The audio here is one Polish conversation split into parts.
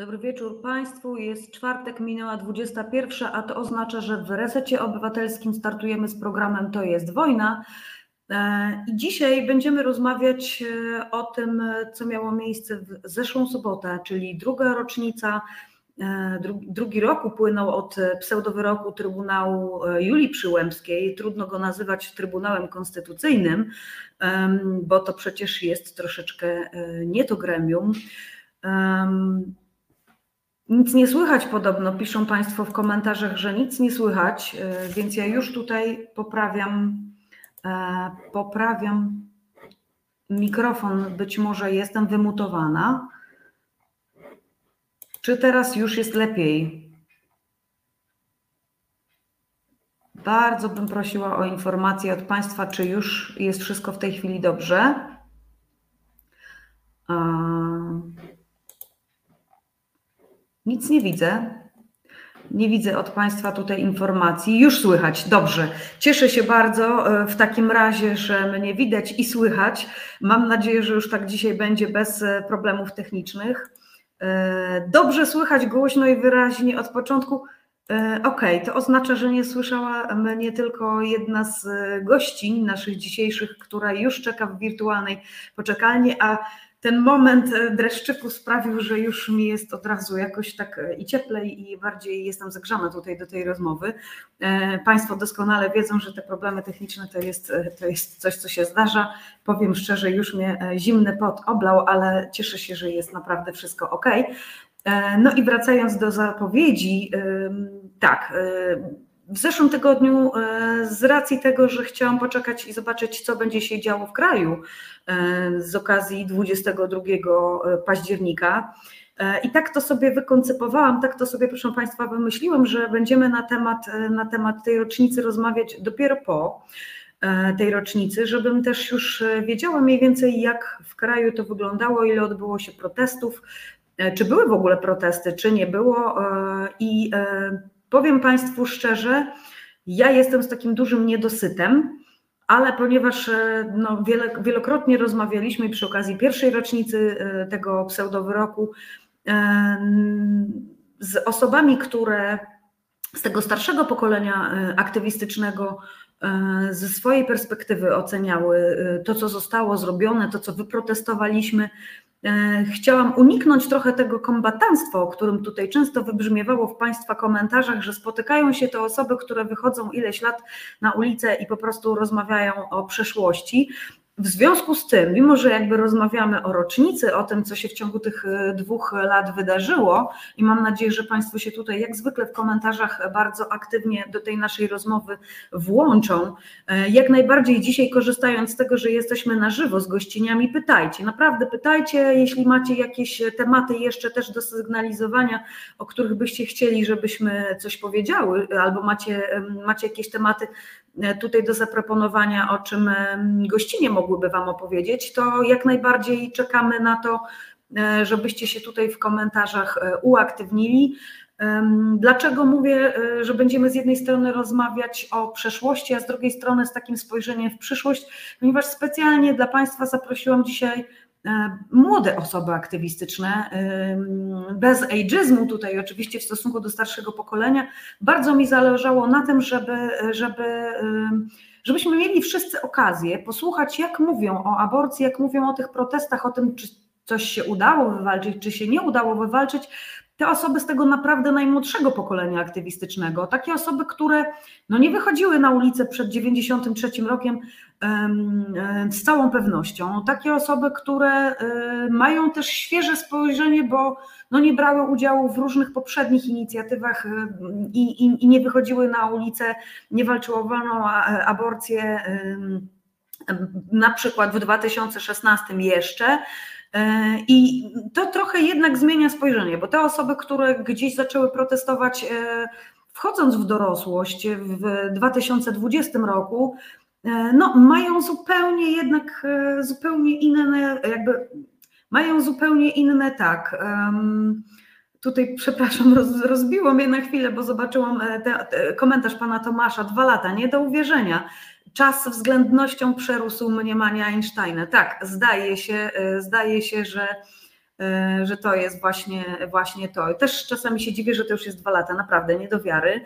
Dobry wieczór Państwu. Jest czwartek, minęła 21, a to oznacza, że w resecie obywatelskim startujemy z programem To jest wojna. E, I dzisiaj będziemy rozmawiać e, o tym, co miało miejsce w zeszłą sobotę, czyli druga rocznica, e, drugi rok upłynął od pseudowyroku Trybunału Julii Przyłębskiej. Trudno go nazywać Trybunałem Konstytucyjnym, bo to przecież jest troszeczkę nie to gremium. Nic nie słychać podobno, piszą Państwo w komentarzach, że nic nie słychać, e, więc ja już tutaj poprawiam, e, poprawiam mikrofon, być może jestem wymutowana. Czy teraz już jest lepiej? Bardzo bym prosiła o informację od Państwa, czy już jest wszystko w tej chwili dobrze. Nic nie widzę. Nie widzę od Państwa tutaj informacji. Już słychać, dobrze. Cieszę się bardzo e, w takim razie, że mnie widać i słychać. Mam nadzieję, że już tak dzisiaj będzie bez e, problemów technicznych. E, dobrze słychać głośno i wyraźnie od początku. OK, to oznacza, że nie słyszała mnie tylko jedna z gości naszych dzisiejszych, która już czeka w wirtualnej poczekalni, a ten moment e, dreszczyku sprawił, że już mi jest od razu jakoś tak e, i cieplej i bardziej jestem zagrzana tutaj do tej rozmowy. E, państwo doskonale wiedzą, że te problemy techniczne to jest, to jest coś, co się zdarza. Powiem szczerze, już mnie zimny pot oblał, ale cieszę się, że jest naprawdę wszystko ok. No i wracając do zapowiedzi, tak w zeszłym tygodniu, e, z racji tego, że chciałam poczekać i zobaczyć, co będzie się działo w kraju e, z okazji 22 e, października, i tak to sobie wykoncypowałam, tak to sobie, proszę Państwa, wymyśliłem, że będziemy na temat, na temat tej rocznicy rozmawiać dopiero po tej rocznicy, żebym też już wiedziała mniej więcej, jak w kraju to wyglądało, ile odbyło się protestów, czy były w ogóle protesty, czy nie było. I Powiem Państwu szczerze, ja jestem z takim dużym niedosytem, ale ponieważ e, no, wiele, wielokrotnie rozmawialiśmy przy okazji pierwszej rocznicy e, tego pseudowyroku e, z osobami, które z tego starszego pokolenia aktywistycznego ze swojej perspektywy oceniały to, co zostało zrobione, to, co wyprotestowaliśmy, chciałam uniknąć trochę tego kombatanstwa, o którym tutaj często wybrzmiewało w Państwa komentarzach, że spotykają się te osoby, które wychodzą ileś lat na ulicę i po prostu rozmawiają o przeszłości. W związku z tym, mimo że jakby rozmawiamy o rocznicy, o tym, co się w ciągu tych e, dwóch lat wydarzyło, i mam nadzieję, że Państwo się tutaj, jak zwykle w komentarzach, bardzo aktywnie do tej naszej rozmowy włączą, e, jak najbardziej dzisiaj korzystając z tego, że jesteśmy na żywo z gościniami, pytajcie. Naprawdę pytajcie, jeśli macie jakieś tematy jeszcze też do sygnalizowania, o których byście chcieli, żebyśmy coś powiedziały, albo macie, macie jakieś tematy, E, tutaj do zaproponowania, o czym gościnie mogłyby Wam opowiedzieć, to jak najbardziej czekamy na to, e, żebyście się tutaj w komentarzach e, uaktywnili. Dlaczego mówię, że będziemy z jednej strony rozmawiać o przeszłości, a z drugiej strony z takim spojrzeniem w przyszłość, ponieważ specjalnie dla Państwa zaprosiłam dzisiaj E, młode osoby aktywistyczne, bez ageizmu tutaj oczywiście w stosunku do starszego pokolenia. Bardzo mi zależało na tym, żeby, żeby, żebyśmy mieli wszyscy okazję posłuchać, jak mówią o aborcji, jak mówią o tych protestach, o tym, czy coś się udało wywalczyć, czy się nie udało wywalczyć, te osoby z tego naprawdę najmłodszego pokolenia aktywistycznego, takie osoby, które no nie wychodziły na ulicę przed 93 rokiem z całą pewnością, takie osoby, które mają też świeże spojrzenie, bo no nie brały udziału w różnych poprzednich inicjatywach i, i, i nie wychodziły na ulicę, nie walczyły o wolną aborcję na przykład w 2016 jeszcze, E, I to trochę jednak zmienia spojrzenie, bo te osoby, które gdzieś zaczęły protestować, e, wchodząc w dorosłość w 2020 roku, e, no, mają zupełnie jednak zupełnie inne, jakby mają zupełnie inne tak. Tutaj, przepraszam, roz, rozbiło mnie na chwilę, bo zobaczyłam te, te, komentarz pana Tomasza, dwa lata, nie do uwierzenia. Czas względnością przerósł mniemanie Einsteina. Tak, zdaje się, e, zdaje się, że że to jest właśnie, właśnie to. Też czasami się dziwię, że to już jest dwa lata, naprawdę, nie do wiary.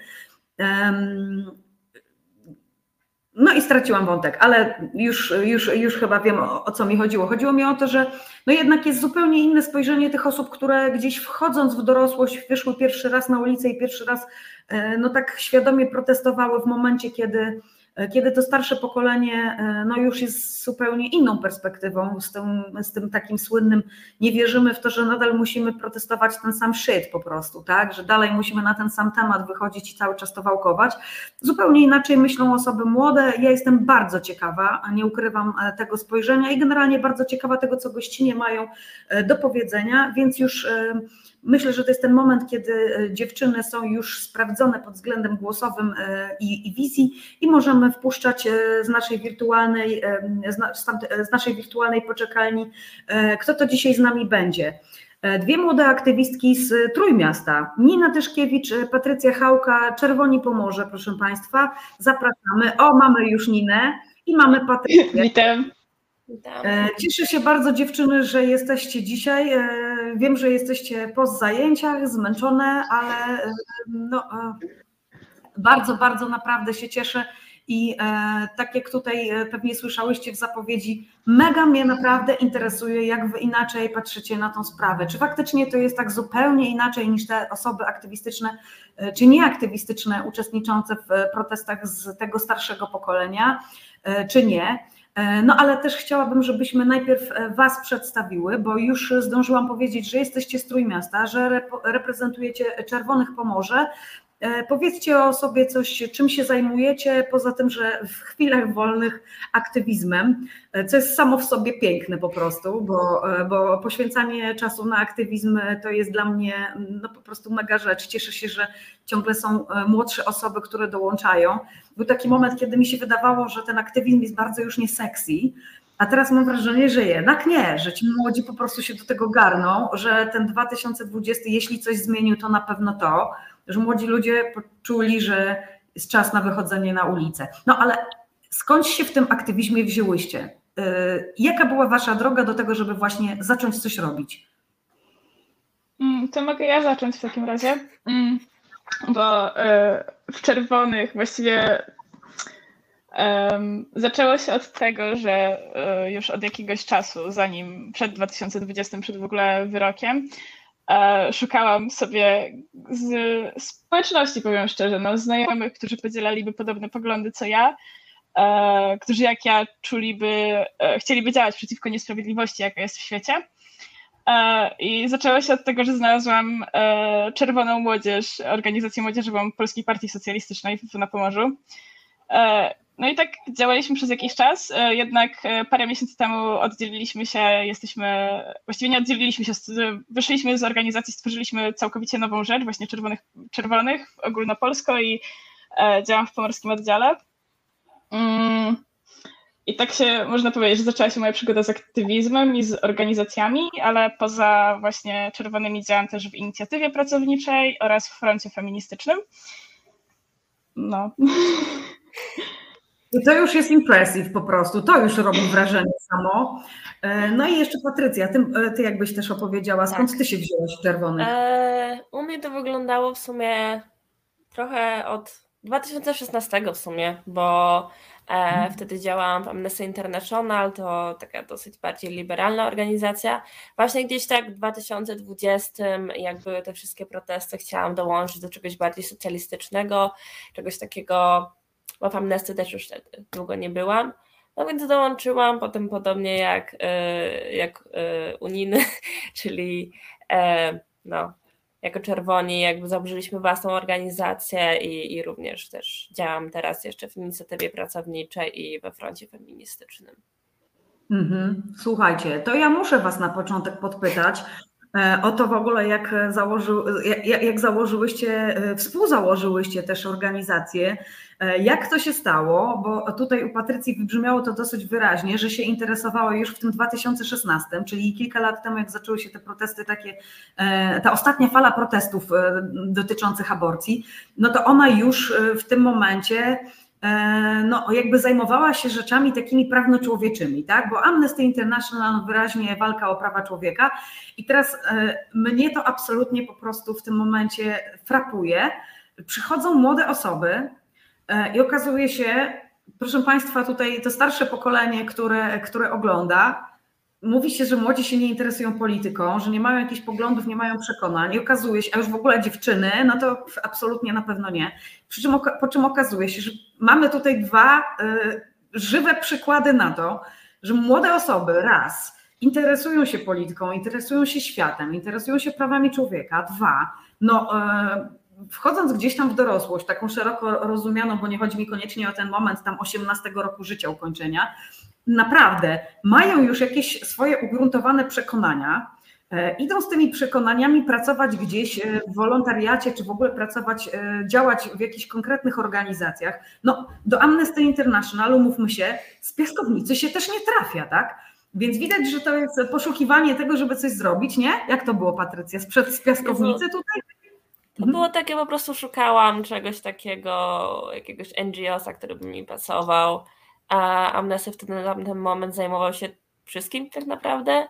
No i straciłam wątek, ale już, już, już chyba wiem o, o, co mi chodziło. Chodziło mi o to, że no jednak jest zupełnie inne spojrzenie tych osób, które gdzieś wchodząc w dorosłość wyszły pierwszy raz na ulicę i pierwszy raz e, no tak świadomie protestowały w momencie, kiedy E, kiedy to starsze pokolenie e, no już jest zupełnie inną perspektywą, z tym, z tym takim słynnym nie wierzymy w to, że nadal musimy protestować ten sam shit po prostu, tak, że dalej musimy na ten sam temat wychodzić i cały czas to wałkować. Zupełnie inaczej myślą osoby młode. Ja jestem bardzo ciekawa, nie ukrywam e, tego spojrzenia i generalnie bardzo ciekawa tego, co gościnie mają do powiedzenia, więc już Myślę, że to jest ten moment, kiedy e, dziewczyny są już sprawdzone pod względem głosowym e, i, i wizji i możemy wpuszczać e, z naszej wirtualnej, z naszej wirtualnej poczekalni, kto to dzisiaj z nami będzie. Dwie młode aktywistki z Trójmiasta, Nina Tyszkiewicz, Patrycja Hałka, Czerwoni Pomorze, proszę Państwa, zapraszamy. O, mamy już Ninę i mamy Patrycję. Witam. Cieszę się bardzo dziewczyny, że jesteście dzisiaj. E, wiem, że jesteście po zajęciach, zmęczone, ale e, no, bardzo, bardzo naprawdę się cieszę. I tak jak tutaj pewnie słyszałyście w zapowiedzi, mega mnie naprawdę interesuje, jak wy inaczej patrzycie na tą sprawę. Czy faktycznie to jest tak zupełnie inaczej niż te osoby aktywistyczne, czy nieaktywistyczne, uczestniczące w protestach z tego starszego pokolenia, czy nie? E, no ale też chciałabym, żebyśmy najpierw e, Was przedstawiły, bo już zdążyłam powiedzieć, że jesteście z Trójmiasta, że reprezentujecie Czerwonych Pomorze, powiedzcie o sobie coś, czym się zajmujecie, poza tym, że w chwilach wolnych aktywizmem, e, co jest samo w sobie piękne po prostu, bo, e, bo poświęcanie czasu na aktywizm to jest dla mnie no, po prostu mega rzecz. Cieszę się, że ciągle są młodsze osoby, które dołączają. Był taki moment, kiedy mi się wydawało, że ten aktywizm jest bardzo już nie sexy, a teraz mam wrażenie, że jednak nie, że ci młodzi po prostu się do tego garną, że ten 2020, jeśli coś zmienił, to na pewno to że młodzi ludzie poczuli, że jest czas na wychodzenie na ulicę. No ale skąd się w tym aktywizmie wzięłyście? Y, jaka była wasza droga do tego, żeby właśnie zacząć coś robić? Mm, to mogę ja zacząć w takim razie, mm, bo y, w czerwonych właściwie zaczęło się od tego, że y, już od jakiegoś czasu, zanim przed 2020, przed w ogóle wyrokiem, szukałam sobie z społeczności, powiem szczerze, no, znajomych, którzy podzielaliby podobne poglądy co ja, e, którzy jak ja czuliby, e, chcieliby działać przeciwko niesprawiedliwości, jaka jest w świecie. I zaczęło się od tego, że znalazłam Czerwoną Młodzież, organizację młodzieżową Polskiej Partii Socjalistycznej na Pomorzu. No i tak działaliśmy przez jakiś czas, e, jednak e, parę miesięcy temu oddzieliliśmy się, jesteśmy, właściwie nie oddzieliliśmy się, wyszliśmy z organizacji, stworzyliśmy całkowicie nową rzecz, właśnie Czerwonych, czerwonych ogólnopolsko i e, działam w pomorskim oddziale. Mm, I tak się można powiedzieć, że zaczęła się moja przygoda z aktywizmem i z organizacjami, ale poza właśnie czerwonymi działam też w inicjatywie pracowniczej oraz w froncie feministycznym. No. I to już jest impressive po prostu, to już robi wrażenie samo. E, no i jeszcze Patrycja, ty, e, ty jakbyś też opowiedziała, skąd tak. ty się wzięłaś w czerwonych? E, u mnie to wyglądało w sumie trochę od 2016 w sumie, bo e, hmm. wtedy działałam w Amnesty International, to taka dosyć bardziej liberalna organizacja. Właśnie gdzieś tak w 2020, jak były te wszystkie protesty, chciałam dołączyć do czegoś bardziej socjalistycznego, czegoś takiego bo w Amnesty też już długo nie byłam. No więc dołączyłam, potem podobnie jak, e, jak e, unijny, czyli e, no, jako czerwoni jakby założyliśmy własną organizację i, i również też działam teraz jeszcze w inicjatywie pracowniczej i we froncie feministycznym. Mhm. Słuchajcie, to ja muszę Was na początek podpytać, o to w ogóle, jak, założy, jak, jak założyłyście, e, współzałożyłyście też organizację. E, jak to się stało? Bo tutaj u Patrycji wybrzmiało to dosyć wyraźnie, że się interesowała już w tym 2016, czyli kilka lat temu, jak zaczęły się te protesty, takie, ta ostatnia fala protestów dotyczących aborcji, no to ona już w tym momencie no, jakby zajmowała się rzeczami takimi prawnoczłowieczymi, tak? Bo Amnesty International wyraźnie walka o prawa człowieka i teraz mnie to absolutnie po prostu w tym momencie frapuje. Przychodzą młode osoby i okazuje się, proszę Państwa, tutaj to starsze pokolenie, które, które ogląda, mówi się, że młodzi się nie interesują polityką, że nie mają jakichś poglądów, nie mają przekonań i okazuje się, a już w ogóle dziewczyny, no to absolutnie na pewno nie. Przy czym, po czym okazuje się, że mamy tutaj dwa y, żywe przykłady na to, że młode osoby raz interesują się polityką, interesują się światem, interesują się prawami człowieka, dwa, no y, wchodząc gdzieś tam w dorosłość, taką szeroko rozumianą, bo nie chodzi mi koniecznie o ten moment tam 18 roku życia ukończenia, naprawdę mają już jakieś swoje ugruntowane przekonania, e, idą z tymi przekonaniami pracować gdzieś e, w wolontariacie, czy w ogóle pracować, e, działać w jakichś konkretnych organizacjach. No, do Amnesty International, umówmy się, z piaskownicy się też nie trafia, tak? Więc widać, że to jest poszukiwanie tego, żeby coś zrobić, nie? Jak to było, Patrycja? Sprzed z piaskownicy tutaj? To było takie, po prostu szukałam czegoś takiego, jakiegoś NGO-sa, który by mi pasował a Amnesty wtedy na ten moment zajmował się wszystkim tak naprawdę.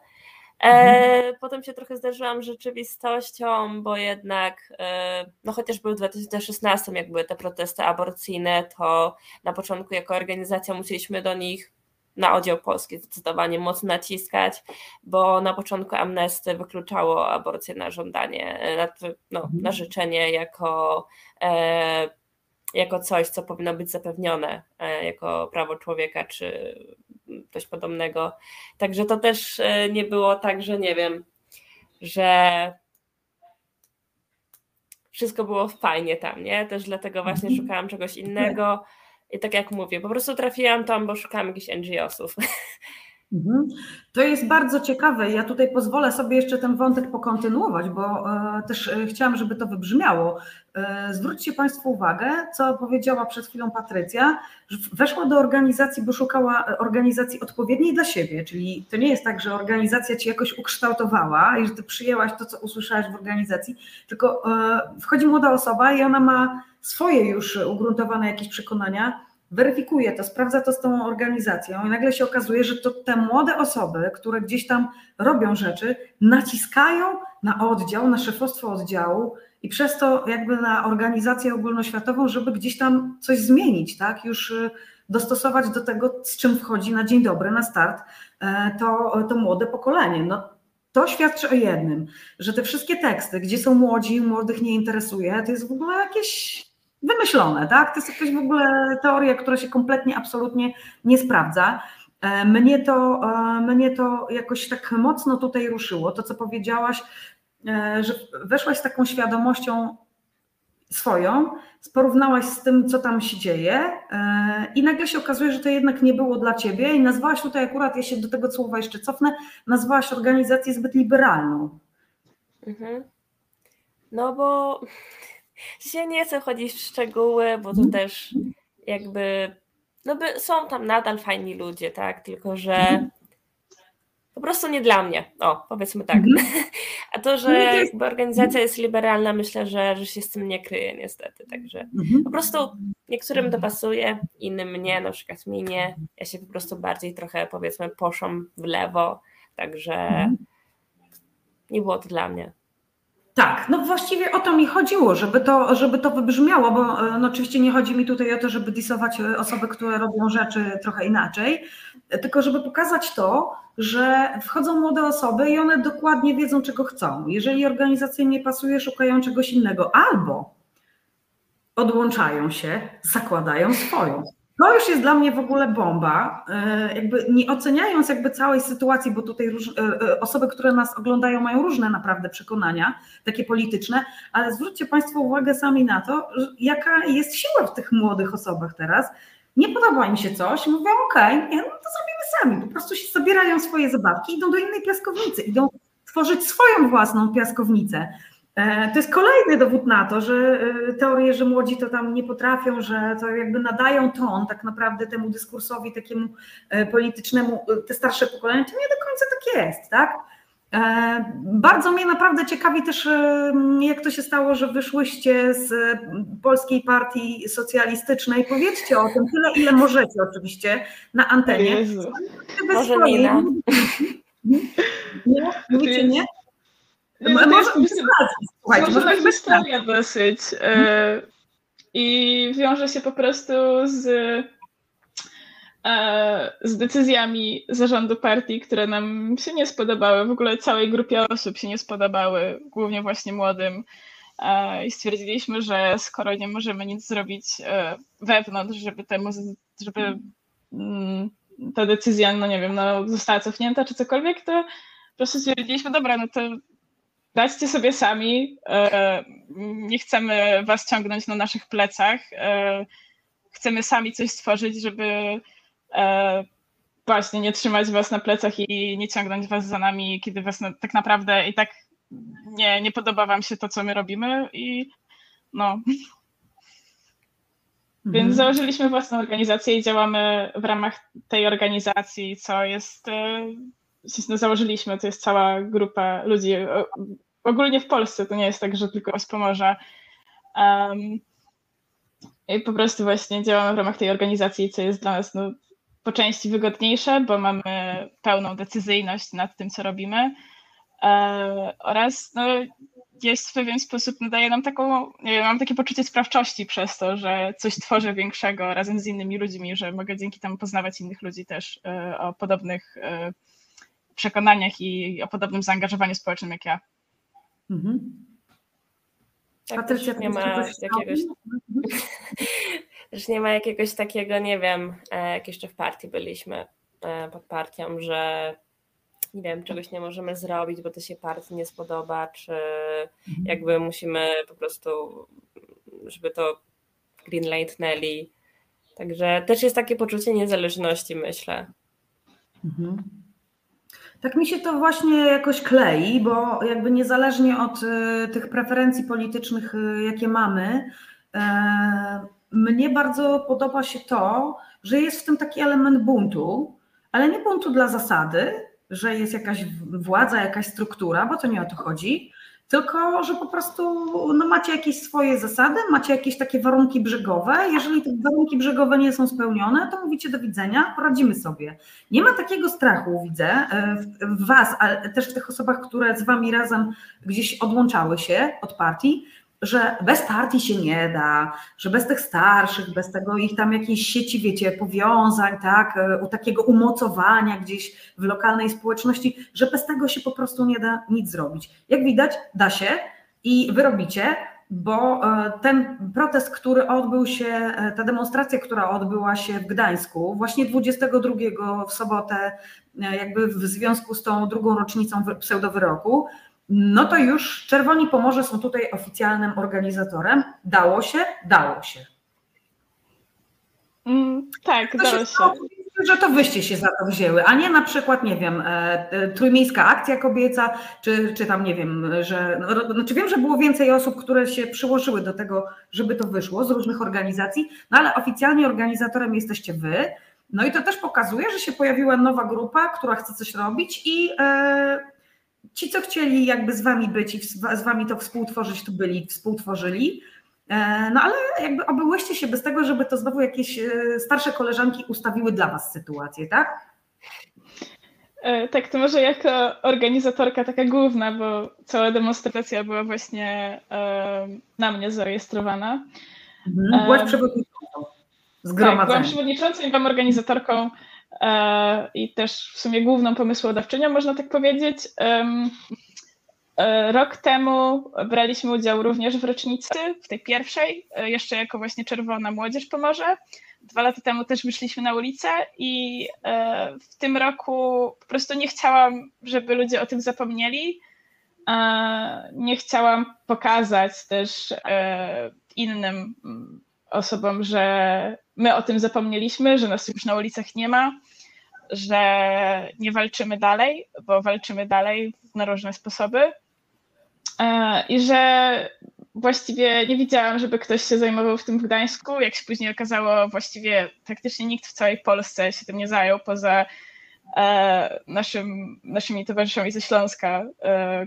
E, mhm. potem się trochę zderzyłam z rzeczywistością, bo jednak, e, no chociażby w 2016, jak były te protesty aborcyjne, to na początku jako organizacja musieliśmy do nich na oddział polski zdecydowanie mocno naciskać, bo na początku Amnesty wykluczało aborcję na żądanie, na, no, na mhm. życzenie jako e, jako coś, co powinno być zapewnione e, jako prawo człowieka czy coś podobnego. Także to też e, nie było tak, że nie wiem, że wszystko było fajnie tam, nie? Też dlatego właśnie mhm. szukałam czegoś innego. I tak jak mówię, po prostu trafiłam tam, bo szukałam jakichś NGO-sów. Mhm. To jest bardzo ciekawe. Ja tutaj pozwolę sobie jeszcze ten wątek pokontynuować, bo e, też e, chciałam, żeby to wybrzmiało. E, zwróćcie Państwo uwagę, co powiedziała przed chwilą Patrycja, że weszła do organizacji, bo szukała organizacji odpowiedniej dla siebie, czyli to nie jest tak, że organizacja Ci jakoś ukształtowała i że Ty przyjęłaś to, co usłyszałaś w organizacji, tylko wchodzi młoda osoba i ona ma swoje już ugruntowane jakieś przekonania, weryfikuje to, sprawdza to z tą organizacją i nagle się okazuje, że to te młode osoby, które gdzieś tam robią rzeczy, naciskają na oddział, na szefostwo oddziału i przez to jakby na organizację ogólnoświatową, żeby gdzieś tam coś zmienić, tak? Już y, dostosować do tego, z czym wchodzi na dzień dobry, na start e, to, to młode pokolenie. No, to świadczy o jednym, że te wszystkie teksty, gdzie są młodzi, młodych nie interesuje, to jest w ogóle jakieś wymyślone, tak? To jest jakaś w ogóle teoria, która się kompletnie, absolutnie nie sprawdza. E, mnie to, e, mnie to jakoś tak mocno tutaj ruszyło, to co powiedziałaś, e, że weszłaś z taką świadomością swoją, porównałaś z tym, co tam się dzieje i nagle się okazuje, że to jednak nie było dla ciebie i nazwałaś tutaj akurat, ja się do tego słowa jeszcze cofnę, nazwałaś organizację zbyt liberalną. Mhm. No bo się nie chcę chodzić w szczegóły, bo to mhm. też jakby, no by są tam nadal fajni ludzie, tak, tylko że mhm. po prostu nie dla mnie, o, powiedzmy tak. Mhm. A to, że no jakby organizacja jest liberalna, myślę, że, że się z tym nie kryje niestety, także po prostu niektórym to pasuje, innym nie, na przykład mi nie, ja się po prostu bardziej trochę powiedzmy poszłam w lewo, także nie było to dla mnie. Tak, no właściwie o to mi chodziło, żeby to, żeby to wybrzmiało, bo e, no oczywiście nie chodzi mi tutaj o to, żeby disować e, osoby, które robią rzeczy trochę inaczej, tylko żeby pokazać to, że wchodzą młode osoby i one dokładnie wiedzą, czego chcą. Jeżeli organizacja nie pasuje, szukają czegoś innego albo odłączają się, zakładają swoją. To już jest dla mnie w ogóle bomba. E, jakby nie oceniając jakby całej sytuacji, bo tutaj róż, e, e, osoby, które nas oglądają, mają różne naprawdę przekonania, takie polityczne, ale zwróćcie Państwo uwagę sami na to, jaka jest siła w tych młodych osobach teraz. Nie podoba im się coś, mówią, okay, no to zrobimy sami. Po prostu się zabierają swoje zabawki, idą do innej piaskownicy, idą tworzyć swoją własną piaskownicę. E, to jest kolejny dowód na to, że e, teorie, że młodzi to tam nie potrafią, że to jakby nadają ton tak naprawdę temu dyskursowi takiemu e, politycznemu, te starsze pokolenia, to nie do końca tak jest, tak? Bardzo mnie naprawdę ciekawi też, jak to się stało, że wyszłyście z Polskiej Partii Socjalistycznej. Powiedzcie o tym tyle, ile możecie oczywiście na antenie. Jezu. Może Nina. Nie? Mówicie nie? Może- jest może- po prostu Słuchajcie, złożona może być historia dosyć. I wiąże się po prostu z, e, z decyzjami zarządu partii, które nam się nie spodobały. W ogóle całej grupie osób się nie spodobały, głównie właśnie młodym. E, I stwierdziliśmy, że skoro nie możemy nic zrobić e, wewnątrz, żeby temu, żeby mm, ta decyzja, no nie wiem, no, została cofnięta czy cokolwiek, to po prostu stwierdziliśmy, dobra, no to Daćcie sobie sami. e, Nie chcemy was ciągnąć na naszych plecach. e, Chcemy sami coś stworzyć, żeby e, właśnie nie trzymać was na plecach i nie ciągnąć was za nami, kiedy was na, tak naprawdę i tak nie, nie podoba wam się to, co my robimy. I no, więc Mhm. założyliśmy własną organizację i działamy w ramach tej organizacji, co jest. no, Założyliśmy, to jest cała grupa ludzi. Ogólnie w Polsce to nie jest tak, że tylko z Pomorza. Um, I po prostu właśnie działamy w ramach tej organizacji, co jest dla nas no, po części wygodniejsze, bo mamy pełną decyzyjność nad tym, co robimy. E, oraz no, jest w pewien sposób, no, daje nam taką, nie wiem, mam takie poczucie sprawczości przez to, że coś tworzę większego razem z innymi ludźmi, że mogę dzięki temu poznawać innych ludzi też e, o podobnych e, przekonaniach i o podobnym zaangażowaniu społecznym jak ja. Mhm. Tak, Patrycja, nie ma jakiegoś, też nie ma jakiegoś takiego, nie wiem, e, jak jeszcze w partii byliśmy e, pod partią, że nie wiem, czegoś nie możemy zrobić, bo to się partii nie spodoba, czy Mhm. jakby musimy po prostu, żeby to greenlightnęli. Także też jest takie poczucie niezależności, myślę. Mhm. Tak mi się to właśnie jakoś klei, bo jakby niezależnie od y, tych preferencji politycznych, y, jakie mamy, e, mnie bardzo podoba się to, że jest w tym taki element buntu, ale nie buntu dla zasady, że jest jakaś władza, jakaś struktura, bo to nie o to chodzi, tylko że po prostu no, macie jakieś swoje zasady, macie jakieś takie warunki brzegowe. Jeżeli te warunki brzegowe nie są spełnione, to mówicie do widzenia, poradzimy sobie. Nie ma takiego strachu, widzę, e, w, w Was, ale też w tych osobach, które z Wami razem gdzieś odłączały się od partii, że bez partii się nie da, że bez tych starszych, bez tego ich tam jakiejś sieci, wiecie, powiązań, tak, e, u takiego umocowania gdzieś w lokalnej społeczności, że bez tego się po prostu nie da nic zrobić. Jak widać, da się i wy robicie, bo e, ten protest, który odbył się, e, ta demonstracja, która odbyła się w Gdańsku, właśnie 22 w sobotę, jakby w związku z tą drugą rocznicą wy- pseudowyroku, no to już Czerwoni Pomorze są tutaj oficjalnym organizatorem. Dało się? Dało się. Mm, tak, To dało się stało, że to wyście się za to wzięły, a nie na przykład, nie wiem, e, e, Trójmiejska Akcja Kobieca, czy, czy tam, nie wiem, że, no, znaczy wiem, że było więcej osób, które się przyłożyły do tego, żeby to wyszło z różnych organizacji, no ale oficjalnie organizatorem jesteście wy, no i to też pokazuje, że się pojawiła nowa grupa, która chce coś robić i e, ci, co chcieli jakby z wami być i z wami to współtworzyć, to byli, współtworzyli, E, No ale jakby obyłyście się bez tego, żeby to znowu jakieś e, starsze koleżanki ustawiły dla was sytuację, tak? E, Tak, to może jako organizatorka taka główna, bo cała demonstracja była właśnie na mnie zarejestrowana. Mhm. Byłaś przewodniczącą Tak, zgromadzenia. byłam przewodniczącą i byłam organizatorką i też w sumie główną pomysłodawczynią, można tak powiedzieć. E, Rok temu braliśmy udział również w rocznicy, w tej pierwszej, e, jeszcze jako właśnie Czerwona Młodzież Pomorze. Dwa lata temu też wyszliśmy na ulicę i e, w tym roku po prostu nie chciałam, żeby ludzie o tym zapomnieli. E, Nie chciałam pokazać też e, innym mm, osobom, że my o tym zapomnieliśmy, że nas już na ulicach nie ma, że nie walczymy dalej, bo walczymy dalej na różne sposoby. E, I że właściwie nie widziałam, żeby ktoś się zajmował w tym w Gdańsku. Jak się później okazało, właściwie praktycznie nikt w całej Polsce się tym nie zajął, poza naszym, naszymi towarzyszami ze Śląska,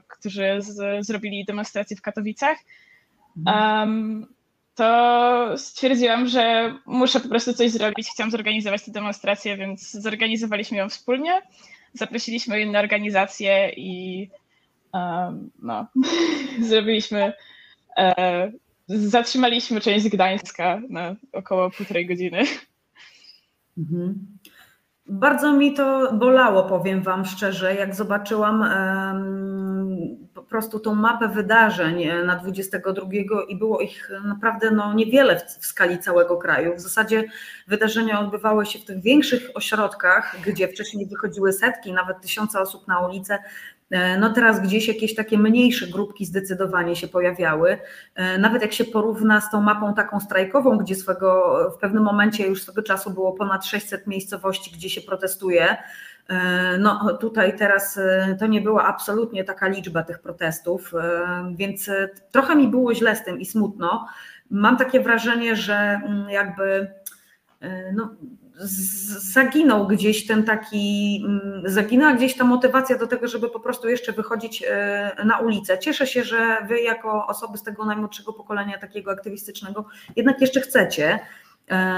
którzy z, zrobili demonstrację w Katowicach. Um, to stwierdziłam, że muszę po prostu coś zrobić. Chciałam zorganizować tę demonstrację, więc zorganizowaliśmy ją wspólnie. Zaprosiliśmy inne organizacje i um, no, zrobiliśmy, e, zatrzymaliśmy część Gdańska na około półtorej godziny. Mhm. Bardzo mi to bolało, powiem Wam szczerze, jak zobaczyłam po prostu tą mapę wydarzeń e, na 22 i było ich naprawdę no, niewiele w, w skali całego kraju. W zasadzie wydarzenia odbywały się w tych większych ośrodkach, gdzie wcześniej wychodziły setki, nawet tysiące osób na ulicę. E, no teraz gdzieś jakieś takie mniejsze grupki zdecydowanie się pojawiały. E, nawet jak się porówna z tą mapą taką strajkową, gdzie swego, w pewnym momencie już swego czasu było ponad 600 miejscowości, gdzie się protestuje, e, no tutaj teraz to nie była absolutnie taka liczba tych protestów, więc trochę mi było źle z tym i smutno. Mam takie wrażenie, że mm, jakby no, zaginął gdzieś ten taki, mm, zaginęła gdzieś ta motywacja do tego, żeby po prostu jeszcze wychodzić e, na ulicę. Cieszę się, że wy jako osoby z tego najmłodszego pokolenia takiego aktywistycznego jednak jeszcze chcecie, e,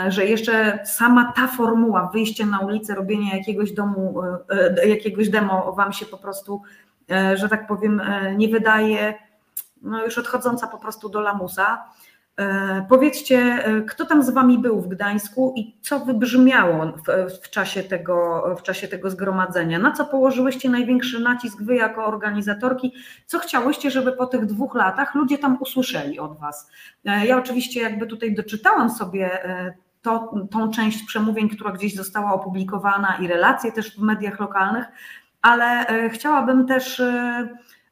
że jeszcze sama ta formuła wyjścia na ulicę, robienia jakiegoś domu, e, jakiegoś demo wam się po prostu, że tak powiem, nie wydaje no już odchodząca po prostu do lamusa. E, powiedzcie, e, kto tam z Wami był w Gdańsku i co wybrzmiało w, w, czasie tego, w czasie tego zgromadzenia? Na co położyłyście największy nacisk Wy jako organizatorki? Co chciałyście, żeby po tych dwóch latach ludzie tam usłyszeli od Was? E, ja oczywiście jakby tutaj doczytałam sobie to, tą część przemówień, która gdzieś została opublikowana i relacje też w mediach lokalnych, ale chciałabym też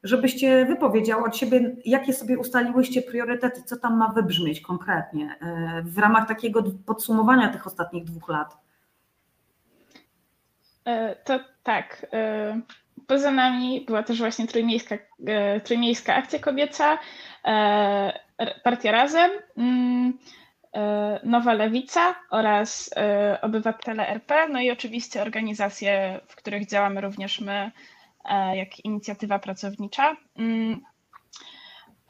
żebyście wypowiedział od siebie, jakie sobie ustaliłyście priorytety, co tam ma wybrzmieć konkretnie e, w ramach takiego podsumowania tych ostatnich dwóch lat. E, to tak. E, poza nami była też właśnie trójmiejska, trójmiejska akcja kobieca, Partia Razem, mm, Nowa Lewica oraz Obywatele RP, no i oczywiście organizacje, w których działamy również my, jak inicjatywa pracownicza. Mm,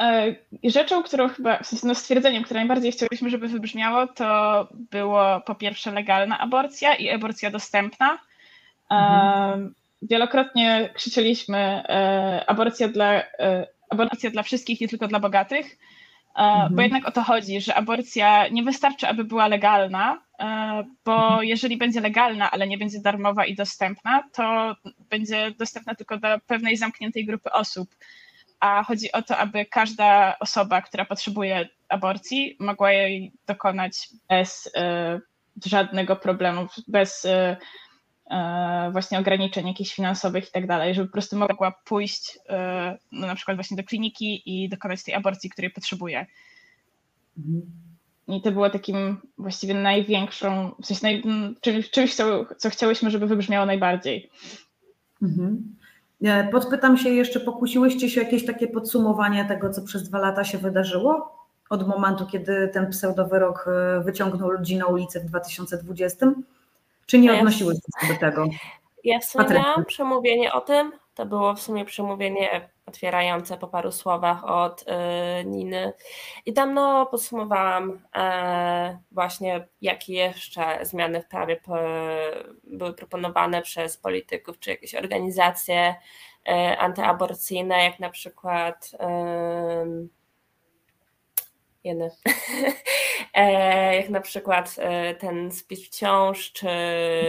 e, rzeczą, którą chyba, w sensie no stwierdzeniem, które najbardziej chcieliśmy, żeby wybrzmiało, to było po pierwsze legalna aborcja i aborcja dostępna. E, mhm. Wielokrotnie krzyczeliśmy aborcja dla, aborcja dla wszystkich, nie tylko dla bogatych. Mhm. Bo jednak o to chodzi, że aborcja nie wystarczy, aby była legalna, e, bo mhm. jeżeli będzie legalna, ale nie będzie darmowa i dostępna, to będzie dostępna tylko dla pewnej zamkniętej grupy osób. A chodzi o to, aby każda osoba, która potrzebuje aborcji, mogła jej dokonać bez e, żadnego problemu, bez e, E, właśnie ograniczeń jakichś finansowych i tak dalej, żeby po prostu mogła pójść no, na przykład właśnie do kliniki i dokonać tej aborcji, której potrzebuje. I to było takim właściwie największą, w sensie naj, czymś, czymś co, co chciałyśmy, żeby wybrzmiało najbardziej. Mhm. Podpytam się jeszcze, pokusiłyście się jakieś takie podsumowanie tego, co przez dwa lata się wydarzyło? Od momentu, kiedy ten pseudowyrok e, wyciągnął ludzi na ulicę w 2020? Czy nie odnosiły się do tego? Ja w sumie Patrycja. miałam przemówienie o tym. To było w sumie przemówienie otwierające po paru słowach od y, Niny. I tam no, podsumowałam e, właśnie, jakie jeszcze zmiany w prawie były proponowane przez polityków czy jakieś organizacje e, antyaborcyjne, jak na przykład. E, jak na przykład ten spis wciąż, czy,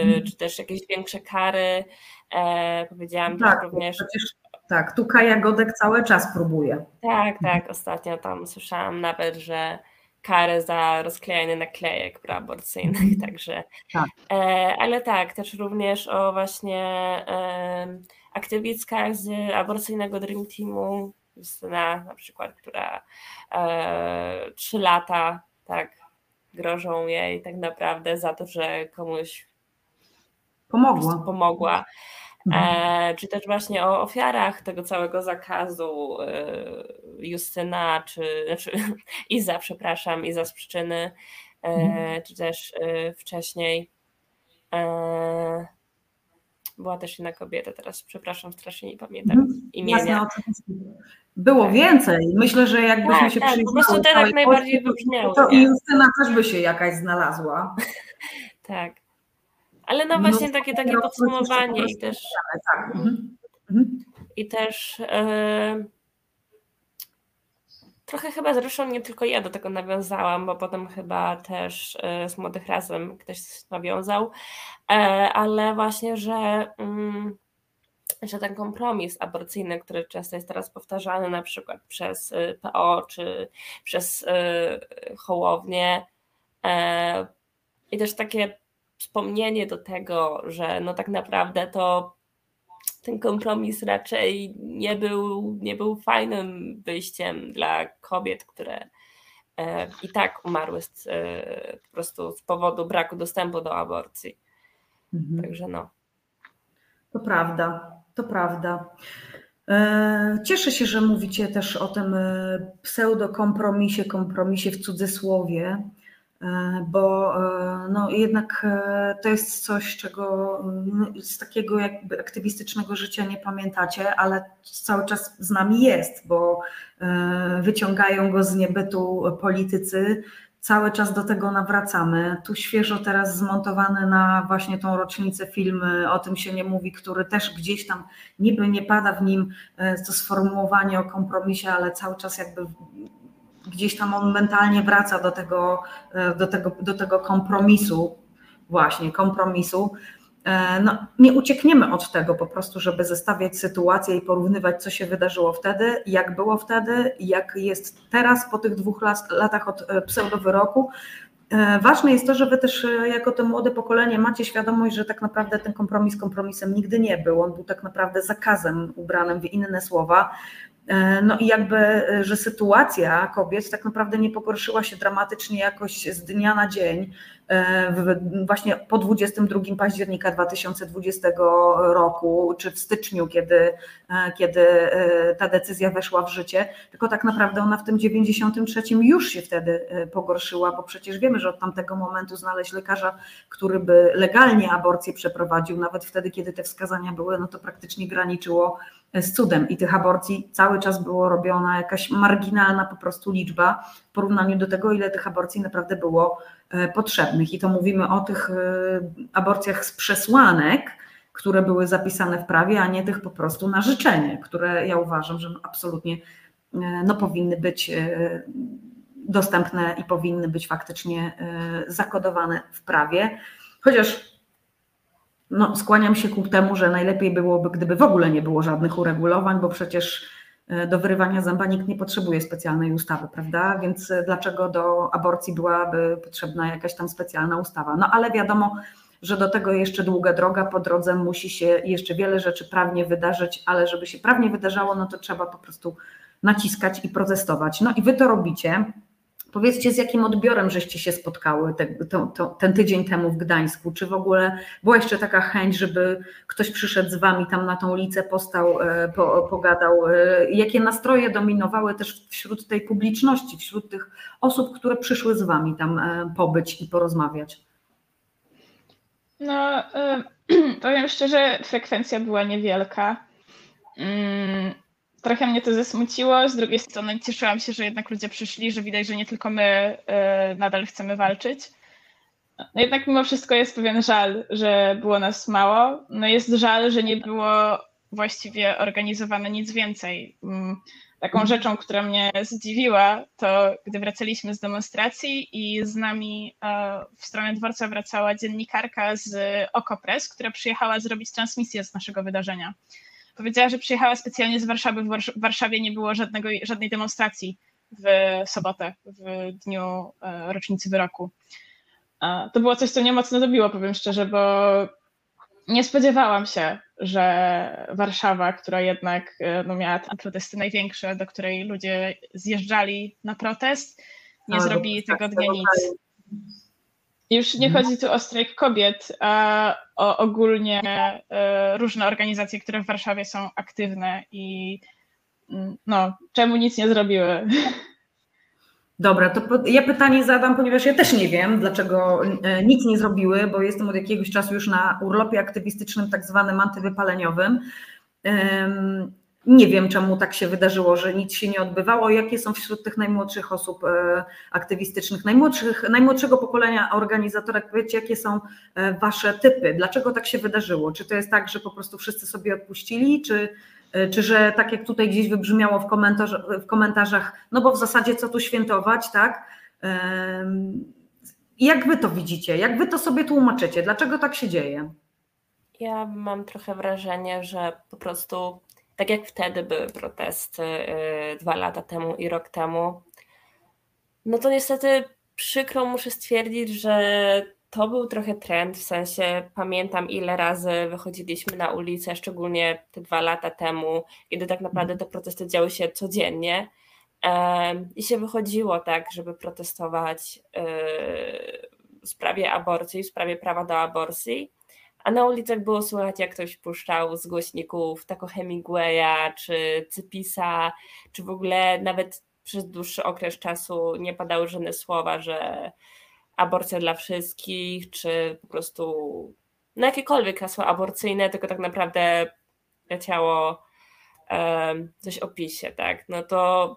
mhm. czy też jakieś większe kary. E, powiedziałam tak, również. Przecież, tak, tu Kaja Godek cały czas próbuje. Tak, tak. Ostatnio tam słyszałam nawet, że kary za rozklejanie naklejek preaborcyjnych, mhm. także. Tak. Ale tak, też również o właśnie aktywistkach z aborcyjnego Dream Teamu, Justyna na przykład, która trzy lata tak grożą jej tak naprawdę za to, że komuś pomogła. pomogła. Mhm. E, czy też właśnie o ofiarach tego całego zakazu e, Justyna, czy znaczy Iza, przepraszam, Iza z przyczyny, e, mhm. czy też wcześniej. Była też inna kobieta, teraz przepraszam, strasznie nie pamiętam mhm. imienia. Jasne. Było tak. więcej. Myślę, że jakbyśmy tak, się tak, Po prostu te tak najbardziej wybrzmiały. To i Justyna też by się jakaś znalazła. tak. Ale no właśnie no, takie, takie podsumowanie i też. Tak. Mhm. Mhm. I też. Yy, trochę chyba zresztą nie tylko ja do tego nawiązałam, bo potem chyba też yy, z Młodych Razem ktoś nawiązał, yy, ale właśnie, że. Yy, że ten kompromis aborcyjny, który często jest teraz powtarzany na przykład przez PO czy przez Hołownię i też takie wspomnienie do tego, że no tak naprawdę to ten kompromis raczej nie był, nie był fajnym wyjściem dla kobiet, które e, i tak umarły z, e, po prostu z powodu braku dostępu do aborcji. Mhm. Także no. To prawda. To prawda. E, cieszę się, że mówicie też o tym pseudokompromisie, kompromisie w cudzysłowie, bo no jednak to jest coś, czego no, z takiego jakby aktywistycznego życia nie pamiętacie, ale cały czas z nami jest, bo wyciągają go z niebytu politycy, cały czas do tego nawracamy. Tu świeżo teraz zmontowany na właśnie tą rocznicę film O tym się nie mówi, który też gdzieś tam niby nie pada w nim e, to sformułowanie o kompromisie, ale cały czas jakby gdzieś tam on mentalnie wraca do tego, e, do tego, do tego kompromisu, właśnie kompromisu. E, no, nie uciekniemy od tego po prostu, żeby zestawiać sytuację i porównywać, co się wydarzyło wtedy, jak było wtedy, jak jest teraz po tych dwóch latach od e, pseudowyroku. Ważne jest to, że Wy też jako to młode pokolenie macie świadomość, że tak naprawdę ten kompromis kompromisem nigdy nie był. On był tak naprawdę zakazem ubranym w inne słowa. No i jakby, że sytuacja kobiet tak naprawdę nie pogorszyła się dramatycznie jakoś z dnia na dzień, właśnie po 22 października 2020 roku, czy w styczniu, kiedy, e, kiedy e, ta decyzja weszła w życie, tylko tak naprawdę ona w tym 93 już się wtedy e, pogorszyła, bo przecież wiemy, że od tamtego momentu znaleźć lekarza, który by legalnie aborcję przeprowadził, nawet wtedy, kiedy te wskazania były, no to praktycznie graniczyło z cudem i tych aborcji cały czas było robiona jakaś marginalna po prostu liczba w porównaniu do tego, ile tych aborcji naprawdę było E, potrzebnych. I to mówimy o tych e, aborcjach z przesłanek, które były zapisane w prawie, a nie tych po prostu na życzenie, które ja uważam, że absolutnie e, no, powinny być dostępne i powinny być faktycznie zakodowane w prawie. Chociaż no, skłaniam się ku temu, że najlepiej byłoby, gdyby w ogóle nie było żadnych uregulowań, bo przecież E, do wyrywania zęba nikt nie potrzebuje specjalnej ustawy, prawda? Więc e, dlaczego do aborcji byłaby potrzebna jakaś tam specjalna ustawa? No ale wiadomo, że do tego jeszcze długa droga, po drodze musi się jeszcze wiele rzeczy prawnie wydarzyć, ale żeby się prawnie wydarzało, no to trzeba po prostu naciskać i protestować. No i wy to robicie. Powiedzcie, z jakim odbiorem żeście się spotkały te, to, to, ten tydzień temu w Gdańsku? Czy w ogóle była jeszcze taka chęć, żeby ktoś przyszedł z wami tam na tą ulicę, postał, e, po, pogadał? E, jakie nastroje dominowały też wśród tej publiczności, wśród tych osób, które przyszły z wami tam e, pobyć i porozmawiać? No, powiem szczerze, frekwencja była niewielka. Mm, trochę mnie to zasmuciło. Z drugiej strony cieszyłam się, że jednak ludzie przyszli, że widać, że nie tylko my y, nadal chcemy walczyć. No jednak mimo wszystko jest pewien żal, że było nas mało. No jest żal, że nie było właściwie organizowane nic więcej. Mm, taką mhm. rzeczą, która mnie zdziwiła, to gdy wracaliśmy z demonstracji i z nami e, w stronę dworca wracała dziennikarka z Okopres, która przyjechała zrobić transmisję z naszego wydarzenia. Powiedziała, że przyjechała specjalnie z Warszawy. W Warszawie nie było żadnego, żadnej demonstracji w sobotę, w dniu e, rocznicy wyroku. To było coś, co mnie mocno dobiło, powiem szczerze, bo nie spodziewałam się, że Warszawa, która jednak e, no, miała te protesty największe, do której ludzie zjeżdżali na protest, nie no, zrobi tego dnia nic. Już nie mhm. chodzi tu o strajk kobiet, a o ogólnie e, różne organizacje, które w Warszawie są aktywne i mm, no, czemu nic nie zrobiły. Dobra, to ja pytanie zadam, ponieważ ja też nie wiem, dlaczego e, nic nie zrobiły, bo jestem od jakiegoś czasu już na urlopie aktywistycznym, tak zwanym antywypaleniowym. Nie wiem, czemu tak się wydarzyło, że nic się nie odbywało. Jakie są wśród tych najmłodszych osób e, aktywistycznych, najmłodszych, najmłodszego pokolenia organizatorek, powiedzcie, jakie są e, wasze typy? Dlaczego tak się wydarzyło? Czy to jest tak, że po prostu wszyscy sobie odpuścili, czy, e, czy że tak jak tutaj gdzieś wybrzmiało w, komentarz, w komentarzach, no bo w zasadzie co tu świętować, tak? Jak wy to widzicie? Jak wy to sobie tłumaczycie? Dlaczego tak się dzieje? Ja mam trochę wrażenie, że po prostu tak jak wtedy były protesty y, dwa lata temu i rok temu, no to niestety przykro muszę stwierdzić, że to był trochę trend, w sensie pamiętam ile razy wychodziliśmy na ulicę, szczególnie te dwa lata temu, kiedy tak naprawdę te protesty działy się codziennie i się wychodziło tak, żeby protestować y, w sprawie aborcji, w sprawie prawa do aborcji a na ulicach było słychać, jak ktoś puszczał z głośników tako Hemingwaya, czy Cypisa, czy w ogóle nawet przez dłuższy okres czasu nie padały żadne słowa, że aborcja dla wszystkich, czy po prostu no jakiekolwiek hasło aborcyjne, tylko tak naprawdę leciało um, coś o PiSie, tak? No to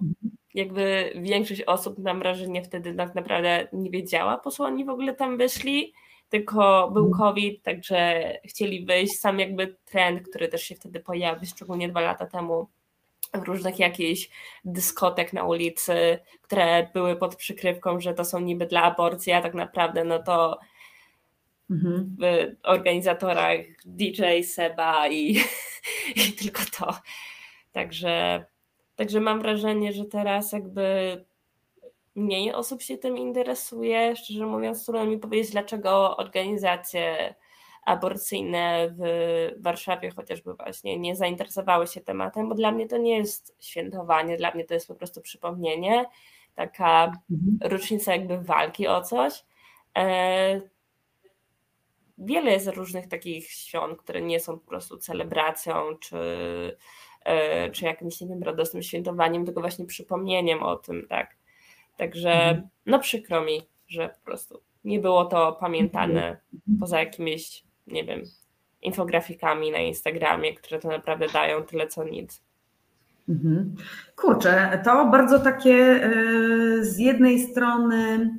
jakby większość osób, mam wrażenie, wtedy tak naprawdę nie wiedziała, po co oni w ogóle tam wyszli tylko był mhm. COVID, także chcieli wyjść. Sam jakby trend, który też się wtedy pojawił, szczególnie dwa lata temu, w różnych jakichś dyskotek na ulicy, które były pod przykrywką, że to są niby dla aborcji, a tak naprawdę no to mhm. w organizatorach DJ Seba i, i tylko to. Także, także mam wrażenie, że teraz jakby mniej osób się tym interesuje. Szczerze mówiąc, trudno mi powiedzieć, dlaczego organizacje aborcyjne w Warszawie chociażby właśnie nie zainteresowały się tematem, bo dla mnie to nie jest świętowanie, dla mnie to jest po prostu przypomnienie, taka mhm. rocznica jakby walki o coś. E, wiele jest różnych takich świąt, które nie są po prostu celebracją czy, e, czy jakimś, nie wiem, radosnym świętowaniem, tylko właśnie przypomnieniem o tym, tak. Także mhm. no przykro mi, że po prostu nie było to pamiętane mhm. poza jakimiś, nie wiem, infografikami na Instagramie, które to naprawdę dają tyle co nic. Mhm. Kurczę, to bardzo takie e, z jednej strony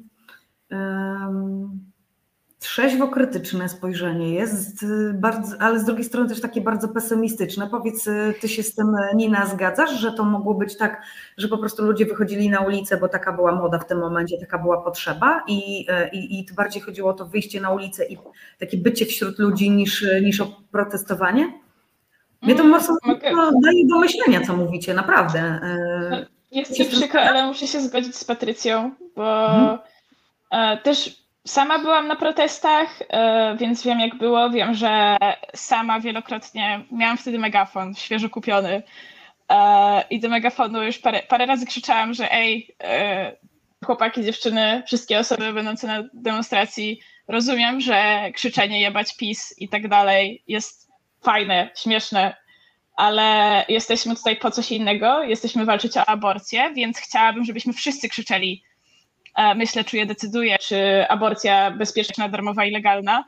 trzeźwo-krytyczne spojrzenie jest, y, bardzo, ale z drugiej strony też takie bardzo pesymistyczne. Powiedz, y, ty się z tym, y, Nina, zgadzasz, że to mogło być tak, że po prostu ludzie wychodzili na ulicę, bo taka była moda w tym momencie, taka była potrzeba i, i, i bardziej chodziło o to wyjście na ulicę i takie bycie wśród ludzi niż, niż o protestowanie? Mnie to mm, mocno daje do myślenia, co mówicie, naprawdę. Jest mi przykro, ale muszę się zgodzić z Patrycją, bo mhm. też Sama byłam na protestach, e, więc wiem jak było. Wiem, że sama wielokrotnie miałam wtedy megafon świeżo kupiony. E, I do megafonu już parę, parę razy krzyczałam, że ej, e, chłopaki, dziewczyny, wszystkie osoby będące na demonstracji, rozumiem, że krzyczenie jebać PiS i tak dalej jest fajne, śmieszne, ale jesteśmy tutaj po coś innego, jesteśmy walczyć o aborcję, więc chciałabym, żebyśmy wszyscy krzyczeli myślę, czuje, decyduje, czy aborcja bezpieczna, darmowa i legalna,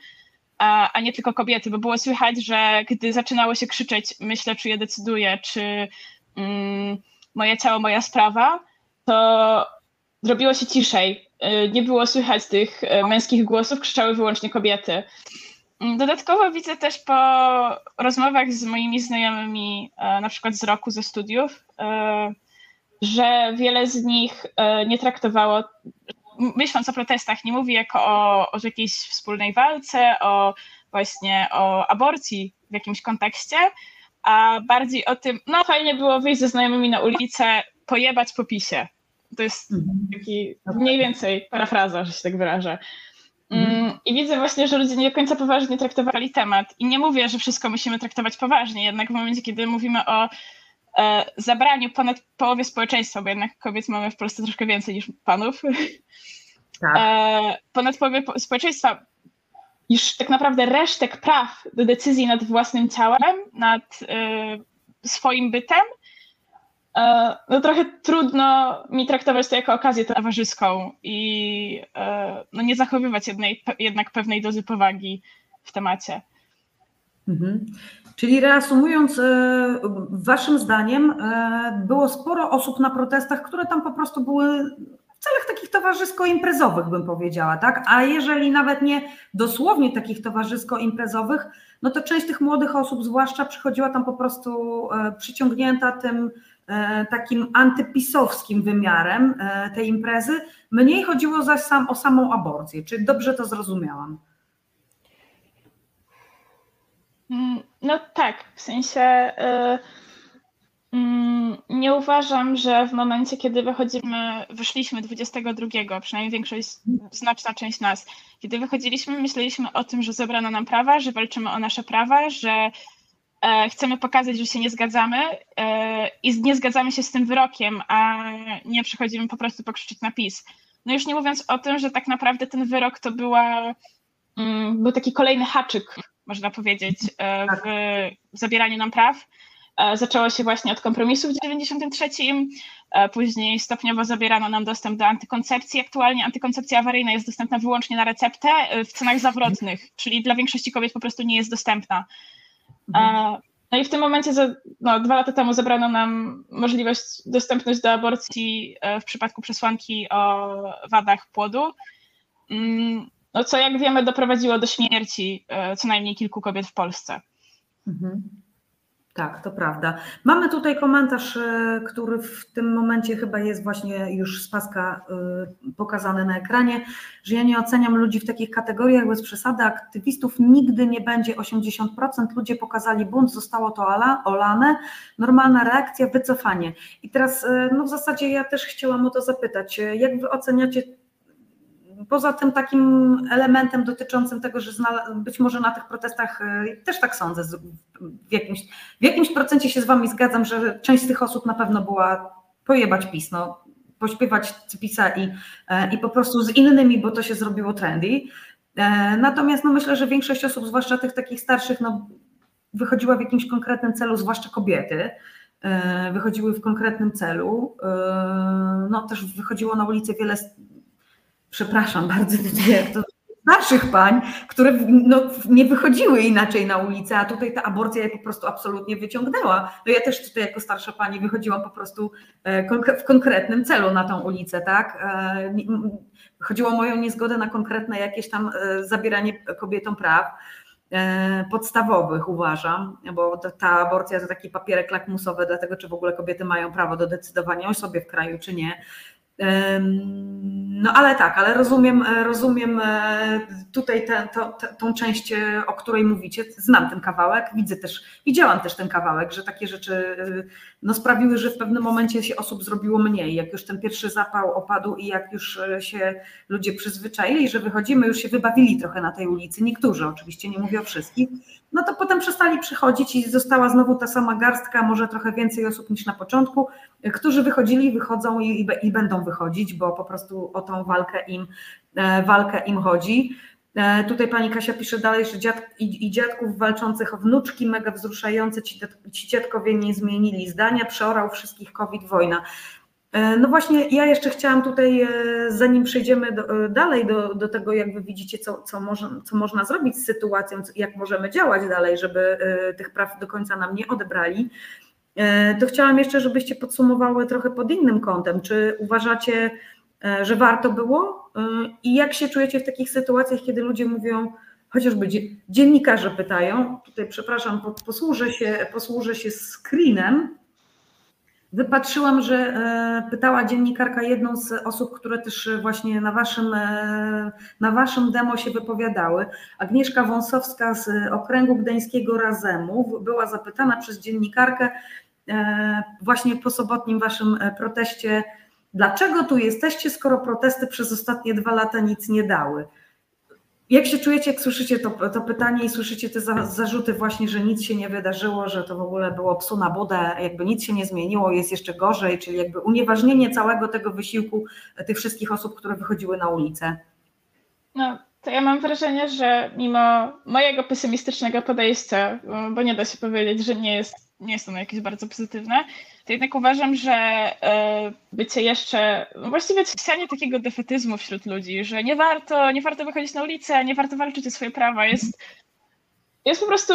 a, nie tylko kobiety, bo było słychać, że gdy zaczynało się krzyczeć myślę, czuję, decyduje, czy mm, moje ciało, moja sprawa, to zrobiło się ciszej. Y, nie było słychać tych y, męskich głosów, krzyczały wyłącznie kobiety. Mm, dodatkowo widzę też po rozmowach z moimi znajomymi, e, na przykład z roku, ze studiów, że wiele z nich e, nie traktowało, myśląc o protestach, nie mówi jako o, o jakiejś wspólnej walce, o właśnie o aborcji w jakimś kontekście, a bardziej o tym, no fajnie było wyjść ze znajomymi na ulicę, pojebać po pisie. To jest mhm. taki mniej więcej parafraza, że się tak wyrażę. Mm, mhm. I widzę właśnie, że ludzie nie do końca poważnie traktowali temat. I nie mówię, że wszystko musimy traktować poważnie, jednak w momencie, kiedy mówimy o zabraniu ponad połowie społeczeństwa, bo jednak kobiet mamy w Polsce troszkę więcej niż panów, tak. e, ponad połowie społeczeństwa już tak naprawdę resztek praw do decyzji nad własnym ciałem, nad e, swoim bytem, E, no trochę trudno mi traktować to jako okazję towarzyską i e, no nie zachowywać jednej, jednak pewnej dozy powagi w temacie. Mhm. Czyli reasumując, e, waszym zdaniem było sporo osób na protestach, które tam po prostu były w celach takich towarzysko-imprezowych, bym powiedziała, tak? A jeżeli nawet nie dosłownie takich towarzysko-imprezowych, no to część tych młodych osób, zwłaszcza, przychodziła tam po prostu przyciągnięta tym E, takim antypisowskim wymiarem e, tej imprezy. Mniej chodziło zaś sam o samą aborcję. Czy dobrze to zrozumiałam? Mm, no tak, w sensie yy, yy, nie uważam, że w momencie, kiedy wychodzimy, wyszliśmy 22, przynajmniej większość, znaczna część nas, kiedy wychodziliśmy, myśleliśmy o tym, że zebrano nam prawa, że walczymy o nasze prawa, że E, chcemy pokazać, że się nie zgadzamy e, i nie zgadzamy się z tym wyrokiem, a nie przychodzimy po prostu pokrzyczeć na PiS. No już nie mówiąc o tym, że tak naprawdę ten wyrok to była, mm, był taki kolejny haczyk, można powiedzieć, e, w zabieraniu nam praw. Zaczęło się właśnie od kompromisu w 93, później stopniowo zabierano nam dostęp do antykoncepcji. Aktualnie antykoncepcja awaryjna jest dostępna wyłącznie na receptę w cenach zawrotnych, czyli dla większości kobiet po prostu nie jest dostępna. Mhm. No i w tym momencie, no, dwa lata temu zebrano nam możliwość, dostępność do aborcji e, w przypadku przesłanki o wadach płodu, mm, no, co jak wiemy doprowadziło do śmierci e, co najmniej kilku kobiet w Polsce. Mhm. Tak, to prawda. Mamy tutaj komentarz, e, który w tym momencie chyba jest właśnie już z paska e, pokazany na ekranie, że ja nie oceniam ludzi w takich kategoriach bez przesady. Aktywistów nigdy nie będzie 80%. Ludzie pokazali bunt, zostało to olane. Normalna reakcja, wycofanie. I teraz no w zasadzie ja też chciałam o to zapytać. Jak wy oceniacie poza tym takim elementem dotyczącym tego, że być może na tych protestach, e, też tak sądzę, w jakimś, w jakimś procencie się z Wami zgadzam, że część z tych osób na pewno była pojebać PiS, no, pośpiewać PiSa i, e, i po prostu z innymi, bo to się zrobiło trendy. E, natomiast no, myślę, że większość osób, zwłaszcza tych takich starszych, no, wychodziła w jakimś konkretnym celu, zwłaszcza kobiety, wychodziły w konkretnym celu. No też wychodziło na ulicę wiele przepraszam bardzo, to starszych pań, które no, nie wychodziły inaczej na ulicę, a tutaj ta aborcja je po prostu absolutnie wyciągnęła. No ja też tutaj jako starsza pani wychodziłam po prostu e, w konkretnym celu na tą ulicę, tak? E, chodziło o moją niezgodę na konkretne jakieś tam e, zabieranie kobietom praw podstawowych uważam, bo ta aborcja to taki papierek lakmusowy dlatego, czy w ogóle kobiety mają prawo do decydowania o sobie w kraju, czy nie. No ale tak, ale rozumiem, e, rozumiem e, tutaj tę tą część, e, o której mówicie. Znam ten kawałek, widzę też, widziałam też ten kawałek, że takie rzeczy no, sprawiły, że w pewnym momencie się osób zrobiło mniej. Jak już ten pierwszy zapał opadł i jak już się ludzie przyzwyczaili, że wychodzimy, już się wybawili trochę na tej ulicy, niektórzy oczywiście, nie mówię o wszystkich, no to potem przestali przychodzić i została znowu ta sama garstka, może trochę więcej osób niż na początku, którzy wychodzili, wychodzą i, i, będą wychodzić, bo po prostu o tą walkę im, e, walkę im chodzi. E, tutaj pani Kasia pisze dalej, że dziad, i, i, dziadków walczących o wnuczki, mega wzruszające, ci, ci dziadkowie nie zmienili zdania, przeorał wszystkich COVID, wojna. E, no właśnie, ja jeszcze chciałam tutaj, zanim przejdziemy do, dalej do, do tego, jak wy widzicie, co, co, może, co można zrobić z sytuacją, jak możemy działać dalej, żeby tych praw do końca nam nie odebrali, E, to chciałam jeszcze, żebyście podsumowały trochę pod innym kątem. Czy uważacie, e, że warto było? E, I jak się czujecie w takich sytuacjach, kiedy ludzie mówią, chociażby dziennikarze pytają, tutaj przepraszam, posłużę się, posłużę się screenem. Wypatrzyłam, że pytała dziennikarka jedną z osób, które też właśnie na waszym, na waszym demo się wypowiadały. Agnieszka Wąsowska z okręgu gdańskiego Razemu była zapytana przez dziennikarkę, E, właśnie po sobotnim waszym e, proteście, dlaczego tu jesteście, skoro protesty przez ostatnie dwa lata nic nie dały? Jak się czujecie, jak słyszycie to, to pytanie i słyszycie te za, zarzuty właśnie, że nic się nie wydarzyło, że to w ogóle było psu na budę, jakby nic się nie zmieniło, jest jeszcze gorzej, czyli jakby unieważnienie całego tego wysiłku e, tych wszystkich osób, które wychodziły na ulicę? No, to ja mam wrażenie, że mimo mojego pesymistycznego podejścia, bo nie da się powiedzieć, że nie jest nie jest ono jakieś bardzo pozytywne, to jednak uważam, że e, bycie jeszcze, no właściwie sianie takiego defetyzmu wśród ludzi, że nie warto, nie warto wychodzić na ulicę, nie warto walczyć o swoje prawa, jest, jest po prostu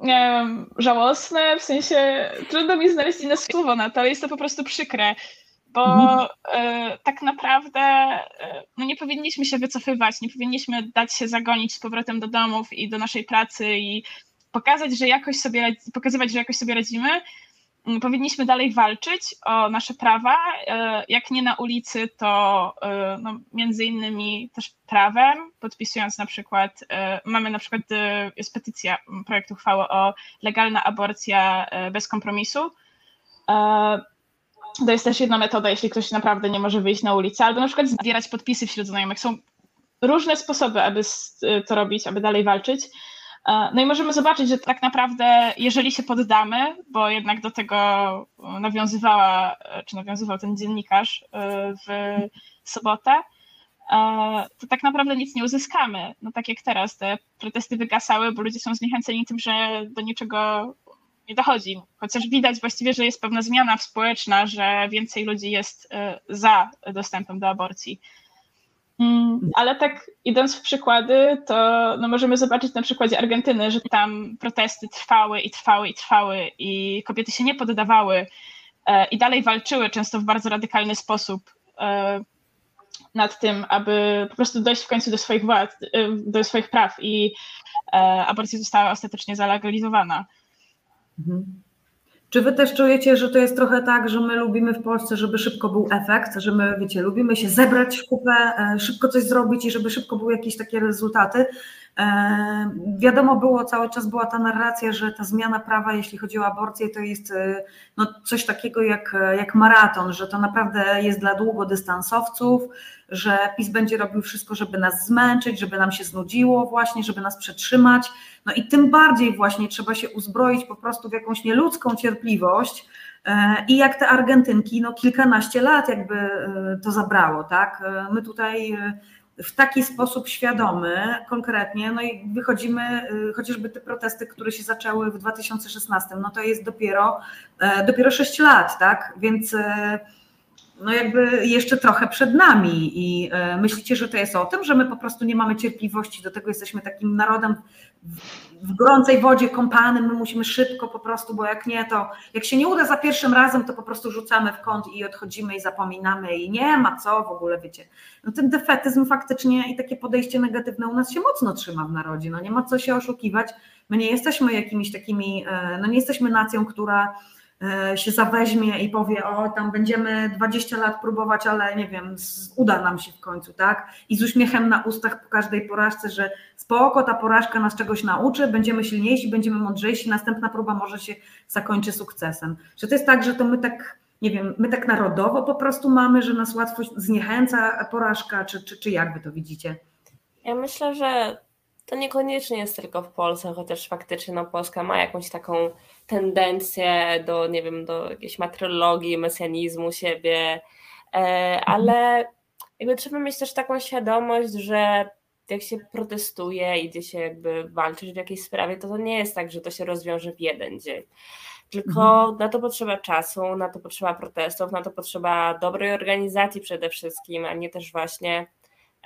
nie wiem, żałosne, w sensie trudno mi znaleźć inne słowo na to, ale jest to po prostu przykre, bo mhm. e, tak naprawdę e, no nie powinniśmy się wycofywać, nie powinniśmy dać się zagonić z powrotem do domów i do naszej pracy i pokazać, że jakoś sobie, pokazywać, że jakoś sobie radzimy, mm, powinniśmy dalej walczyć o nasze prawa. E, jak nie na ulicy, to e, no, między innymi też prawem, podpisując na przykład, e, mamy na przykład, jest petycja projektu uchwały o legalna aborcja bez kompromisu. To jest też jedna metoda, jeśli ktoś naprawdę nie może wyjść na ulicę, albo na przykład zbierać podpisy wśród znajomych. Są różne sposoby, aby to robić, aby dalej walczyć. E, no i możemy zobaczyć, że tak naprawdę, jeżeli się poddamy, bo jednak do tego nawiązywała, czy nawiązywał ten dziennikarz e, w sobotę, e, to tak naprawdę nic nie uzyskamy. No tak jak teraz, te protesty wygasały, bo ludzie są zniechęceni tym, że do niczego nie dochodzi. Chociaż widać właściwie, że jest pewna zmiana społeczna, że więcej ludzi jest za dostępem do aborcji. Mm, ale tak idąc w przykłady, to no możemy zobaczyć na przykładzie Argentyny, że tam protesty trwały i trwały i trwały i kobiety się nie poddawały e, i dalej walczyły, często w bardzo radykalny sposób e, nad tym, aby po prostu dojść w końcu do swoich władz, e, do swoich praw i aborcja została ostatecznie zalegalizowana. Mhm. Czy wy też czujecie, że to jest trochę tak, że my lubimy w Polsce, żeby szybko był efekt, że my, wiecie, lubimy się zebrać w kupę, e, szybko coś zrobić i żeby szybko były jakieś takie rezultaty, wiadomo było, cały czas była ta narracja, że ta zmiana prawa, jeśli chodzi o aborcję, to jest e, no, coś takiego jak, jak maraton, że to naprawdę jest dla długodystansowców, że PiS będzie robił wszystko, żeby nas zmęczyć, żeby nam się znudziło właśnie, żeby nas przetrzymać. No i tym bardziej właśnie trzeba się uzbroić po prostu w jakąś nieludzką cierpliwość, e, i jak te Argentynki, no kilkanaście lat jakby to zabrało, tak? My tutaj w taki sposób świadomy, konkretnie, no i wychodzimy, y, chociażby te protesty, które się zaczęły w 2016, no to jest dopiero, e, dopiero 6 lat, tak? Więc e, no jakby jeszcze trochę przed nami i e, myślicie, że to jest o tym, że my po prostu nie mamy cierpliwości, do tego jesteśmy takim narodem w gorącej wodzie kąpanym, my musimy szybko po prostu, bo jak nie, to jak się nie uda za pierwszym razem, to po prostu rzucamy w kąt i odchodzimy i zapominamy i nie ma co w ogóle, wiecie. No ten defetyzm faktycznie i takie podejście negatywne u nas się mocno trzyma w narodzie, no nie ma co się oszukiwać, my nie jesteśmy jakimiś takimi, e, no nie jesteśmy nacją, która się zaweźmie i powie, o tam będziemy 20 lat próbować, ale nie wiem, uda nam się w końcu, tak? I z uśmiechem na ustach po każdej porażce, że spoko, ta porażka nas czegoś nauczy, będziemy silniejsi, będziemy mądrzejsi, następna próba może się zakończy sukcesem. Że to jest tak, że to my tak, nie wiem, my tak narodowo po prostu mamy, że nas łatwo zniechęca porażka, czy, czy, czy jak wy to widzicie? Ja myślę, że to niekoniecznie jest tylko w Polsce, chociaż faktycznie no, Polska ma jakąś taką tendencję do, nie wiem, do jakiejś matrologii, mesjanizmu siebie, e, ale jakby trzeba mieć też taką świadomość, że jak się protestuje, idzie się jakby walczyć w jakiejś sprawie, to to nie jest tak, że to się rozwiąże w jeden dzień. Tylko mhm. na to potrzeba czasu, na to potrzeba protestów, na to potrzeba dobrej organizacji przede wszystkim, a nie też właśnie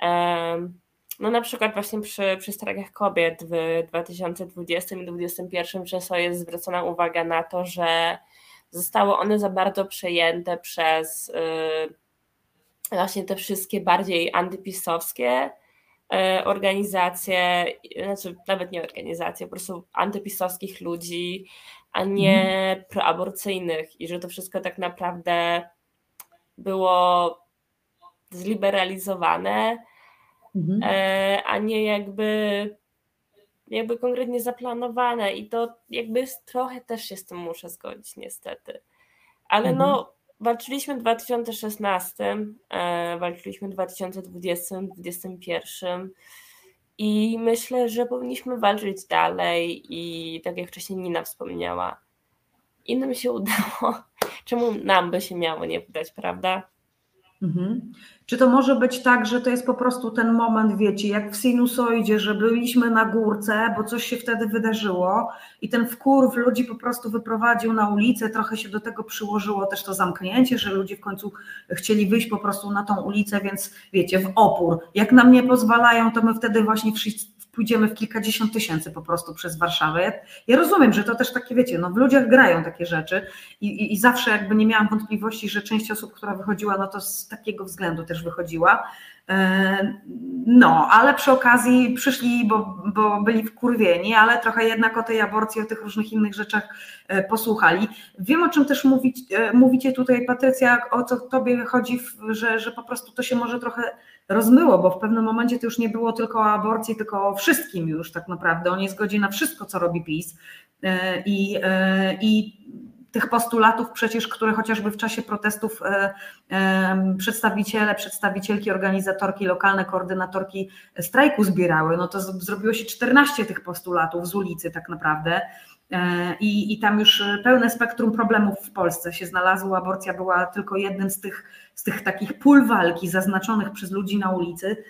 um, no na przykład właśnie przy, przy strajkach kobiet w 2020 i 2021 często jest zwracana uwaga na to, że zostały one za bardzo przejęte przez yy, właśnie te wszystkie bardziej antypisowskie yy, organizacje, znaczy nawet nie organizacje, po prostu antypisowskich ludzi, a nie mm. proaborcyjnych i że to wszystko tak naprawdę było zliberalizowane mhm. E, a nie jakby jakby konkretnie zaplanowane i to jakby trochę też się z tym muszę zgodzić niestety. Ale mhm. no walczyliśmy w 2016, e, walczyliśmy w 2020, 2021 i myślę, że powinniśmy walczyć dalej i tak jak wcześniej Nina wspomniała, innym się udało, czemu nam by się miało nie udać, prawda? Mhm. Czy to może być tak, że to jest po prostu ten moment, wiecie, jak w sinusoidzie, że byliśmy na górce, bo coś się wtedy wydarzyło i ten wkurw ludzi po prostu wyprowadził na ulicę, trochę się do tego przyłożyło też to zamknięcie, że ludzie w końcu chcieli wyjść po prostu na tą ulicę, więc wiecie, w opór. Jak nam nie pozwalają, to my wtedy właśnie wszyscy pójdziemy w kilkadziesiąt tysięcy po prostu przez Warszawę. Ja, rozumiem, że to też takie, wiecie, no w ludziach grają takie rzeczy i, i, i, zawsze jakby nie miałam wątpliwości, że część osób, która wychodziła, no to z takiego względu też wychodziła. E, no, ale przy okazji przyszli, bo, bo byli wkurwieni, ale trochę jednak o tej aborcji, o tych różnych innych rzeczach e, posłuchali. Wiem, o czym też mówić, e, mówicie tutaj, Patrycja, o co tobie chodzi, że, że po prostu to się może trochę rozmyło, bo w pewnym momencie to już nie było tylko o aborcji, tylko o wszystkim już tak naprawdę, o niezgodzie na wszystko, co robi PiS. I, i tych postulatów przecież, które chociażby w czasie protestów e, e, przedstawiciele, przedstawicielki, organizatorki, lokalne koordynatorki strajku zbierały, no to zrobiło się 14 tych postulatów z ulicy tak naprawdę. E, I, I tam już pełne spektrum problemów w Polsce się znalazło. Aborcja była tylko jednym z tych, z tych takich pól walki zaznaczonych przez ludzi na ulicy.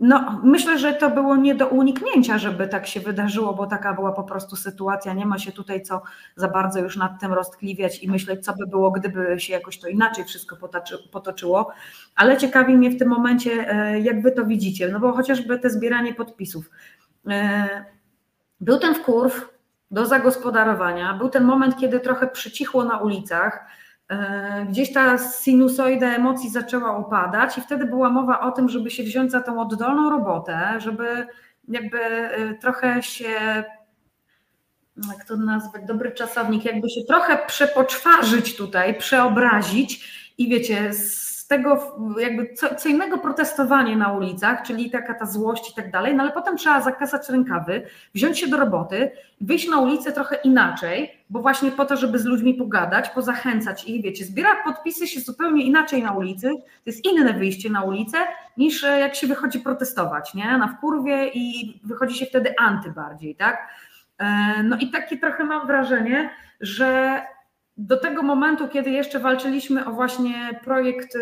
No, myślę, że to było nie do uniknięcia, żeby tak się wydarzyło, bo taka była po prostu sytuacja. Nie ma się tutaj co za bardzo już nad tym roztkliwiać i myśleć, co by było, gdyby się jakoś to inaczej wszystko potoczyło. Ale ciekawi mnie w tym momencie, e, jak wy to widzicie, no bo chociażby te zbieranie podpisów. E, był ten wkurw do zagospodarowania, był ten moment, kiedy trochę przycichło na ulicach gdzieś ta sinusoida emocji zaczęła opadać i wtedy była mowa o tym, żeby się wziąć za tą oddolną robotę, żeby jakby e, trochę się, jak to nazwać, dobry czasownik, jakby się trochę przepoczwarzyć tutaj, przeobrazić i wiecie, z tego jakby co, co, innego protestowanie na ulicach, czyli taka ta złość i tak dalej, no ale potem trzeba zakasać rękawy, wziąć się do roboty, wyjść na ulicę trochę inaczej, bo właśnie po to, żeby z ludźmi pogadać, pozachęcać ich, wiecie, zbierać podpisy się zupełnie inaczej na ulicy, to jest inne wyjście na ulicę niż e, jak się wychodzi protestować, nie, na wkurwie i wychodzi się wtedy anty bardziej, tak. E, no i takie trochę mam wrażenie, że do tego momentu, kiedy jeszcze walczyliśmy o właśnie projekt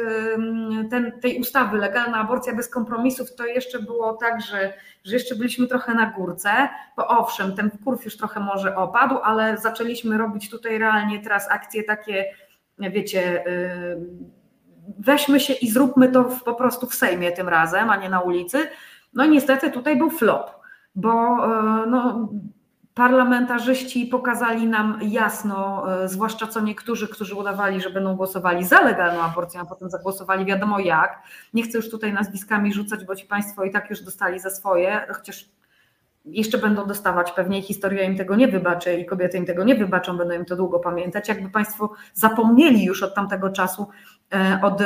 ten, tej ustawy Legalna aborcja bez kompromisów, to jeszcze było tak, że, że jeszcze byliśmy trochę na górce, bo owszem, ten wkurw już trochę może opadł, ale zaczęliśmy robić tutaj realnie teraz akcje takie, wiecie, weźmy się i zróbmy to w, po prostu w Sejmie tym razem, a nie na ulicy. No i niestety tutaj był flop, bo e, no, Parlamentarzyści pokazali nam jasno, e, zwłaszcza co niektórzy, którzy udawali, że będą głosowali za legalną aborcją, a potem zagłosowali wiadomo jak. Nie chcę już tutaj nazwiskami rzucać, bo ci Państwo i tak już dostali za swoje, chociaż jeszcze będą dostawać pewnie historia im tego nie wybaczy i kobiety im tego nie wybaczą, będą im to długo pamiętać. Jakby Państwo zapomnieli już od tamtego czasu, e, od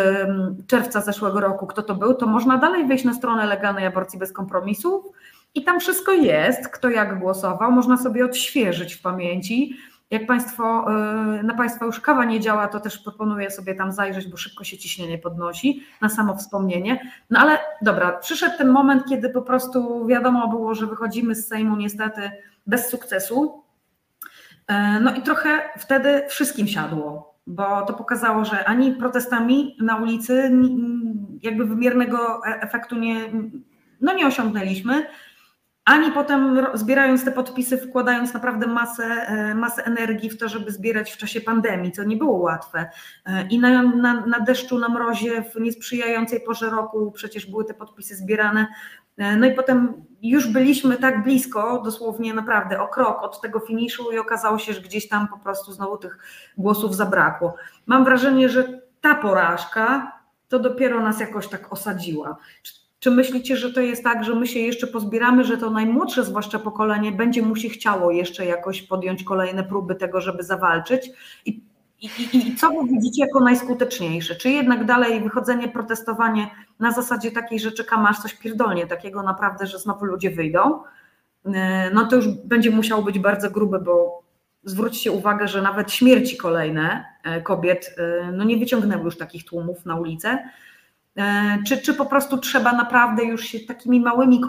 czerwca zeszłego roku, kto to był, to można dalej wejść na stronę legalnej aborcji bez kompromisów i tam wszystko jest, kto jak głosował, można sobie odświeżyć w pamięci. Jak Państwo, y, na Państwa już kawa nie działa, to też proponuję sobie tam zajrzeć, bo szybko się ciśnienie podnosi na samo wspomnienie. No ale dobra, przyszedł ten moment, kiedy po prostu wiadomo było, że wychodzimy z Sejmu niestety bez sukcesu. Y, no i trochę wtedy wszystkim siadło, bo to pokazało, że ani protestami na ulicy jakby wymiernego e-, efektu nie, no nie osiągnęliśmy ani potem zbierając te podpisy, wkładając naprawdę masę, e, masę energii w to, żeby zbierać w czasie pandemii, co nie było łatwe. E, I na, na, na deszczu, na mrozie, w niesprzyjającej porze roku przecież były te podpisy zbierane. E, no i potem już byliśmy tak blisko, dosłownie naprawdę o krok od tego finiszu i okazało się, że gdzieś tam po prostu znowu tych głosów zabrakło. Mam wrażenie, że ta porażka to dopiero nas jakoś tak osadziła. Czy myślicie, że to jest tak, że my się jeszcze pozbieramy, że to najmłodsze zwłaszcza pokolenie będzie mu się chciało jeszcze jakoś podjąć kolejne próby tego, żeby zawalczyć? I, i, i co wy widzicie jako najskuteczniejsze? Czy jednak dalej wychodzenie, protestowanie na zasadzie takiej, że czekamy aż coś pierdolnie takiego naprawdę, że znowu ludzie wyjdą? E, no to już będzie musiało być bardzo grube, bo zwróćcie uwagę, że nawet śmierci kolejne e, kobiet e, no nie wyciągnęły już takich tłumów na ulicę. E, czy, czy po prostu trzeba naprawdę już się takimi małymi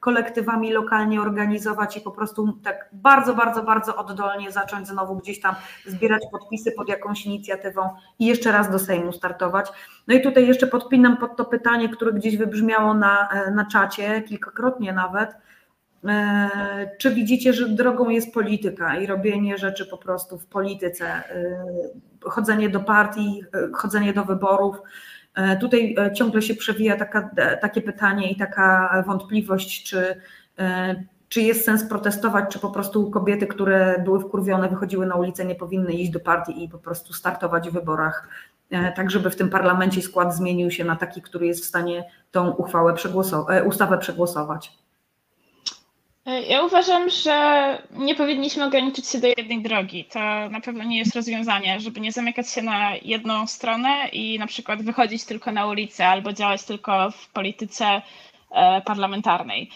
kolektywami lokalnie organizować i po prostu tak bardzo, bardzo, bardzo oddolnie zacząć znowu gdzieś tam zbierać podpisy pod jakąś inicjatywą i jeszcze raz do Sejmu startować? No i tutaj jeszcze podpinam pod to pytanie, które gdzieś wybrzmiało na, e, na czacie, kilkakrotnie nawet. E, czy widzicie, że drogą jest polityka i robienie rzeczy po prostu w polityce, chodzenie do partii, chodzenie do wyborów? E, tutaj e, ciągle się przewija taka, e, takie pytanie i taka wątpliwość, czy, czy jest sens protestować, czy po prostu kobiety, które były wkurwione, wychodziły na ulicę, nie powinny iść do partii i po prostu startować w wyborach, tak żeby w tym parlamencie skład zmienił się na taki, który jest w stanie tą uchwałę przegłosować, ustawę przegłosować. Ja uważam, że nie powinniśmy ograniczyć się do jednej drogi. To na pewno nie jest rozwiązanie, żeby nie zamykać się na jedną stronę i na przykład wychodzić tylko na ulicę albo działać tylko w polityce e, parlamentarnej.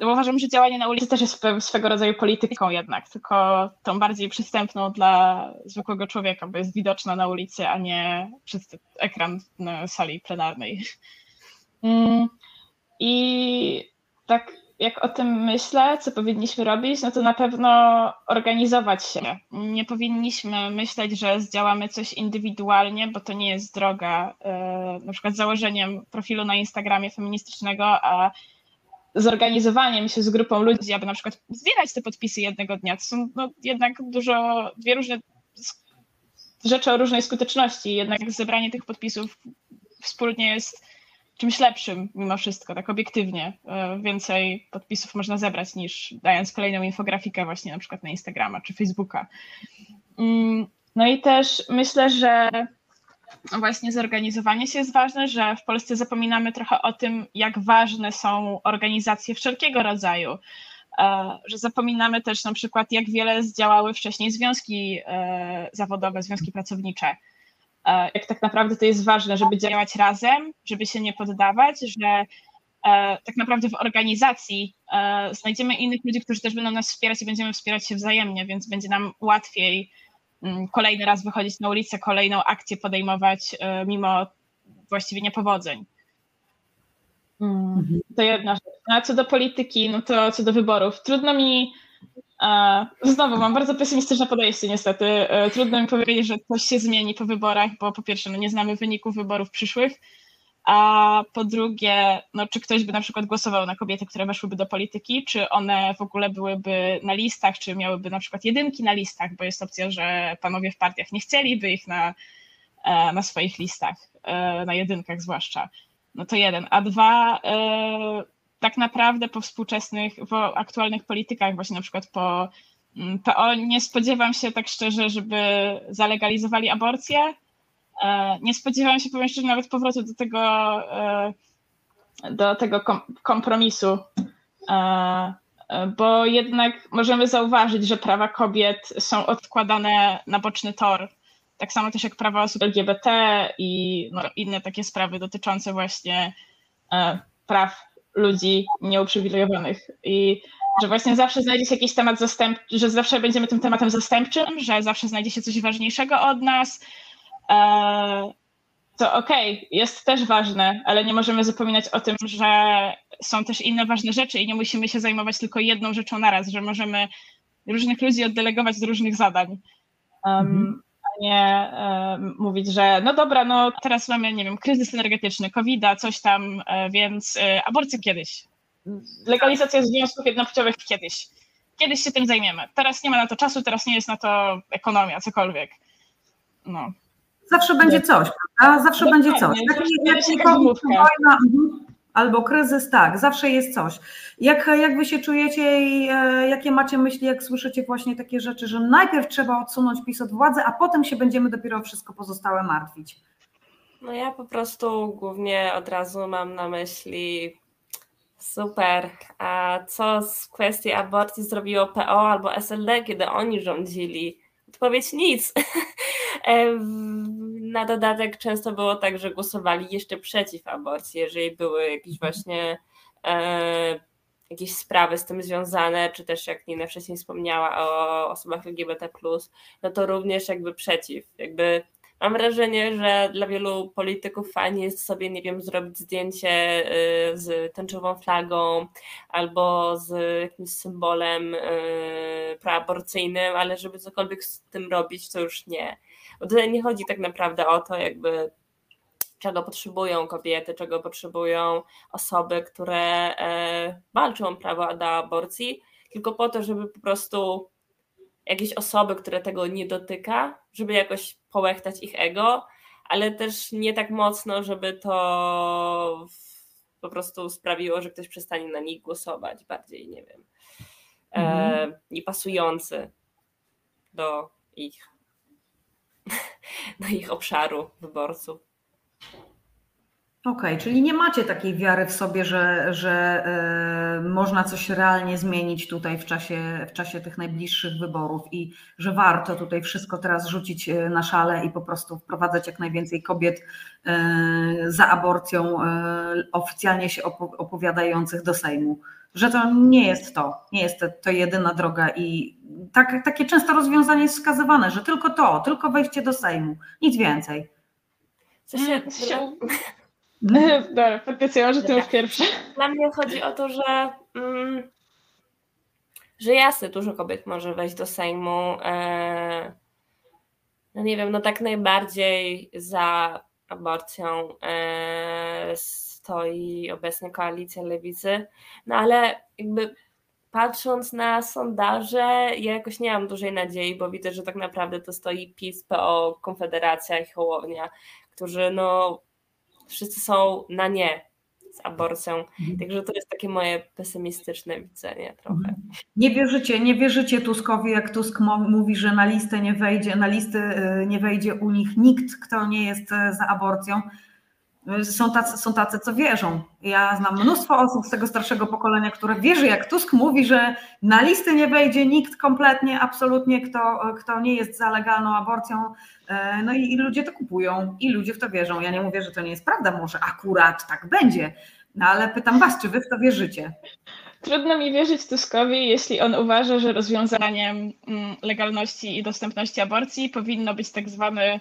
Uważam, że działanie na ulicy też jest swego rodzaju polityką jednak, tylko tą bardziej przystępną dla zwykłego człowieka, bo jest widoczna na ulicy, a nie przez ekran na sali plenarnej. Mm. I tak jak o tym myślę, co powinniśmy robić, no to na pewno organizować się. Nie powinniśmy myśleć, że zdziałamy coś indywidualnie, bo to nie jest droga. E, na przykład założeniem profilu na Instagramie feministycznego, a zorganizowaniem się z grupą ludzi, aby na przykład zbierać te podpisy jednego dnia. To są no, jednak dużo, dwie różne rzeczy o różnej skuteczności. Jednak zebranie tych podpisów wspólnie jest czymś lepszym mimo wszystko, tak obiektywnie. E, więcej podpisów można zebrać niż dając kolejną infografikę właśnie na przykład na Instagrama czy Facebooka. Mm, no i też myślę, że właśnie zorganizowanie się jest ważne, że w Polsce zapominamy trochę o tym, jak ważne są organizacje wszelkiego rodzaju. E, że zapominamy też na przykład, jak wiele zdziałały wcześniej związki e, zawodowe, związki pracownicze jak tak naprawdę to jest ważne, żeby działać razem, żeby się nie poddawać, że e, tak naprawdę w organizacji e, znajdziemy innych ludzi, którzy też będą nas wspierać i będziemy wspierać się wzajemnie, więc będzie nam łatwiej mm, kolejny raz wychodzić na ulicę, kolejną akcję podejmować mimo właściwie niepowodzeń. Mm, mhm. To jedna rzecz. No, a co do polityki, no to co do wyborów. Trudno mi E, znowu mam bardzo pesymistyczne podejście niestety. E, trudno mi powiedzieć, że coś się zmieni po wyborach, bo po pierwsze no nie znamy wyników wyborów przyszłych, a po drugie, no, czy ktoś by na przykład głosował na kobiety, które weszłyby do polityki, czy one w ogóle byłyby na listach, czy miałyby na przykład jedynki na listach, bo jest opcja, że panowie w partiach nie chcieliby ich na, e, na swoich listach, na jedynkach zwłaszcza. No to jeden. A dwa, tak naprawdę po współczesnych, po aktualnych politykach, właśnie na przykład po mm, PO, nie spodziewam się tak szczerze, żeby zalegalizowali aborcję. E, nie spodziewam się, powiem szczerze, nawet powrotu do tego, e, do tego kompromisu, e, bo jednak możemy zauważyć, że prawa kobiet są odkładane na boczny tor. Tak samo też jak prawa osób LGBT i no, inne takie sprawy dotyczące właśnie praw ludzi nieuprzywilejowanych i że właśnie zawsze znajdzie się jakiś temat zastępczy, że zawsze będziemy tym tematem zastępczym, że zawsze znajdzie się coś ważniejszego od nas. E, to okej, okay, jest też ważne, ale nie możemy zapominać o tym, że są też inne ważne rzeczy i nie musimy się zajmować tylko jedną rzeczą naraz, że możemy różnych ludzi oddelegować do różnych zadań. Um, mhm nie e, mówić, że no dobra, no teraz mamy, nie wiem, kryzys energetyczny, covid coś tam, e, więc e, aborcja kiedyś. Legalizacja związków jednopłciowych kiedyś. Kiedyś się tym zajmiemy. Teraz nie ma na to czasu, teraz nie jest na to ekonomia, cokolwiek. No. Zawsze będzie coś, prawda? Zawsze Dokładnie. będzie coś. Jak, jak, wojna, mhm albo kryzys, tak, zawsze jest coś. Jak, jak wy się czujecie i e, jakie macie myśli, jak słyszycie właśnie takie rzeczy, że najpierw trzeba odsunąć PiS od władzy, a potem się będziemy dopiero wszystko pozostałe martwić? No ja po prostu głównie od razu mam na myśli super, a co z kwestii aborcji zrobiło PO albo SLD, kiedy oni rządzili? Odpowiedź nic. E, na dodatek często było tak, że głosowali jeszcze przeciw aborcji, jeżeli były jakieś mhm. właśnie e, jakieś sprawy z tym związane, czy też jak Nina wcześniej wspomniała o osobach LGBT, no to również jakby przeciw. Jakby Mam wrażenie, że dla wielu polityków fajnie jest sobie, nie wiem, zrobić zdjęcie y, z tęczową flagą albo z jakimś symbolem proaborcyjnym, ale żeby cokolwiek z tym robić, to już nie. Bo tutaj nie chodzi tak naprawdę o to, jakby czego potrzebują kobiety, czego potrzebują osoby, które e, walczą o prawo do aborcji, tylko po to, żeby po prostu jakieś osoby, które tego nie dotyka, żeby jakoś połechtać ich ego, ale też nie tak mocno, żeby to po prostu sprawiło, że ktoś przestanie na nich głosować, bardziej, nie wiem, e, e, niepasujący do ich, do ich obszaru wyborców. Okej, okay, czyli nie macie takiej wiary w sobie, że, że y, można coś realnie zmienić tutaj w czasie, w czasie tych najbliższych wyborów i że warto tutaj wszystko teraz rzucić e, na szale i po prostu wprowadzać jak najwięcej kobiet y, za aborcją y, oficjalnie się opowiadających do Sejmu. Że to nie jest to, nie jest to, to jedyna droga i tak, takie często rozwiązanie jest wskazywane, że tylko to, tylko wejście do Sejmu, nic więcej. W sensie, mm, Dobra, Patrycja, że ty już pierwszy. Dla mnie chodzi o to, że, mm, że jasne, dużo kobiet może wejść do Sejmu. E, no nie wiem, no tak najbardziej za aborcją e, stoi obecna koalicja lewicy, no ale jakby patrząc na sondaże, ja jakoś nie mam dużej nadziei, bo widzę, że tak naprawdę to stoi PiS, PO, Konfederacja i Hołownia, którzy no wszyscy są na nie z aborcją. Mhm. Także to jest takie moje pesymistyczne widzenie trochę. Mhm. Nie wierzycie, nie wierzycie Tuskowi, jak Tusk mówi, że na listę nie wejdzie, na listy y, nie wejdzie u nich nikt, kto nie jest y, za aborcją. Są tacy, są tacy, co wierzą. Ja znam mnóstwo osób z tego starszego pokolenia, które wierzy, jak Tusk mówi, że na listy nie wejdzie nikt kompletnie, absolutnie, kto, kto nie jest za legalną aborcją. E, no i, i ludzie to kupują i ludzie w to wierzą. Ja nie mówię, że to nie jest prawda, może akurat tak będzie, no ale pytam Was, czy Wy w to wierzycie? Trudno mi wierzyć Tuskowi, jeśli on uważa, że rozwiązaniem mm, legalności i dostępności aborcji powinno być tak zwany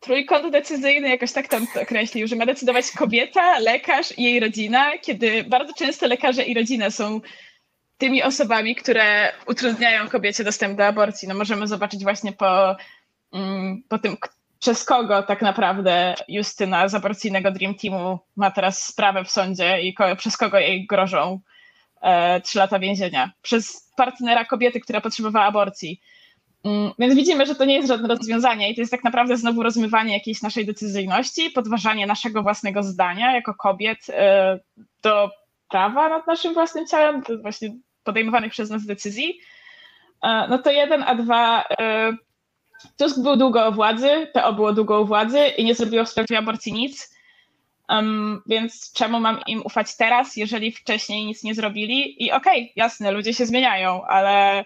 trójkąt decyzyjny, jakoś tak tam to określił, że ma decydować kobieta, lekarz i jej rodzina, kiedy bardzo często lekarze i rodzina są tymi osobami, które utrudniają kobiecie dostęp do aborcji. No możemy zobaczyć właśnie po, mm, po tym, przez kogo tak naprawdę Justyna z aborcyjnego Dream Teamu ma teraz sprawę w sądzie i ko przez kogo jej grożą e, trzy lata więzienia. Przez partnera kobiety, która potrzebowała aborcji. Mm, więc widzimy, że to nie jest żadne rozwiązanie i to jest tak naprawdę znowu rozmywanie jakiejś naszej decyzyjności, podważanie naszego własnego zdania jako kobiet e, do prawa nad naszym własnym ciałem, do właśnie podejmowanych przez nas decyzji. E, no to jeden, a dwa, e, Tusk był długo u władzy, PO było długo u władzy i nie zrobiło w sprawie aborcji nic. Um, więc czemu mam im ufać teraz, jeżeli wcześniej nic nie zrobili? I okej, okay, jasne, ludzie się zmieniają, ale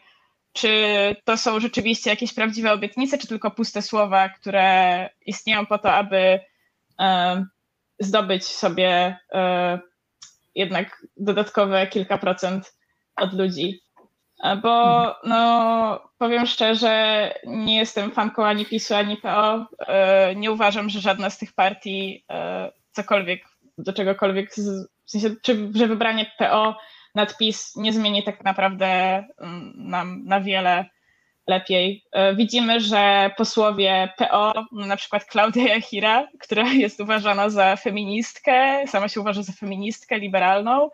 czy to są rzeczywiście jakieś prawdziwe obietnice, czy tylko puste słowa, które istnieją po to, aby e, zdobyć sobie e, jednak dodatkowe kilka procent od ludzi. E, bo no, powiem szczerze, nie jestem fanką ani PiSu, ani PO. Nie uważam, że żadna z tych partii cokolwiek, do czegokolwiek, w sensie, czy, że wybranie PO nadpis nie zmieni tak naprawdę mm, nam na wiele lepiej. E, widzimy, że posłowie PO, na przykład Klaudia Jachira, która jest uważana za feministkę, sama się uważa za feministkę liberalną,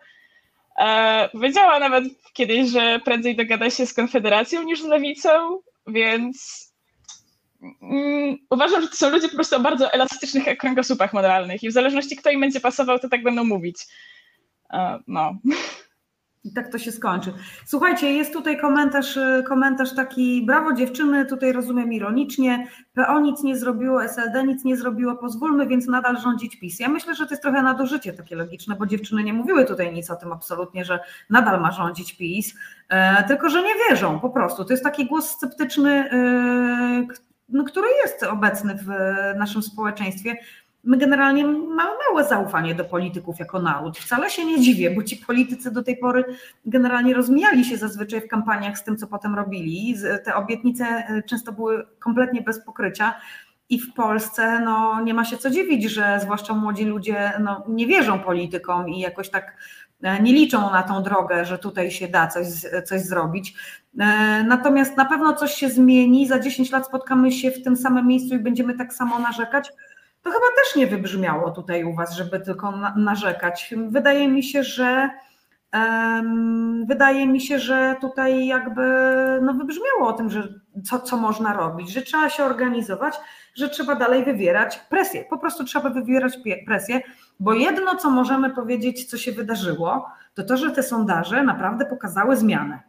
e, powiedziała nawet kiedyś, że prędzej dogada się z Konfederacją niż z Lewicą, więc mm, uważam, że to są ludzie po prostu o bardzo elastycznych kręgosłupach moralnych i w zależności kto im będzie pasował, to tak będą mówić. E, no. I tak to się skończy. Słuchajcie, jest tutaj komentarz, y, komentarz taki, brawo dziewczyny, tutaj rozumiem ironicznie, PO nic nie zrobiło, SLD nic nie zrobiło, pozwólmy więc nadal rządzić PiS. Ja myślę, że to jest trochę nadużycie takie logiczne, bo dziewczyny nie mówiły tutaj nic o tym absolutnie, że nadal ma rządzić PiS, e, tylko że nie wierzą po prostu. To jest taki głos sceptyczny, e, no, który jest obecny w naszym społeczeństwie my generalnie mamy małe zaufanie do polityków jako naród. Wcale się nie dziwię, bo ci politycy do tej pory generalnie rozmijali się zazwyczaj w kampaniach z tym, co potem robili. Te obietnice e, często były kompletnie bez pokrycia. i w Polsce no, nie ma się co dziwić, że zwłaszcza młodzi ludzie no, nie wierzą politykom i jakoś tak e, nie liczą na tą drogę, że tutaj się da coś, coś zrobić. E, natomiast na pewno coś się zmieni, za 10 lat spotkamy się w tym samym miejscu i będziemy tak samo narzekać. To chyba też nie wybrzmiało tutaj u Was, żeby tylko narzekać. Wydaje mi się, że Wydaje mi się, że tutaj jakby no wybrzmiało o tym, że co, co można robić, że trzeba się organizować, że trzeba dalej wywierać presję. Po prostu trzeba wywierać presję, bo jedno, co możemy powiedzieć, co się wydarzyło, to to, że te sondaże naprawdę pokazały zmianę.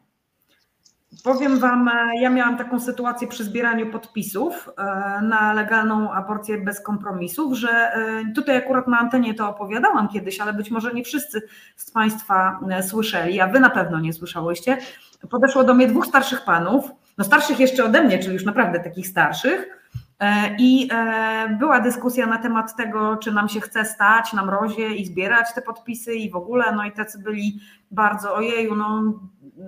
Powiem Wam, e, ja miałam taką sytuację przy zbieraniu podpisów e, na legalną aborcję bez kompromisów, że e, tutaj akurat na antenie to opowiadałam kiedyś, ale być może nie wszyscy z Państwa słyszeli, a Wy na pewno nie słyszałyście. Podeszło do mnie dwóch starszych panów, no starszych jeszcze ode mnie, czyli już naprawdę takich starszych, i była dyskusja na temat tego, czy nam się chce stać na mrozie i zbierać te podpisy i w ogóle, no i tacy byli bardzo, ojeju, no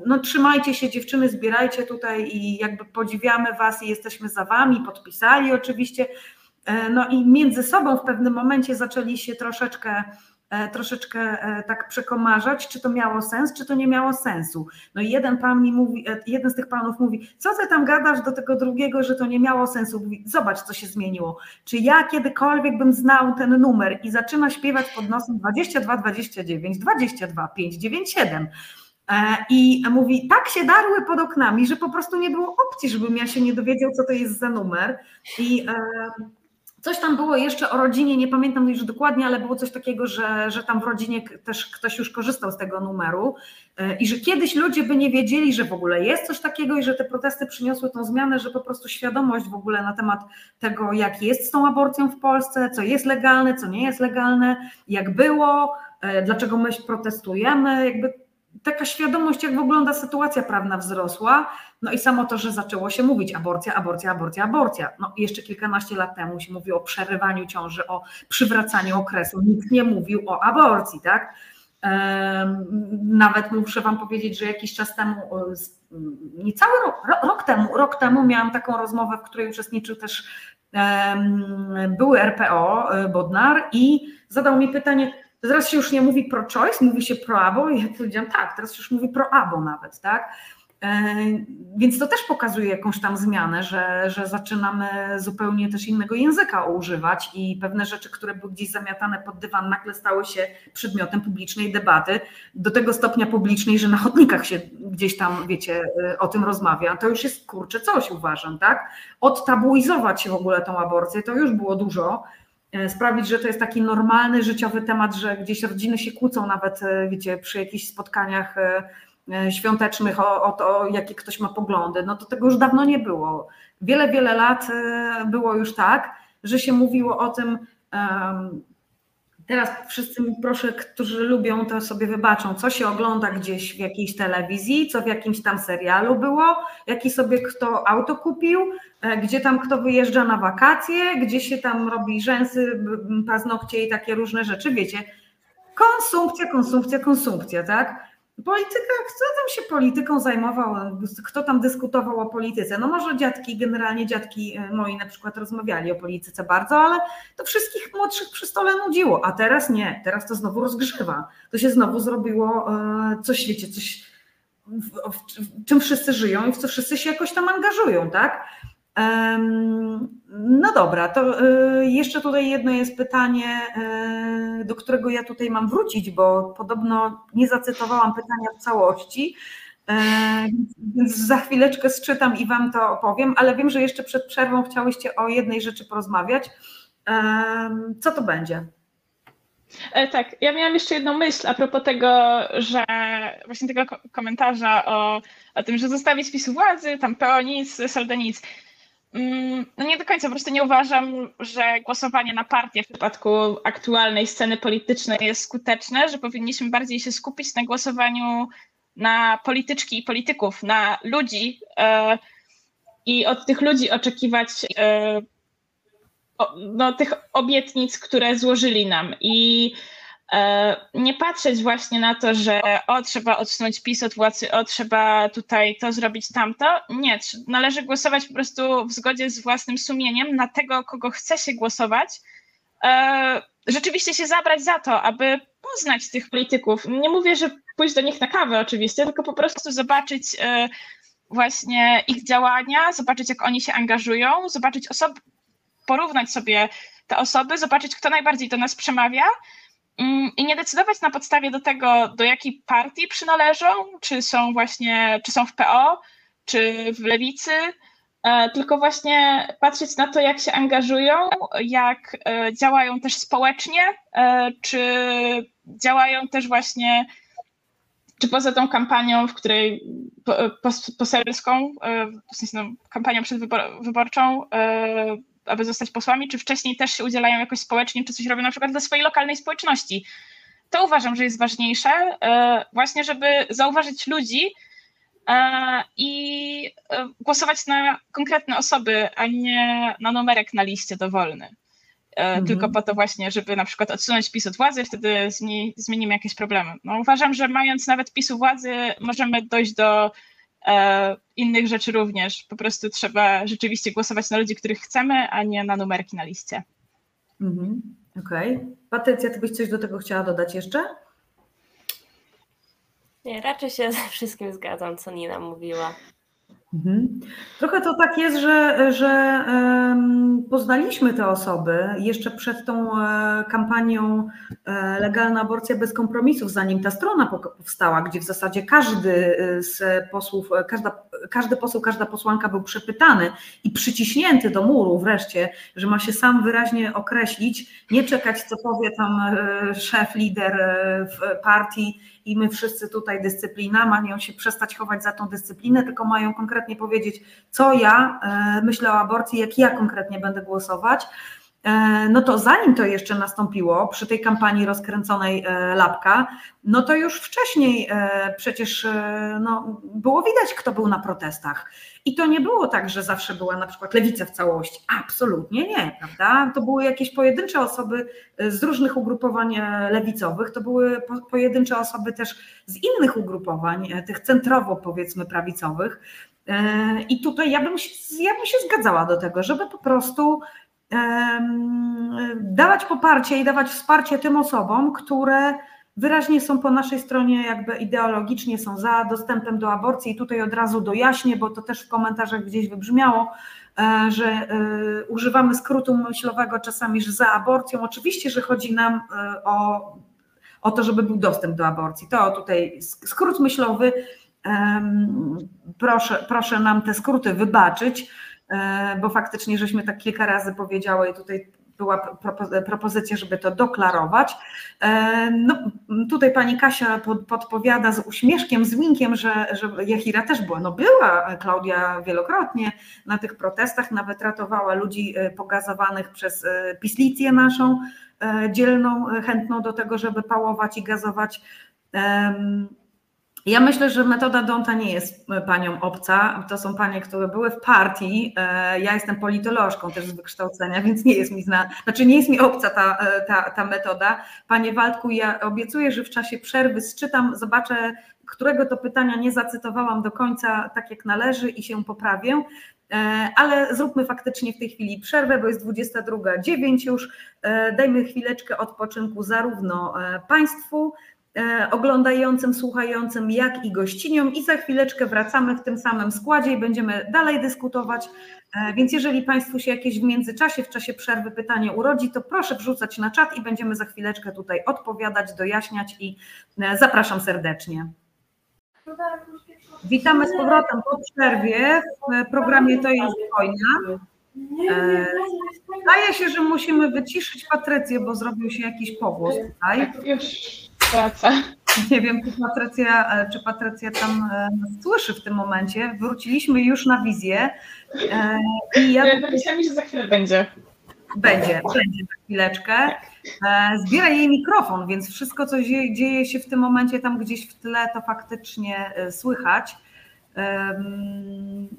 no trzymajcie się dziewczyny, zbierajcie tutaj i jakby podziwiamy Was i jesteśmy za Wami, podpisali oczywiście. E, no i między sobą w pewnym momencie zaczęli się troszeczkę e, troszeczkę e, tak przekomarzać, czy to miało sens, czy to nie miało sensu. No i jeden pan mi mówi, jeden z tych panów mówi, co ty tam gadasz do tego drugiego, że to nie miało sensu. Mówi, zobacz, co się zmieniło. Czy ja kiedykolwiek bym znał ten numer i zaczyna śpiewać pod nosem 22, 29, 22, 5, 9, 7. E, I mówi, tak się darły pod oknami, że po prostu nie było opcji, żebym ja się nie dowiedział, co to jest za numer. I e, coś tam było jeszcze o rodzinie, nie pamiętam już dokładnie, ale było coś takiego, że, że tam w rodzinie też ktoś już korzystał z tego numeru e, i że kiedyś ludzie by nie wiedzieli, że w ogóle jest coś takiego i że te protesty przyniosły tą zmianę, że po prostu świadomość w ogóle na temat tego, jak jest z tą aborcją w Polsce, co jest legalne, co nie jest legalne, jak było, dlaczego my protestujemy, jakby taka świadomość, jak wygląda sytuacja prawna wzrosła, no i samo to, że zaczęło się mówić aborcja, aborcja, aborcja, aborcja. No jeszcze kilkanaście lat temu się mówiło o przerywaniu ciąży, o przywracaniu okresu, nikt nie mówił o aborcji, tak? Nawet muszę Wam powiedzieć, że jakiś czas temu, niecały rok, rok temu, rok temu miałam taką rozmowę, w której uczestniczył też były RPO e, Bodnar i zadał mi pytanie, teraz się już nie mówi pro-choice, mówi się pro-abo i ja powiedziałam tak, teraz już mówi pro-abo nawet, tak? E, więc to też pokazuje jakąś tam zmianę, że, że zaczynamy zupełnie też innego języka używać i pewne rzeczy, które były gdzieś zamiatane pod dywan, nagle stały się przedmiotem publicznej debaty, do tego stopnia publicznej, że na chodnikach się gdzieś tam, wiecie, e, o tym rozmawia. To już jest kurczę coś, uważam, tak? Odtabuizować w ogóle tą aborcję, to już było dużo sprawić, że to jest taki normalny, życiowy temat, że gdzieś rodziny się kłócą nawet, e, wiecie, przy jakichś spotkaniach e, świątecznych o, o to, jakie ktoś ma poglądy. No to tego już dawno nie było. Wiele, wiele lat było już tak, że się mówiło o tym, Teraz wszyscy mi proszę, którzy lubią, to sobie wybaczą, co się ogląda gdzieś w jakiejś telewizji, co w jakimś tam serialu było, jaki sobie kto auto kupił, e, gdzie tam kto wyjeżdża na wakacje, gdzie się tam robi rzęsy, paznokcie i takie różne rzeczy, wiecie. Konsumpcja, konsumpcja, konsumpcja, tak? Polityka, kto tam się polityką zajmował, kto tam dyskutował o polityce? No może dziadki, generalnie dziadki e, moi na przykład rozmawiali o polityce bardzo, ale to wszystkich młodszych przy stole nudziło, a teraz nie, teraz to znowu rozgrzewa. To się znowu zrobiło e, coś, wiecie, coś, w, w, w czym wszyscy żyją i w co wszyscy się jakoś tam angażują, tak? No dobra, to e, jeszcze tutaj jedno jest pytanie, e, do którego ja tutaj mam wrócić, bo podobno nie zacytowałam pytania w całości, e, więc za chwileczkę sczytam i Wam to opowiem, ale wiem, że jeszcze przed przerwą chciałyście o jednej rzeczy porozmawiać. Co to będzie? Tak, ja miałam jeszcze jedną myśl a propos tego, że właśnie tego komentarza o, o tym, że zostawić spisu władzy, tam PO nic, Solda nic. Mm, no nie do końca, po prostu nie uważam, że głosowanie na partię w przypadku aktualnej sceny politycznej jest skuteczne, że powinniśmy bardziej się skupić na głosowaniu na polityczki i polityków, na ludzi e, i od tych ludzi oczekiwać e, no, tych obietnic, które złożyli nam. I nie patrzeć właśnie na to, że o, trzeba odsunąć PiS od władzy, o, trzeba tutaj to zrobić, tamto. Nie, należy głosować po prostu w zgodzie z własnym sumieniem na tego, kogo chce się głosować. E, rzeczywiście się zabrać za to, aby poznać tych polityków. Nie mówię, że pójść do nich na kawę oczywiście, tylko po prostu zobaczyć e, właśnie ich działania, zobaczyć jak oni się angażują, zobaczyć osoby, porównać sobie te osoby, zobaczyć kto najbardziej do nas przemawia i nie decydować na podstawie do tego, do jakiej partii przynależą, czy są właśnie, czy są w PO, czy w lewicy, e, tylko właśnie patrzeć na to, jak się angażują, jak e, działają też społecznie, e, czy działają też właśnie, czy poza tą kampanią, w której poselską, w sensie no, kampanią przedwyborczą, aby zostać posłami, czy wcześniej też się udzielają jakoś społecznie, czy coś robią na przykład dla swojej lokalnej społeczności. To uważam, że jest ważniejsze, e, właśnie żeby zauważyć ludzi e, i e, głosować na konkretne osoby, a nie na numerek na liście dowolny. Mhm. Tylko po to właśnie, żeby na przykład odsunąć PiS od władzy, wtedy zmienimy jakieś problemy. No, uważam, że mając nawet PiSu władzy, możemy dojść do innych rzeczy również. Po prostu trzeba rzeczywiście głosować na ludzi, których chcemy, a nie na numerki na liście. Mhm. Okej. Okay. Patrycja, ty byś coś do tego chciała dodać jeszcze? Nie, raczej się ze wszystkim zgadzam, co Nina mówiła. Mhm. Trochę to tak jest, że, że poznaliśmy te osoby jeszcze przed tą e, kampanią e, Legalna aborcja bez kompromisów, zanim ta strona powstała, gdzie w zasadzie każdy e, z posłów, każda, każdy poseł, każda posłanka był przepytany i przyciśnięty do muru wreszcie, że ma się sam wyraźnie określić, nie czekać, co powie tam szef, lider partii i my wszyscy tutaj dyscyplina, mają się przestać chować za tą dyscyplinę, tylko mają konkretnie powiedzieć, co ja e, myślę o aborcji, jak ja konkretnie będę głosować. E, no to zanim to jeszcze nastąpiło, przy tej kampanii rozkręconej e, Lapka, no to już wcześniej przecież no, było widać, kto był na protestach. I to nie było tak, że zawsze była na przykład lewica w całości. Absolutnie nie, prawda? To były jakieś pojedyncze osoby z różnych ugrupowań lewicowych, to były pojedyncze osoby też z innych ugrupowań, tych centrowo powiedzmy prawicowych. I tutaj ja bym, się, ja bym się zgadzała do tego, żeby po prostu dawać poparcie i dawać wsparcie tym osobom, które wyraźnie są po naszej stronie, jakby ideologicznie są za dostępem do aborcji. I tutaj od razu dojaśnię, bo to też w komentarzach gdzieś wybrzmiało, e, że e, używamy skrótu myślowego czasami, że za aborcją. Oczywiście, że chodzi nam e, o, o to, żeby był dostęp do aborcji. To tutaj skrót myślowy. Proszę, proszę nam te skróty wybaczyć bo faktycznie żeśmy tak kilka razy powiedziały i tutaj była propozycja, żeby to doklarować. E, no, tutaj pani Kasia podpowiada z uśmieszkiem, z winkiem, że, że Jachira też była. No była Klaudia wielokrotnie na tych protestach, nawet ratowała ludzi e, pogazowanych przez pislicję naszą, dzielną, chętną do tego, żeby pałować i gazować. Ja myślę, że metoda Donta nie jest e, panią obca. To są panie, które były w partii. E, ja jestem politolożką też z wykształcenia, więc nie jest mi znana, znaczy nie jest mi obca ta, e, ta, ta metoda. Panie Waldku, ja obiecuję, że w czasie przerwy sczytam, zobaczę, którego to pytania nie zacytowałam do końca tak jak należy i się poprawię. Ale zróbmy faktycznie w tej chwili przerwę, bo jest 22.09 już. Dajmy chwileczkę odpoczynku zarówno Państwu, oglądającym, słuchającym, jak i gościniom i za chwileczkę wracamy w tym samym składzie i będziemy dalej dyskutować. E, więc jeżeli Państwu się jakieś w międzyczasie, w czasie przerwy pytanie urodzi, to proszę wrzucać na czat i będziemy za chwileczkę tutaj odpowiadać, dojaśniać i e, zapraszam serdecznie. Witamy z powrotem po przerwie w programie To jest wojna. Zdaje się, że musimy wyciszyć Patrycję, bo zrobił się jakiś pogłos tutaj. Tak, już wraca. Nie wiem, czy Patrycja, e, czy Patrycja tam e, nas słyszy w tym momencie. Wróciliśmy już na wizję. E, I ja napisała mi, że za chwilę będzie. Będzie, będzie za chwileczkę. Zbiera jej mikrofon, więc wszystko, co dzieje się w tym momencie tam gdzieś w tle, to faktycznie słychać.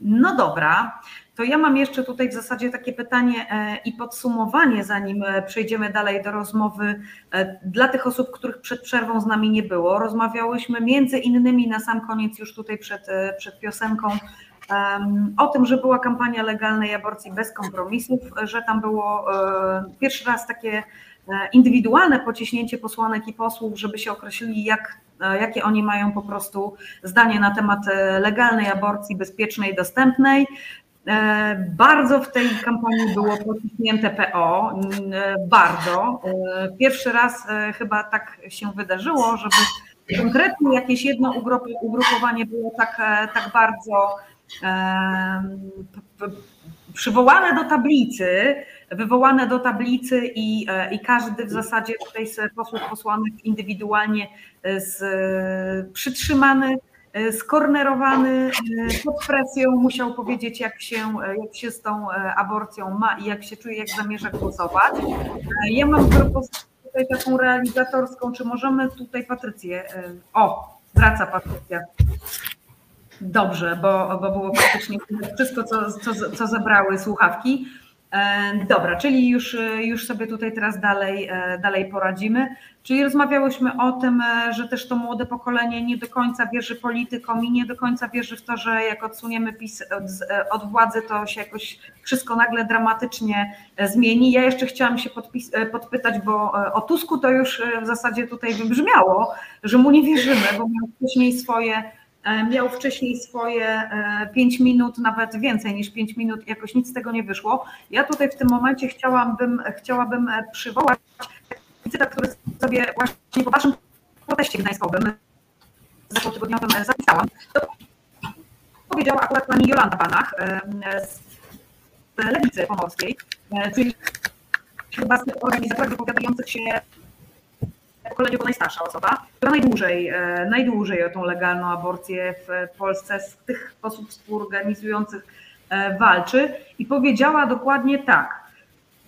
No dobra, to ja mam jeszcze tutaj w zasadzie takie pytanie e, i podsumowanie, zanim e, przejdziemy dalej do rozmowy e, dla tych osób, których przed przerwą z nami nie było. Rozmawiałyśmy między innymi na sam koniec już tutaj przed, przed piosenką o tym, że była kampania legalnej aborcji bez kompromisów, że tam było pierwszy raz takie indywidualne pociśnięcie posłanek i posłów, żeby się określili, jak, jakie oni mają po prostu zdanie na temat legalnej aborcji, bezpiecznej, dostępnej. E, bardzo w tej kampanii było pociśnięte PO, e, bardzo. E, pierwszy raz chyba tak się wydarzyło, żeby konkretnie jakieś jedno ugrupowanie było tak, tak bardzo przywołane do tablicy, wywołane do tablicy i, i każdy w zasadzie tutaj z posłów posłanek indywidualnie z, przytrzymany skornerowany, e, pod presją, musiał powiedzieć, jak się, jak się z tą e, aborcją ma i jak się czuje, jak zamierza głosować. Ja mam propozycję tutaj taką realizatorską, czy możemy tutaj Patrycję, o, wraca Patrycja. Dobrze, bo, bo było praktycznie wszystko, co, co, co zebrały słuchawki. Dobra, czyli już, już sobie tutaj teraz dalej, dalej poradzimy. Czyli rozmawiałyśmy o tym, e, że też to młode pokolenie nie do końca wierzy politykom i nie do końca wierzy w to, że jak odsuniemy PiS od, e, od władzy, to się jakoś wszystko nagle dramatycznie e, zmieni. Ja jeszcze chciałam się podpis, podpytać, bo o Tusku to już w zasadzie tutaj wybrzmiało, że mu nie wierzymy, bo miał wcześniej swoje miał wcześniej swoje 5 minut, nawet więcej niż 5 minut, jakoś nic z tego nie wyszło. Ja tutaj w tym momencie chciałabym, chciałabym przywołać cytat, który sobie właśnie po waszym proteście gdańskowym tygodniowym zapisałam, to powiedziała akurat pani Jolanta Banach z Lewicy Pomorskiej, czyli chyba z tych organizatorów wypowiadających się pokoleniu to najstarsza osoba, która najdłużej, najdłużej o tą legalną aborcję w Polsce z tych osób współorganizujących walczy i powiedziała dokładnie tak.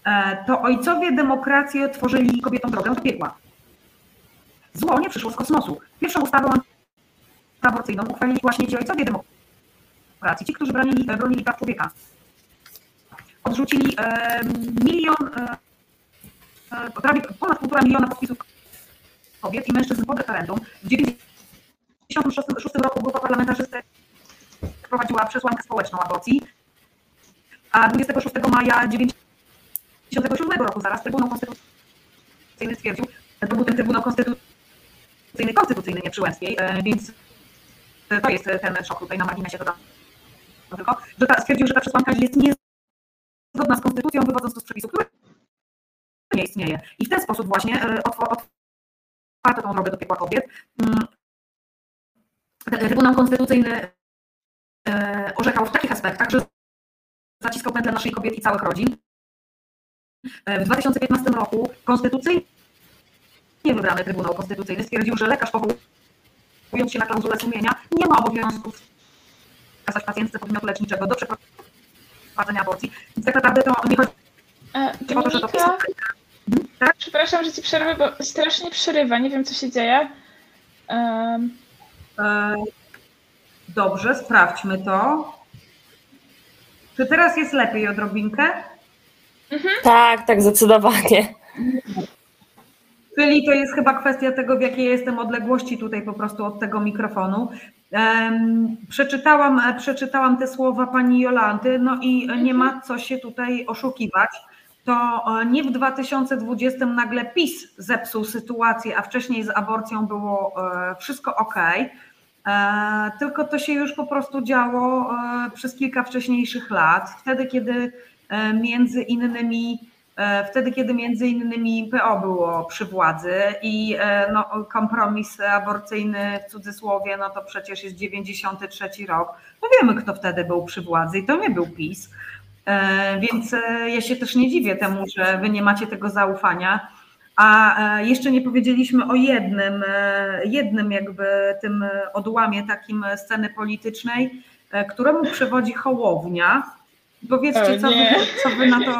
E, to ojcowie demokracji otworzyli kobietom drogę do piekła. Zło nie przyszło z kosmosu. Pierwszą ustawą aborcyjną uchwalili właśnie ci ojcowie demokracji, ci, którzy bronili, bronili praw człowieka. Odrzucili e, milion, e, prawie ponad półtora miliona podpisów kobiet i mężczyzn pod referendum. W 1996 roku grupa parlamentarzystek prowadziła przesłankę społeczną aborcji, a 26 maja 9 1997 roku zaraz Trybunał Konstytucyjny stwierdził, to był ten Trybunał Konstytucyjny, konstytucyjny, nie e, więc to jest ten szok tutaj na marginesie dodam. Tylko, że ta, stwierdził, że ta przesłanka jest niezgodna z konstytucją, wywodząc to z przepisu, który nie istnieje. I w ten sposób właśnie e, otwarto tą drogę do piekła kobiet. Mm, Trybunał Konstytucyjny e, orzekał w takich aspektach, że zaciskał pętlę naszej kobiet i całych rodzin, w 2015 roku konstytucyjnie wybrany Trybunał Konstytucyjny stwierdził, że lekarz powołując się na klauzulę sumienia nie ma obowiązku wskazać pacjentce podmiotu leczniczego do przeprowadzenia aborcji. Więc tak naprawdę to nie chodzi e, o to, że to jest... Mhm, tak? Przepraszam, że ci przerwę, bo strasznie przerywa, nie wiem co się dzieje. Um... E, dobrze, sprawdźmy to. Czy teraz jest lepiej odrobinkę? Mhm. Tak, tak, zdecydowanie. Czyli to jest chyba kwestia tego, w jakiej jestem odległości tutaj po prostu od tego mikrofonu. Um, przeczytałam, przeczytałam te słowa pani Jolanty, no i nie ma co się tutaj oszukiwać. To e, nie w 2020 nagle PiS zepsuł sytuację, a wcześniej z aborcją było e, wszystko ok. E, tylko to się już po prostu działo przez kilka wcześniejszych lat, wtedy kiedy między innymi wtedy, kiedy między innymi PO było przy władzy i no, kompromis aborcyjny w cudzysłowie, no to przecież jest 93 rok. No wiemy, kto wtedy był przy władzy i to nie był PiS. Więc ja się też nie dziwię temu, że wy nie macie tego zaufania. A jeszcze nie powiedzieliśmy o jednym, jednym jakby tym odłamie takim sceny politycznej, któremu przewodzi Hołownia, Powiedzcie, co wy, co wy na to,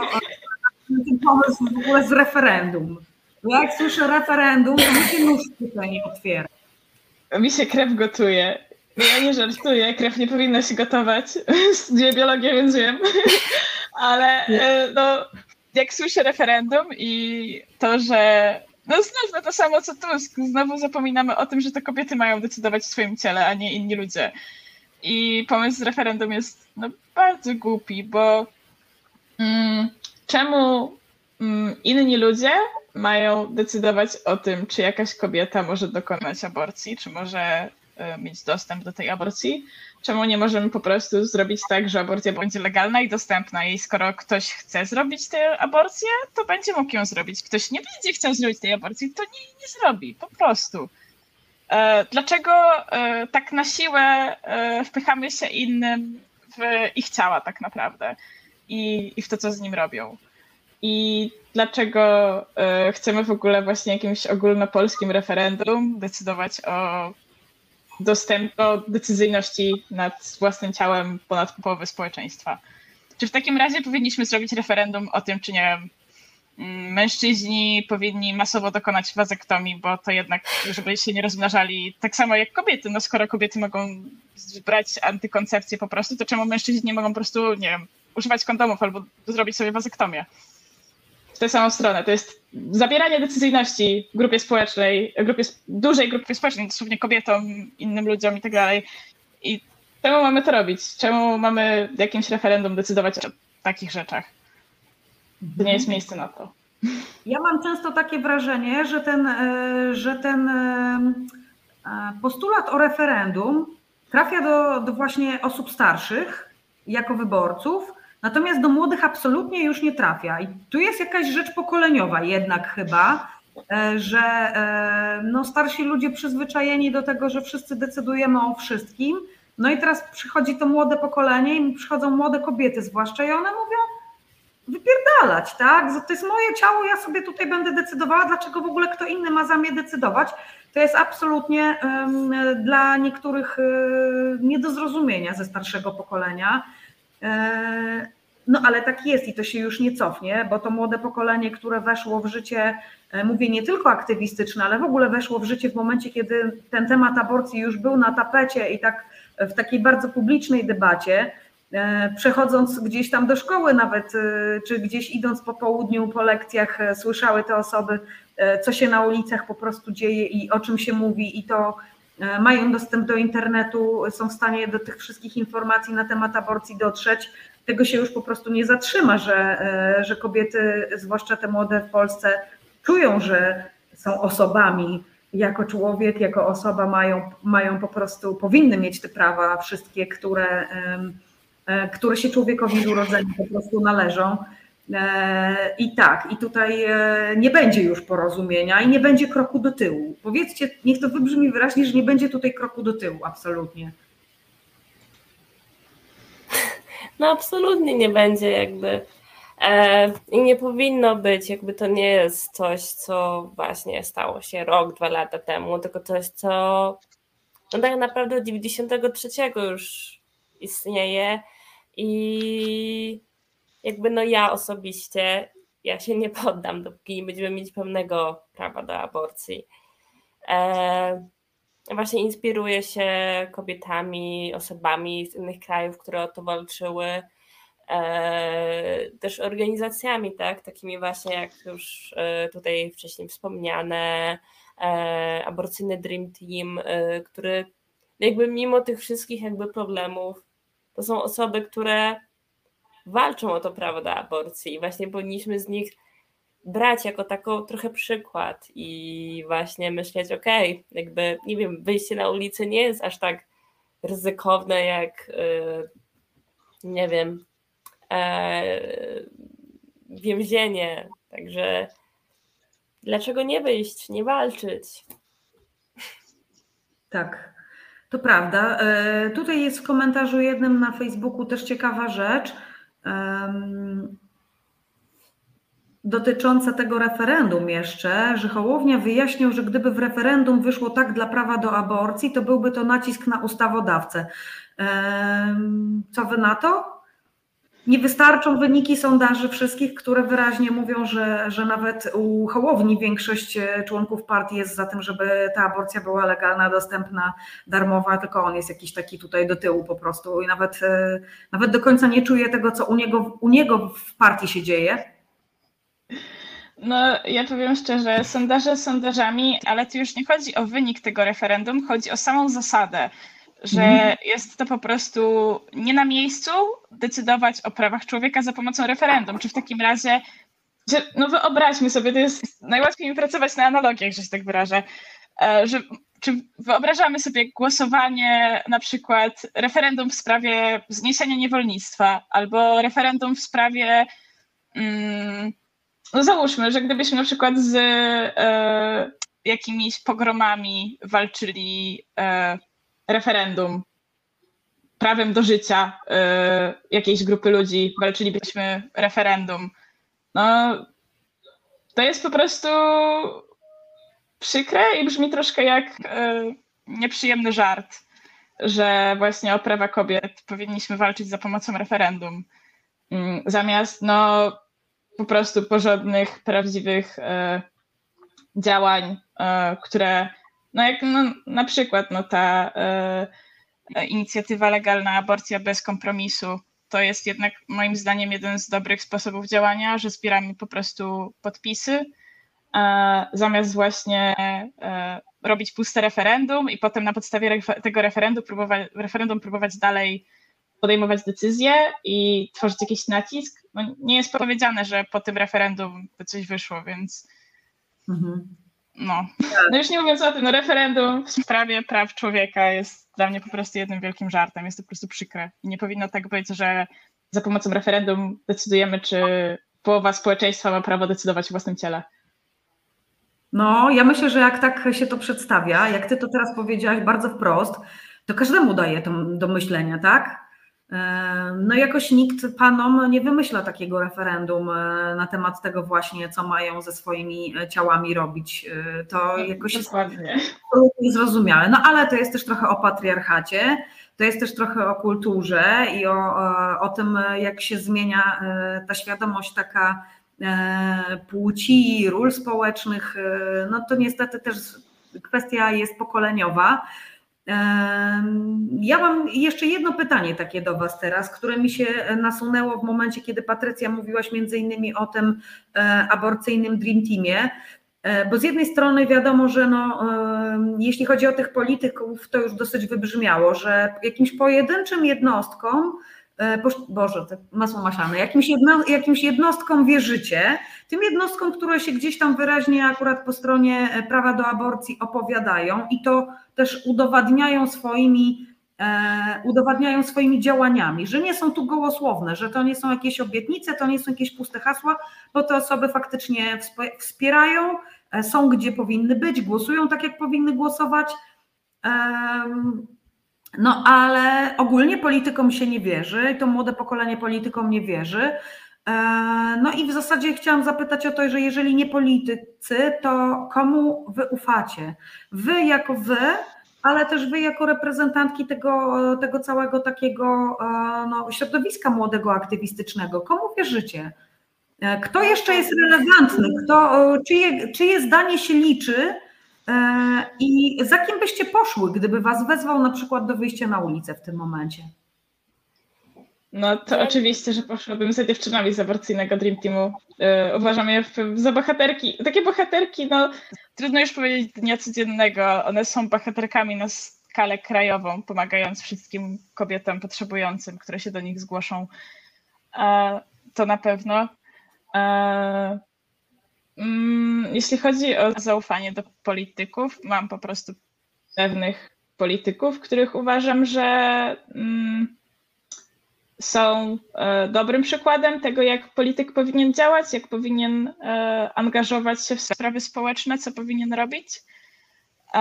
na ten pomysł w ogóle z referendum. Bo jak słyszę referendum, to mi się nóż tutaj nie otwiera. Mi się krew gotuje. Ja nie żartuję, krew nie powinna się gotować. Studiuję biologię, więc wiem. Ale e, no, jak słyszę referendum i to, że no znów no to samo co Tusk, znowu zapominamy o tym, że to kobiety mają decydować w swoim ciele, a nie inni ludzie. I pomysł z referendum jest no, bardzo głupi, bo mm, czemu mm, inni ludzie mają decydować o tym, czy jakaś kobieta może dokonać aborcji, czy może mieć dostęp do tej aborcji? Czemu nie możemy po prostu zrobić tak, że aborcja będzie legalna i dostępna i skoro ktoś chce zrobić tę aborcję, to będzie mógł ją zrobić. Ktoś nie będzie chciał zrobić tej aborcji, to nie, nie zrobi, po prostu. E, dlaczego e, tak na siłę e, wpychamy się innym w ich ciała tak naprawdę i, i w to, co z nim robią? I dlaczego chcemy w ogóle właśnie jakimś ogólnopolskim referendum decydować o dostęp do decyzyjności nad własnym ciałem ponad połowy społeczeństwa? Czy w takim razie powinniśmy zrobić referendum o tym, czy nie wiem, Mm, mężczyźni powinni masowo dokonać wazektomii, bo to jednak, żeby się nie rozmnażali tak samo jak kobiety. No skoro kobiety mogą brać antykoncepcję po prostu, to czemu mężczyźni nie mogą po prostu, nie wiem, używać kondomów albo zrobić sobie wazektomię? W tę samą stronę. To jest zabieranie decyzyjności grupie społecznej, grupie, dużej grupie społecznej, dosłownie kobietom, innym ludziom i tak dalej. I czemu mamy to robić? Czemu mamy jakimś referendum decydować o takich rzeczach? To nie jest miejsce na to. Ja mam często takie wrażenie, że ten, e, że ten e, e, postulat o referendum trafia do, do właśnie osób starszych jako wyborców, natomiast do młodych absolutnie już nie trafia. I tu jest jakaś rzecz pokoleniowa jednak chyba, że no starsi ludzie przyzwyczajeni do tego, że wszyscy decydujemy o wszystkim. No i teraz przychodzi to młode pokolenie i przychodzą młode kobiety zwłaszcza i one mówią, wypierdalać, tak? To jest moje ciało, ja sobie tutaj będę decydowała, dlaczego w ogóle kto inny ma za mnie decydować. To jest absolutnie um, dla niektórych um, nie do zrozumienia ze starszego pokolenia. No ale tak jest i to się już nie cofnie, bo to młode pokolenie, które weszło w życie, e, mówię nie tylko aktywistyczne, ale w ogóle weszło w życie w momencie, kiedy ten temat aborcji już był na tapecie i tak w takiej bardzo publicznej debacie, E, przechodząc gdzieś tam do szkoły nawet, e, czy gdzieś idąc po południu, po lekcjach, słyszały te osoby, co się na ulicach po prostu dzieje i o czym się mówi, i to mają dostęp do internetu, są w stanie do tych wszystkich informacji na temat aborcji dotrzeć. Tego się już po prostu nie zatrzyma, że, że kobiety, zwłaszcza te młode w Polsce, czują, że są osobami, jako człowiek, jako osoba mają, mają po prostu, powinny mieć te prawa wszystkie, które E, które się człowiekowi z urodzenia po prostu należą. E, I tak, i tutaj e, nie będzie już porozumienia i nie będzie kroku do tyłu. Powiedzcie, niech to wybrzmi wyraźnie, że nie będzie tutaj kroku do tyłu, absolutnie. No absolutnie nie będzie jakby. I nie powinno być, jakby to nie jest coś, co właśnie stało się rok, dwa lata temu, tylko coś, co no tak naprawdę od 93 już istnieje i jakby no ja osobiście, ja się nie poddam, dopóki nie będziemy mieć pełnego prawa do aborcji. E, właśnie inspiruję się kobietami, osobami z innych krajów, które o to walczyły, e, też organizacjami, tak, takimi właśnie jak już e, tutaj wcześniej wspomniane, e, aborcyjny Dream Team, który jakby mimo tych wszystkich jakby problemów to są osoby, które walczą o to prawo do aborcji i właśnie powinniśmy z nich brać jako taką trochę przykład i właśnie myśleć, okej, okay, jakby, nie wiem, wyjście na ulicę nie jest aż tak ryzykowne jak, yy, nie wiem, yy, więzienie. Także dlaczego nie wyjść, nie walczyć? Tak, to prawda. E, tutaj jest w komentarzu jednym na Facebooku też ciekawa rzecz dotycząca tego referendum jeszcze, że Hołownia wyjaśnił, że gdyby w referendum wyszło tak dla prawa do aborcji, to byłby to nacisk na ustawodawcę. Co wy na to? Nie wystarczą wyniki sondaży wszystkich, które wyraźnie mówią, że, że nawet u Hołowni większość e, członków partii jest za tym, żeby ta aborcja była legalna, dostępna, darmowa, tylko on jest jakiś taki tutaj do tyłu po prostu i nawet, e, nawet do końca nie czuje tego, co u niego, u niego w partii się dzieje. No, ja powiem szczerze, sondaże sondażami, ale tu już nie chodzi o wynik tego referendum, chodzi o samą zasadę, że mhm. jest to po prostu nie na miejscu decydować o prawach człowieka za pomocą referendum. Czy w takim razie, że, no wyobraźmy sobie, to jest najłatwiej mi pracować na analogiach, że się tak wyrażę, e, że czy wyobrażamy sobie głosowanie, na przykład referendum w sprawie zniesienia niewolnictwa albo referendum w sprawie. Mm, no załóżmy, że gdybyśmy na przykład z e, jakimiś pogromami walczyli e, referendum, prawem do życia e, jakiejś grupy ludzi, walczylibyśmy referendum. No, to jest po prostu przykre i brzmi troszkę jak e, nieprzyjemny żart, że właśnie o prawa kobiet powinniśmy walczyć za pomocą referendum. Mm, zamiast no, po prostu porządnych, prawdziwych e, działań, e, które, no jak no, na przykład no, ta e, inicjatywa legalna aborcja bez kompromisu, to jest jednak moim zdaniem jeden z dobrych sposobów działania, że zbieramy po prostu podpisy, zamiast właśnie robić puste referendum i potem na podstawie tego referendum próbować, referendum próbować dalej podejmować decyzje i tworzyć jakiś nacisk. No, nie jest powiedziane, że po tym referendum by coś wyszło, więc mhm. no. no już nie mówiąc o tym, no referendum w sprawie praw człowieka jest dla mnie po prostu jednym wielkim żartem, jest to po prostu przykre i nie powinno tak być, że za pomocą referendum decydujemy, czy połowa społeczeństwa ma prawo decydować o własnym ciele. No, ja myślę, że jak tak się to przedstawia, jak ty to teraz powiedziałaś bardzo wprost, to każdemu daje to do myślenia, tak? No jakoś nikt panom nie wymyśla takiego referendum e, na temat tego właśnie, co mają ze swoimi e, ciałami robić. E, to jakoś Dokładnie. jest niezrozumiałe. No ale to jest też trochę o patriarchacie, to jest też trochę o kulturze i o, o tym, jak się zmienia ta świadomość taka płci, ról społecznych. No to niestety też kwestia jest pokoleniowa. Ja mam jeszcze jedno pytanie takie do Was teraz, które mi się nasunęło w momencie, kiedy Patrycja mówiłaś między innymi o tym e, aborcyjnym Dream Teamie. E, bo z jednej strony wiadomo, że no, jeśli chodzi o tych polityków, to już dosyć wybrzmiało, że jakimś pojedynczym jednostkom E, Boże, masło maślane, jakimś, jedno, jakimś jednostkom wierzycie, tym jednostkom, które się gdzieś tam wyraźnie akurat po stronie e, prawa do aborcji opowiadają i to też udowadniają swoimi, e, udowadniają swoimi działaniami, że nie są tu gołosłowne, że to nie są jakieś obietnice, to nie są jakieś puste hasła, bo te osoby faktycznie wspierają, e, są gdzie powinny być, głosują tak, jak powinny głosować. No ale ogólnie politykom się nie wierzy to młode pokolenie politykom nie wierzy. E, no i w zasadzie chciałam zapytać o to, że jeżeli nie politycy, to komu wy ufacie? Wy jako wy, ale też wy jako reprezentantki tego, tego całego takiego e, no, środowiska młodego aktywistycznego, komu wierzycie? E, kto jeszcze jest relevantny? Kto, czyje, czyje zdanie się liczy? I za kim byście poszły, gdyby was wezwał na przykład do wyjścia na ulicę w tym momencie? No to oczywiście, że poszłabym za dziewczynami z aborcyjnego Dream Teamu. Yy, uważam je za bohaterki. Takie bohaterki, no trudno już powiedzieć dnia codziennego. One są bohaterkami na skalę krajową, pomagając wszystkim kobietom potrzebującym, które się do nich zgłoszą. Yy, to na pewno. Yy, Mm, jeśli chodzi o zaufanie do polityków, mam po prostu pewnych polityków, których uważam, że mm, są e, dobrym przykładem tego, jak polityk powinien działać, jak powinien e, angażować się w sprawy społeczne, co powinien robić. E,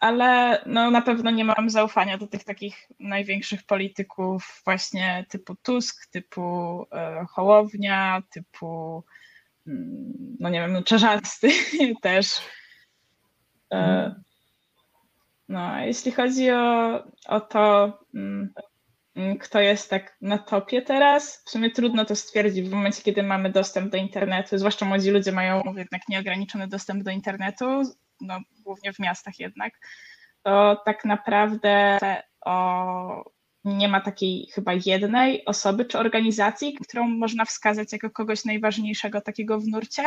ale no, na pewno nie mam zaufania do tych takich największych polityków, właśnie typu Tusk, typu Hołownia, typu Mm, no nie wiem, no czarzasty też. Mhm. No, a jeśli chodzi o, o to, mm, kto jest tak na topie teraz. W sumie trudno to stwierdzić w momencie, kiedy mamy dostęp do internetu, zwłaszcza młodzi ludzie mają jednak nieograniczony dostęp do internetu, no, głównie w miastach jednak, to tak naprawdę o, nie ma takiej chyba jednej osoby czy organizacji, którą można wskazać jako kogoś najważniejszego takiego w nurcie.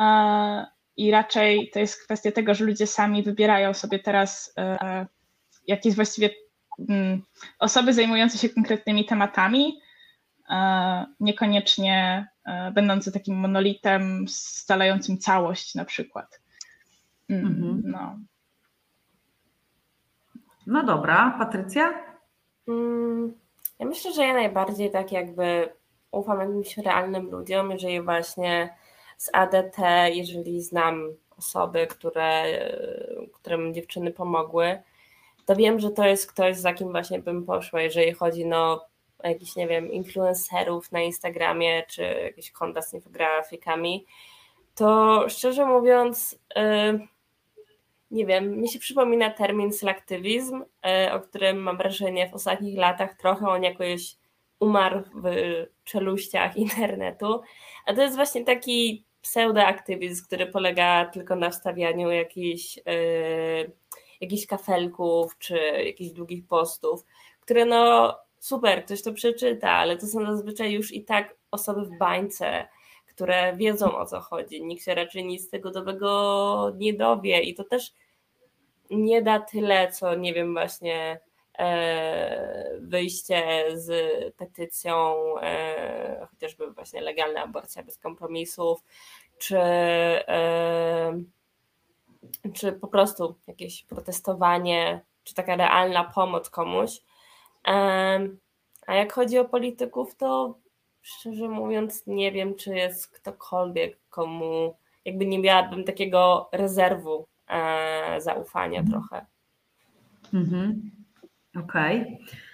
E, I raczej to jest kwestia tego, że ludzie sami wybierają sobie teraz e, jakieś właściwie mm, osoby zajmujące się konkretnymi tematami, e, niekoniecznie będące takim monolitem scalającym całość na przykład. Mm, mhm. No. no dobra, Patrycja? Mm, ja myślę, że ja najbardziej tak jakby ufam jakimś realnym ludziom, jeżeli właśnie z ADT, jeżeli znam osoby, które, którym dziewczyny pomogły, to wiem, że to jest ktoś, za kim właśnie bym poszła, jeżeli chodzi no, o jakichś, nie wiem, influencerów na Instagramie, czy jakieś konta z infografikami, to szczerze mówiąc, yy, nie wiem, mi się przypomina termin selektywizm, yy, o którym mam wrażenie w ostatnich latach trochę on jakoś umarł w czeluściach internetu, a to jest właśnie taki pseudoaktywizm, który polega tylko na wstawianiu jakichś, yy, jakichś kafelków czy jakichś długich postów, które no super, ktoś to przeczyta, ale to są zazwyczaj już i tak osoby w bańce, które wiedzą o co chodzi. Nikt się raczej nic z tego dobrego nie dowie i to też nie da tyle, co nie wiem, właśnie e, wyjście z petycją, e, chociażby właśnie legalna aborcja bez kompromisów, czy, e, czy po prostu jakieś protestowanie, czy taka realna pomoc komuś. A jak chodzi o polityków, to szczerze mówiąc, nie wiem, czy jest ktokolwiek, komu jakby nie miałabym takiego rezerwu e, zaufania mhm. trochę. Mhm. Okej. Okay.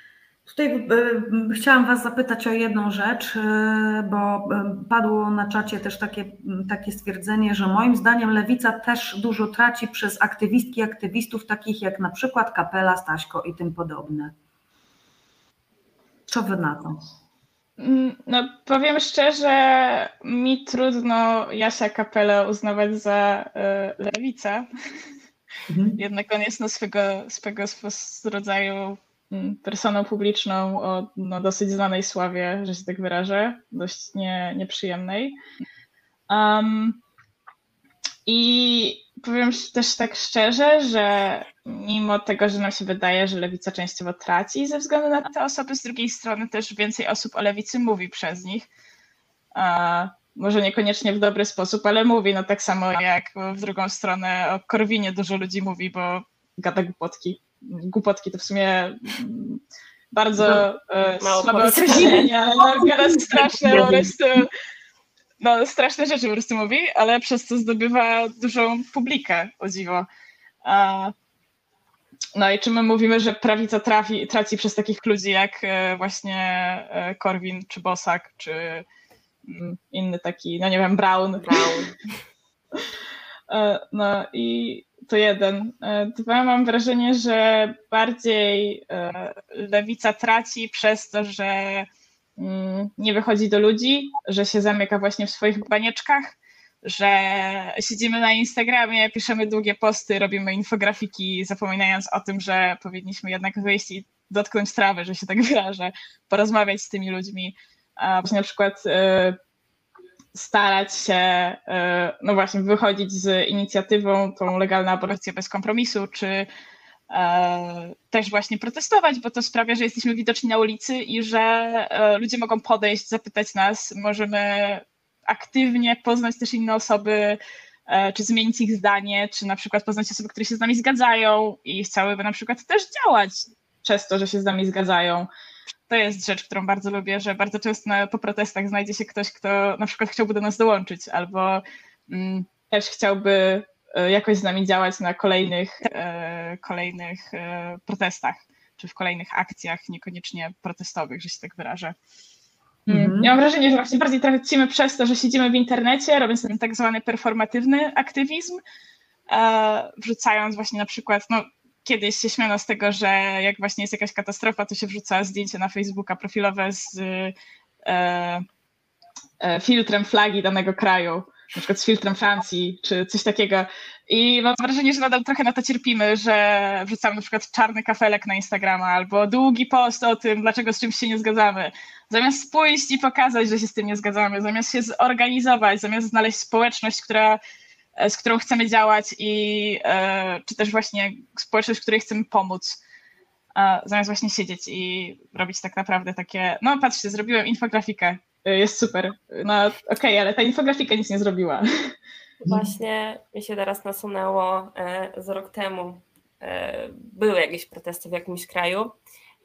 Tutaj e, chciałam Was zapytać o jedną rzecz, e, bo padło na czacie też takie, takie stwierdzenie, że moim zdaniem lewica też dużo traci przez aktywistki, aktywistów takich jak na przykład Kapela, Staśko i tym podobne. Co Wy na to? Mm, no, powiem szczerze, mi trudno Jasia Kapelę uznawać za y, lewicę. Mhm. Jednak on jest no, swego, swego rodzaju personą publiczną o no, dosyć znanej sławie, że się tak wyrażę, dość nie, nieprzyjemnej. Um, I powiem też tak szczerze, że mimo tego, że nam się wydaje, że lewica częściowo traci ze względu na te osoby, z drugiej strony też więcej osób o lewicy mówi przez nich. Może niekoniecznie w dobry sposób, ale mówi, no tak samo jak w drugą stronę o Korwinie dużo ludzi mówi, bo gada głupotki. Głupotki to w sumie bardzo no, słabe określenie, ale no, straszne po prostu no, straszne rzeczy po prostu mówi, ale przez to zdobywa dużą publikę, o dziwo. No i czy my mówimy, że prawica trafi, traci przez takich ludzi jak e, właśnie e, Korwin, czy Bosak, czy mm, inny taki, no nie wiem, Brown. Brown. No i to jeden. Dwa, mam wrażenie, że bardziej lewica traci przez to, że mm, nie wychodzi do ludzi, że się zamyka właśnie w swoich banieczkach że siedzimy na Instagramie, piszemy długie posty, robimy infografiki, zapominając o tym, że powinniśmy jednak wyjść i dotknąć trawy, że się tak wyrażę, porozmawiać z tymi ludźmi. A na przykład y, starać się, y, no właśnie, wychodzić z inicjatywą tą legalną aborcję bez kompromisu, czy y, też właśnie protestować, bo to sprawia, że jesteśmy widoczni na ulicy i że ludzie mogą podejść, zapytać nas, możemy aktywnie poznać też inne osoby, e, czy zmienić ich zdanie, czy na przykład poznać osoby, które się z nami zgadzają i chciałyby na przykład też działać przez to, że się z nami zgadzają. To jest rzecz, którą bardzo lubię, że bardzo często na, po protestach znajdzie się ktoś, kto na przykład chciałby do nas dołączyć albo mm, też chciałby e, jakoś z nami działać na kolejnych, e, kolejnych e, protestach, czy w kolejnych akcjach, niekoniecznie protestowych, że się tak wyrażę. Mhm. Ja mam wrażenie, że właśnie bardziej tracimy przez to, że siedzimy w internecie, robiąc ten tak zwany performatywny aktywizm, e, wrzucając właśnie na przykład, no kiedyś się śmiano z tego, że jak właśnie jest jakaś katastrofa, to się wrzuca zdjęcie na Facebooka profilowe z e, e, filtrem flagi danego kraju, na przykład z filtrem Francji, czy coś takiego. I mam wrażenie, że nadal trochę na to cierpimy, że wrzucamy na przykład czarny kafelek na Instagrama albo długi post o tym, dlaczego z czymś się nie zgadzamy. Zamiast pójść i pokazać, że się z tym nie zgadzamy, zamiast się zorganizować, zamiast znaleźć społeczność, która z którą chcemy działać i e, czy też właśnie społeczność, której chcemy pomóc, zamiast właśnie siedzieć i robić tak naprawdę takie, no patrzcie, zrobiłem infografikę, e, jest super, no okej, okay, ale ta infografika nic nie zrobiła. Właśnie mi się teraz nasunęło z rok temu, były jakieś protesty w jakimś kraju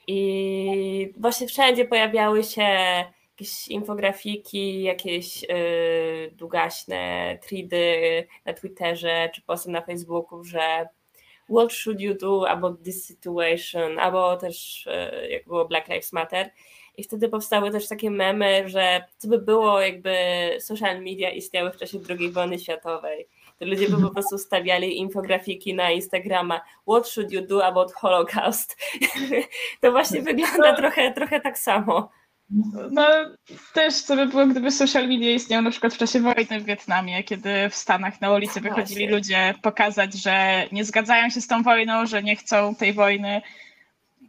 i właśnie wszędzie pojawiały się jakieś infografiki, jakieś yy, długaśne tridy na Twitterze czy posty na Facebooku, że what should you do about this situation, albo też yy, jak było Black Lives Matter. I wtedy powstały też takie memy, że co by było, jakby social media istniały w czasie II wojny światowej. To ludzie by po prostu stawiali infografiki na Instagrama What should you do about Holocaust? To właśnie wygląda trochę, trochę tak samo. No też co by było, gdyby social media istniał na przykład w czasie wojny w Wietnamie, kiedy w Stanach na ulicy wychodzili ludzie pokazać, że nie zgadzają się z tą wojną, że nie chcą tej wojny.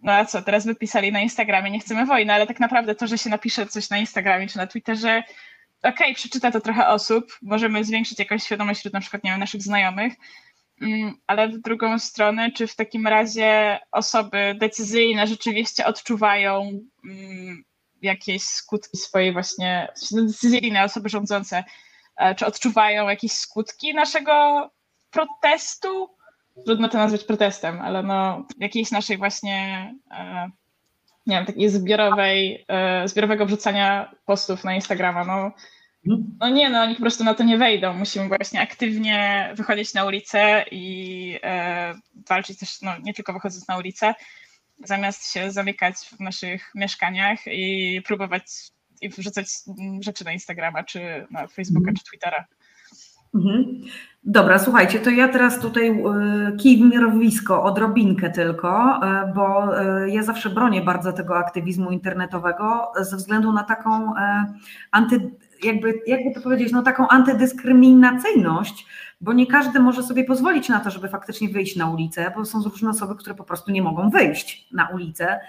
No a co, teraz by pisali na Instagramie, nie chcemy wojny, ale tak naprawdę to, że się napisze coś na Instagramie czy na Twitterze, okej, okay, przeczyta to trochę osób, możemy zwiększyć jakąś świadomość wśród na przykład, nie wiem, naszych znajomych, mm, ale w drugą stronę, czy w takim razie osoby decyzyjne rzeczywiście odczuwają mm, jakieś skutki swojej właśnie, decyzyjne osoby rządzące, e, czy odczuwają jakieś skutki naszego protestu? Trudno to nazwać protestem, ale no jakiejś naszej właśnie, e, nie wiem, takiej zbiorowej, e, zbiorowego wrzucania postów na Instagrama, no, no nie, no oni po prostu na to nie wejdą. Musimy właśnie aktywnie wychodzić na ulicę i walczyć też, no nie tylko wychodząc na ulicę, zamiast się zamykać w naszych mieszkaniach i próbować i wrzucać rzeczy na Instagrama, czy na Facebooka, mhm. czy Twittera. Mhm. Dobra, słuchajcie, to ja teraz tutaj e, kij w mirowisko, odrobinkę tylko, e, bo e, ja zawsze bronię bardzo tego aktywizmu internetowego ze względu na taką anty, jakby, jakby to powiedzieć, no taką antydyskryminacyjność, bo nie każdy może sobie pozwolić na to, żeby faktycznie wyjść na ulicę, bo są różne osoby, które po prostu nie mogą wyjść na ulicę.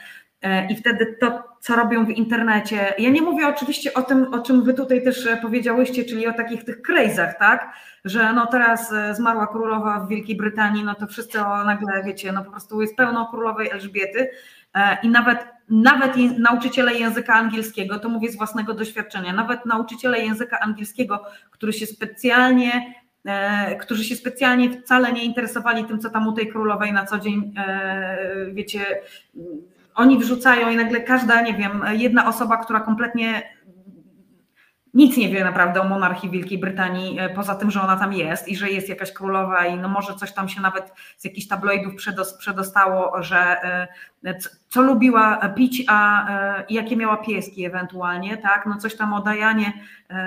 E, I wtedy to, co robią w internecie, ja nie mówię oczywiście o tym, o czym wy tutaj też powiedziałyście, czyli o takich tych crazach, tak? Że no teraz e, zmarła królowa w Wielkiej Brytanii, no to wszyscy o nagle, wiecie, no po prostu jest pełno królowej Elżbiety e, i nawet, nawet nauczyciele języka angielskiego, to mówię z własnego doświadczenia, nawet nauczyciele języka angielskiego, który się specjalnie E, którzy się specjalnie wcale nie interesowali tym, co tam u tej królowej na co dzień, e, wiecie, oni wrzucają i nagle każda, nie wiem, jedna osoba, która kompletnie nic nie wie naprawdę o monarchii Wielkiej Brytanii, e, poza tym, że ona tam jest i że jest jakaś królowa i no może coś tam się nawet z jakichś tabloidów przedostało, że co lubiła pić, a jakie miała pieski ewentualnie, tak, no coś tam o Dajanie,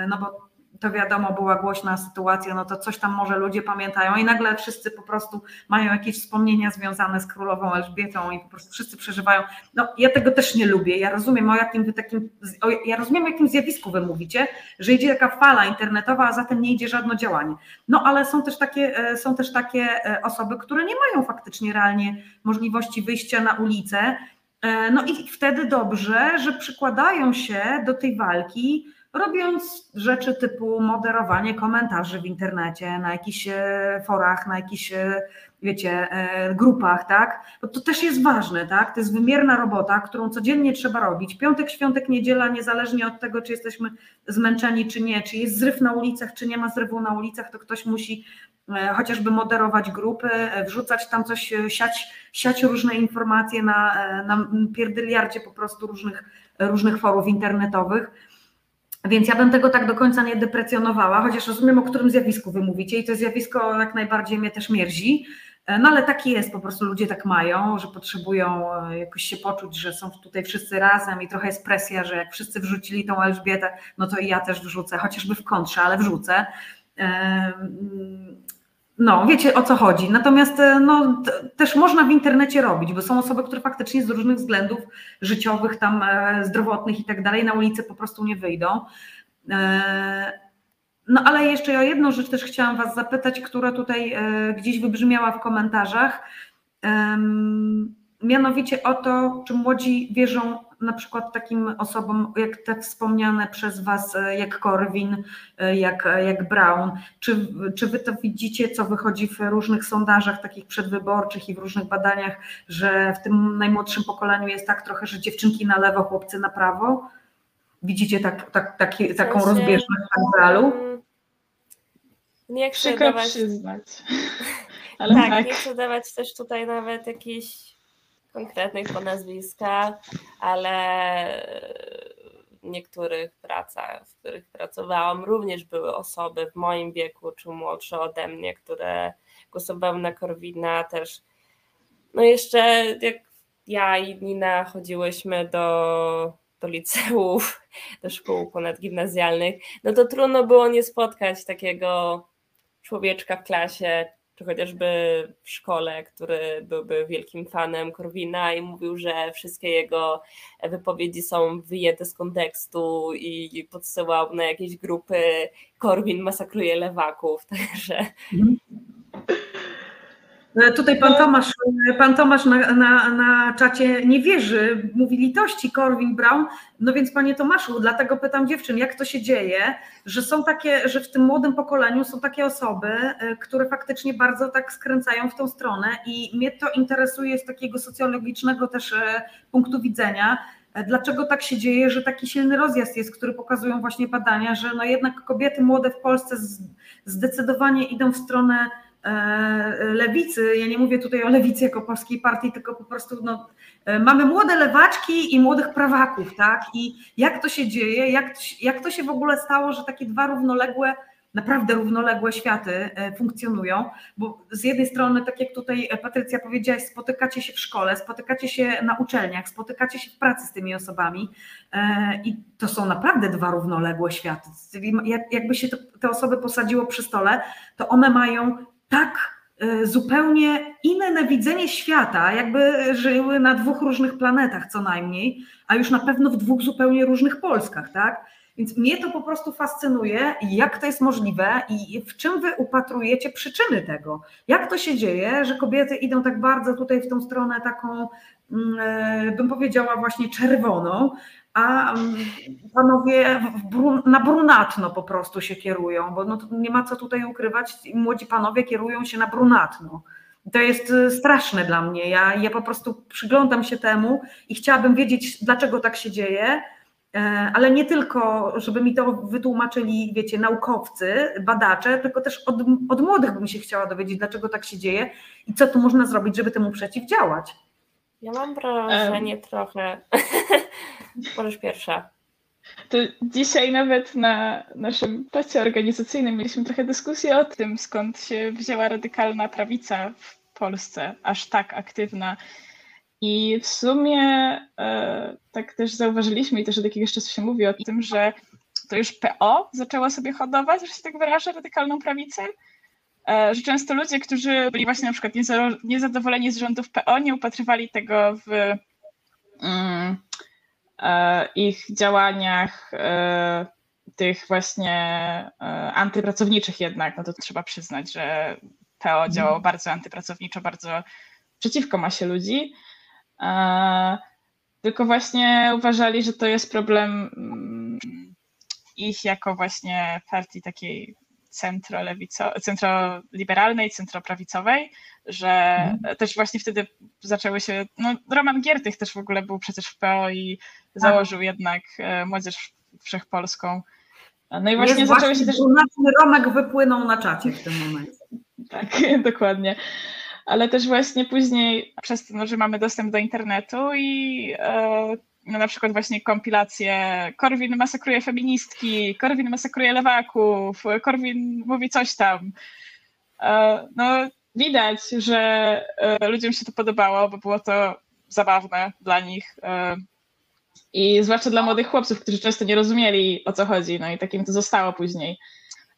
no bo to wiadomo, była głośna sytuacja, no to coś tam może ludzie pamiętają i nagle wszyscy po prostu mają jakieś wspomnienia związane z królową Elżbietą i po prostu wszyscy przeżywają. No ja tego też nie lubię. Ja rozumiem, o jakim wy takim, o, ja rozumiem, o jakim zjawisku wy mówicie, że idzie taka fala internetowa, a zatem nie idzie żadne działanie. No ale są też takie, e, są też takie e, osoby, które nie mają faktycznie realnie możliwości wyjścia na ulicę. E, no i wtedy dobrze, że przykładają się do tej walki robiąc rzeczy typu moderowanie komentarzy w internecie, na jakichś e, forach, na jakichś, e, wiecie, e, grupach, tak? Bo to też jest ważne, tak? To jest wymierna robota, którą codziennie trzeba robić. Piątek, świątek, niedziela, niezależnie od tego, czy jesteśmy zmęczeni, czy nie, czy jest zryw na ulicach, czy nie ma zrywu na ulicach, to ktoś musi chociażby moderować grupy, wrzucać tam coś, siać, siać różne informacje na, na po prostu różnych, różnych forów internetowych. Więc ja bym tego tak do końca nie deprecjonowała, chociaż rozumiem, o którym zjawisku wy mówicie i to zjawisko jak najbardziej mnie też mierzi. E, no ale taki jest, po prostu ludzie tak mają, że potrzebują e, jakoś się poczuć, że są tutaj wszyscy razem i trochę jest presja, że jak wszyscy wrzucili tą Elżbietę, no to i ja też wrzucę, chociażby w kontrze, ale wrzucę. No, wiecie o co chodzi. Natomiast e, no, też można w internecie robić, bo są osoby, które faktycznie z różnych względów życiowych, tam e, zdrowotnych i tak dalej, na ulicę po prostu nie wyjdą. E, no ale jeszcze o jedną rzecz też chciałam Was zapytać, która tutaj gdzieś wybrzmiała w komentarzach. Mianowicie o to, czy młodzi wierzą na przykład takim osobom, jak te wspomniane przez Was, e, jak Korwin, e, jak, jak Brown, czy, czy Wy to widzicie, co wychodzi w różnych sondażach takich przedwyborczych i w różnych badaniach, że w tym najmłodszym pokoleniu jest tak trochę, że dziewczynki na lewo, chłopcy na prawo? Widzicie tak, tak, taką rozbieżność w realu? Mm, nie chcę dawać... przyznać. Ale tak, tak, nie chcę dawać też tutaj nawet jakichś konkretnych po nazwiskach, ale w niektórych pracach, w których pracowałam, również były osoby w moim wieku czy młodsze ode mnie, które głosowały na Korwina też. No jeszcze jak ja i Nina chodziłyśmy do, do liceów, do szkół ponadgimnazjalnych, no to trudno było nie spotkać takiego człowieczka w klasie, czy chociażby w szkole, który byłby wielkim fanem Korwina i mówił, że wszystkie jego wypowiedzi są wyjęte z kontekstu i podsyłał na jakieś grupy Korwin masakruje lewaków, także... E, tutaj pan Tomasz, e, pan Tomasz na, na, na czacie nie wierzy, mówi litości Corwin Brown. No więc panie Tomaszu, dlatego pytam dziewczyn, jak to się dzieje, że są takie, że w tym młodym pokoleniu są takie osoby, e, które faktycznie bardzo tak skręcają w tą stronę i mnie to interesuje z takiego socjologicznego też punktu widzenia. Dlaczego tak się dzieje, że taki silny rozjazd jest, który pokazują właśnie badania, że no jednak kobiety młode w Polsce zdecydowanie idą w stronę lewicy, ja nie mówię tutaj o lewicy jako polskiej partii, tylko po prostu no, e, mamy młode lewaczki i młodych prawaków, tak? I jak to się dzieje, jak, jak to się w ogóle stało, że takie dwa równoległe, naprawdę równoległe światy e, funkcjonują, bo z jednej strony, tak jak tutaj Patrycja powiedziałaś, spotykacie się w szkole, spotykacie się na uczelniach, spotykacie się w pracy z tymi osobami i to są naprawdę dwa równoległe światy. Jakby się te osoby posadziło przy stole, to one mają tak e, zupełnie inne widzenie świata, jakby żyły na dwóch różnych planetach co najmniej, a już na pewno w dwóch zupełnie różnych Polskach, tak? Więc mnie to po prostu fascynuje, jak to jest możliwe i w czym wy upatrujecie przyczyny tego. Jak to się dzieje, że kobiety idą tak bardzo tutaj w tą stronę taką, mm, e, bym powiedziała, właśnie czerwoną, a mm, panowie na brunatno po prostu się kierują, bo no nie ma co tutaj ukrywać, młodzi panowie kierują się na brunatno. To jest y, straszne dla mnie. Ja, ja po prostu przyglądam się temu i chciałabym wiedzieć, dlaczego tak się dzieje, e, ale nie tylko, żeby mi to wytłumaczyli, wiecie, naukowcy, badacze, tylko też od, od młodych bym się chciała dowiedzieć, dlaczego tak się dzieje i co tu można zrobić, żeby temu przeciwdziałać. Ja mam wrażenie um. trochę. Możesz pierwsza. To dzisiaj nawet na naszym pacie organizacyjnym mieliśmy trochę dyskusję o tym, skąd się wzięła radykalna prawica w Polsce, aż tak aktywna. I w sumie e, tak też zauważyliśmy i też od jakiegoś czasu się mówi o tym, że to już PO zaczęło sobie hodować, że się tak wyrażę, radykalną prawicę. E, że często ludzie, którzy byli właśnie na przykład niezadowoleni z rządów PO, nie upatrywali tego w mm, ich działaniach e, tych właśnie antypracowniczych jednak, no to trzeba przyznać, że PO działało bardzo antypracowniczo, bardzo przeciwko masie ludzi. Tylko właśnie uważali, że to jest problem mm, ich jako właśnie partii takiej centroliberalnej, centroprawicowej, że mhm. też właśnie wtedy zaczęły się, no Roman Giertych też w ogóle był przecież w PO i założył tak. jednak e, Młodzież Wszechpolską. No i właśnie Jest zaczęły właśnie się też... Romek wypłynął na czacie w tym momencie. Tak, dokładnie ale też właśnie później przez to, no, że mamy dostęp do internetu i e, no na przykład właśnie kompilacje Korwin masakruje feministki, Korwin masakruje lewaków, Korwin mówi coś tam. E, no widać, że e, ludziom się to podobało, bo było to zabawne dla nich. E, I zwłaszcza dla młodych chłopców, którzy często nie rozumieli o co chodzi, no i takim to zostało później.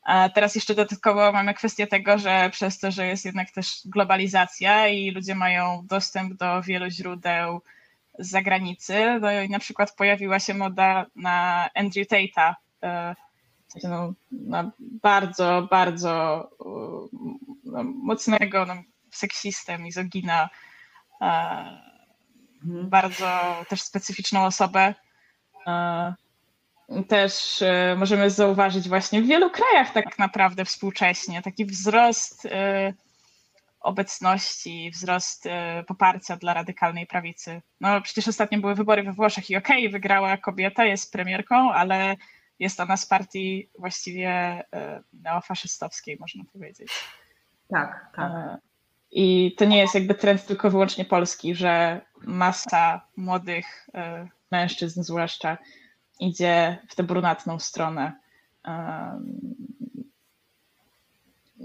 A teraz jeszcze dodatkowo mamy kwestię tego, że przez to, że jest jednak też globalizacja i ludzie mają dostęp do wielu źródeł z zagranicy, no i na przykład pojawiła się moda na Andrew Tate'a, e, no, na bardzo, bardzo no, mocnego no, seksistę, mizogina, mhm. bardzo też specyficzną osobę. Też e, możemy zauważyć właśnie w wielu krajach tak naprawdę współcześnie taki wzrost e, obecności, wzrost e, poparcia dla radykalnej prawicy. No przecież ostatnio były wybory we Włoszech i okej, okay, wygrała kobieta, jest premierką, ale jest ona z partii właściwie neofaszystowskiej, można powiedzieć. Tak, tak. I to nie jest jakby trend tylko wyłącznie polski, że masa młodych mężczyzn zwłaszcza idzie w tę brunatną stronę.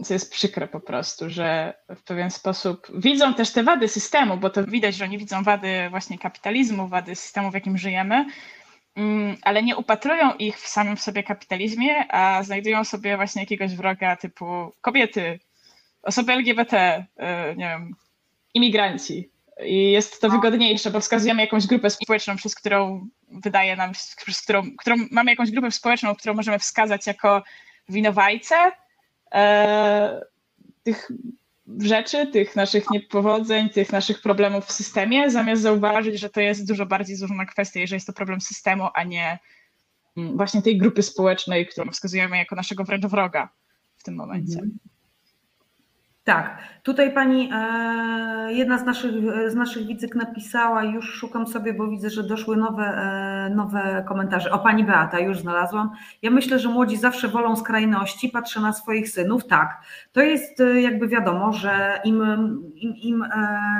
Co jest przykre po prostu, że w pewien sposób widzą też te wady systemu, bo to widać, że oni widzą wady właśnie kapitalizmu, wady systemu, w jakim żyjemy, mm, ale nie upatrują ich w samym sobie kapitalizmie, a znajdują sobie właśnie jakiegoś wroga typu kobiety, osoby LGBT, y, nie wiem, imigranci, i jest to wygodniejsze, bo wskazujemy jakąś grupę społeczną, przez którą wydaje nam, przez którą, którą mamy jakąś grupę społeczną, którą możemy wskazać jako winowajcę tych rzeczy, tych naszych niepowodzeń, tych naszych problemów w systemie, zamiast zauważyć, że to jest dużo bardziej złożona kwestia i że jest to problem systemu, a nie mm, właśnie tej grupy społecznej, którą wskazujemy jako naszego wręcz wroga w tym momencie. Mhm. Tak, tutaj pani, e, jedna z naszych, z naszych widzek napisała, już szukam sobie, bo widzę, że doszły nowe, e, nowe komentarze. O, pani Beata, już znalazłam. Ja myślę, że młodzi zawsze wolą skrajności, patrzę na swoich synów. Tak, to jest e, jakby wiadomo, że im, im, im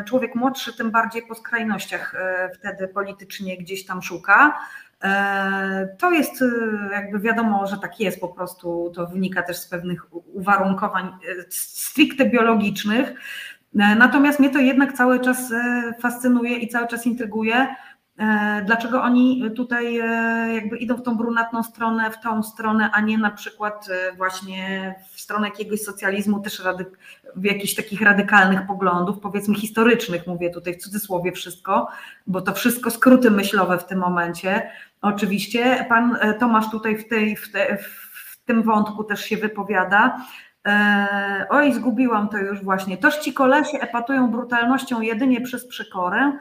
człowiek młodszy, tym bardziej po skrajnościach wtedy politycznie gdzieś tam szuka. E, to jest e, jakby wiadomo, że tak jest po prostu, to wynika też z pewnych uwarunkowań e, stricte biologicznych. Natomiast mnie to jednak cały czas fascynuje i cały czas intryguje, dlaczego oni tutaj jakby idą w tą brunatną stronę, w tą stronę, a nie na przykład właśnie w stronę jakiegoś socjalizmu, też rady, w jakichś takich radykalnych poglądów, powiedzmy historycznych, mówię tutaj w cudzysłowie wszystko, bo to wszystko skróty myślowe w tym momencie, Oczywiście. Pan e, Tomasz tutaj w, tej, w, te, w tym wątku też się wypowiada. E, oj, zgubiłam to już właśnie. Toż ci kolesie epatują brutalnością jedynie przez przekorę.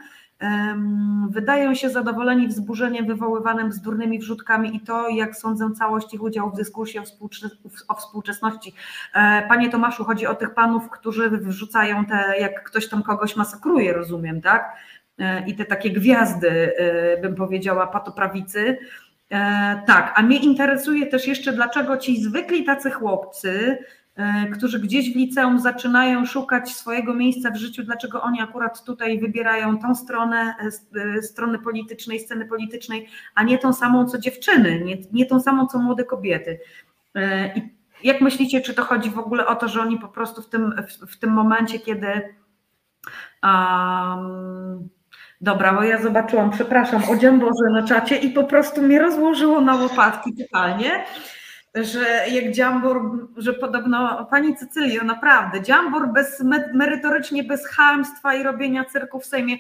Wydają się zadowoleni wzburzeniem wywoływanym bzdurnymi wrzutkami i to, jak sądzę, całość ich udziału w dyskusji o, współczesności. E, panie Tomaszu, chodzi o tych panów, którzy wrzucają te, jak ktoś tam kogoś masakruje, rozumiem, tak? E, i te takie gwiazdy, e, bym powiedziała, patoprawicy. E, tak, a mnie interesuje też jeszcze, dlaczego ci zwykli tacy chłopcy, którzy gdzieś w liceum zaczynają szukać swojego miejsca w życiu, dlaczego oni akurat tutaj wybierają tą stronę, strony politycznej, sceny politycznej, a nie tą samą co dziewczyny, nie, nie tą samą co młode kobiety. I jak myślicie, czy to chodzi w ogóle o to, że oni po prostu w tym, w, w tym momencie, kiedy um, Dobra, bo ja zobaczyłam, przepraszam, o Dziamborze na czacie i po prostu mnie rozłożyło na łopatki totalnie, że jak Dziambor, że podobno, pani Cycylio, naprawdę, Dziambor bez, merytorycznie bez chamstwa i robienia cyrku w Sejmie,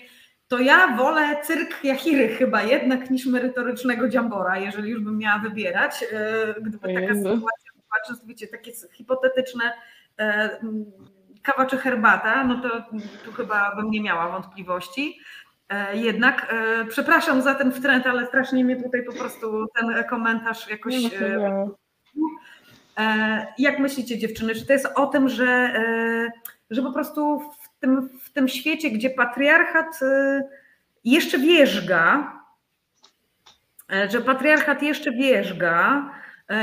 to ja wolę cyrk Jachiry chyba jednak niż merytorycznego Dziambora, jeżeli już bym miała wybierać, e, gdyby taka sytuacja była, wiecie, takie hipotetyczne e, kawa czy herbata, no to tu chyba bym nie miała wątpliwości. E, jednak e, przepraszam za ten wtręt, ale strasznie mnie tutaj po prostu ten komentarz jakoś. E, jak myślicie, dziewczyny, czy to jest o tym, że, że po prostu w tym, w tym świecie, gdzie patriarchat jeszcze wierzga, że patriarchat jeszcze wierzga,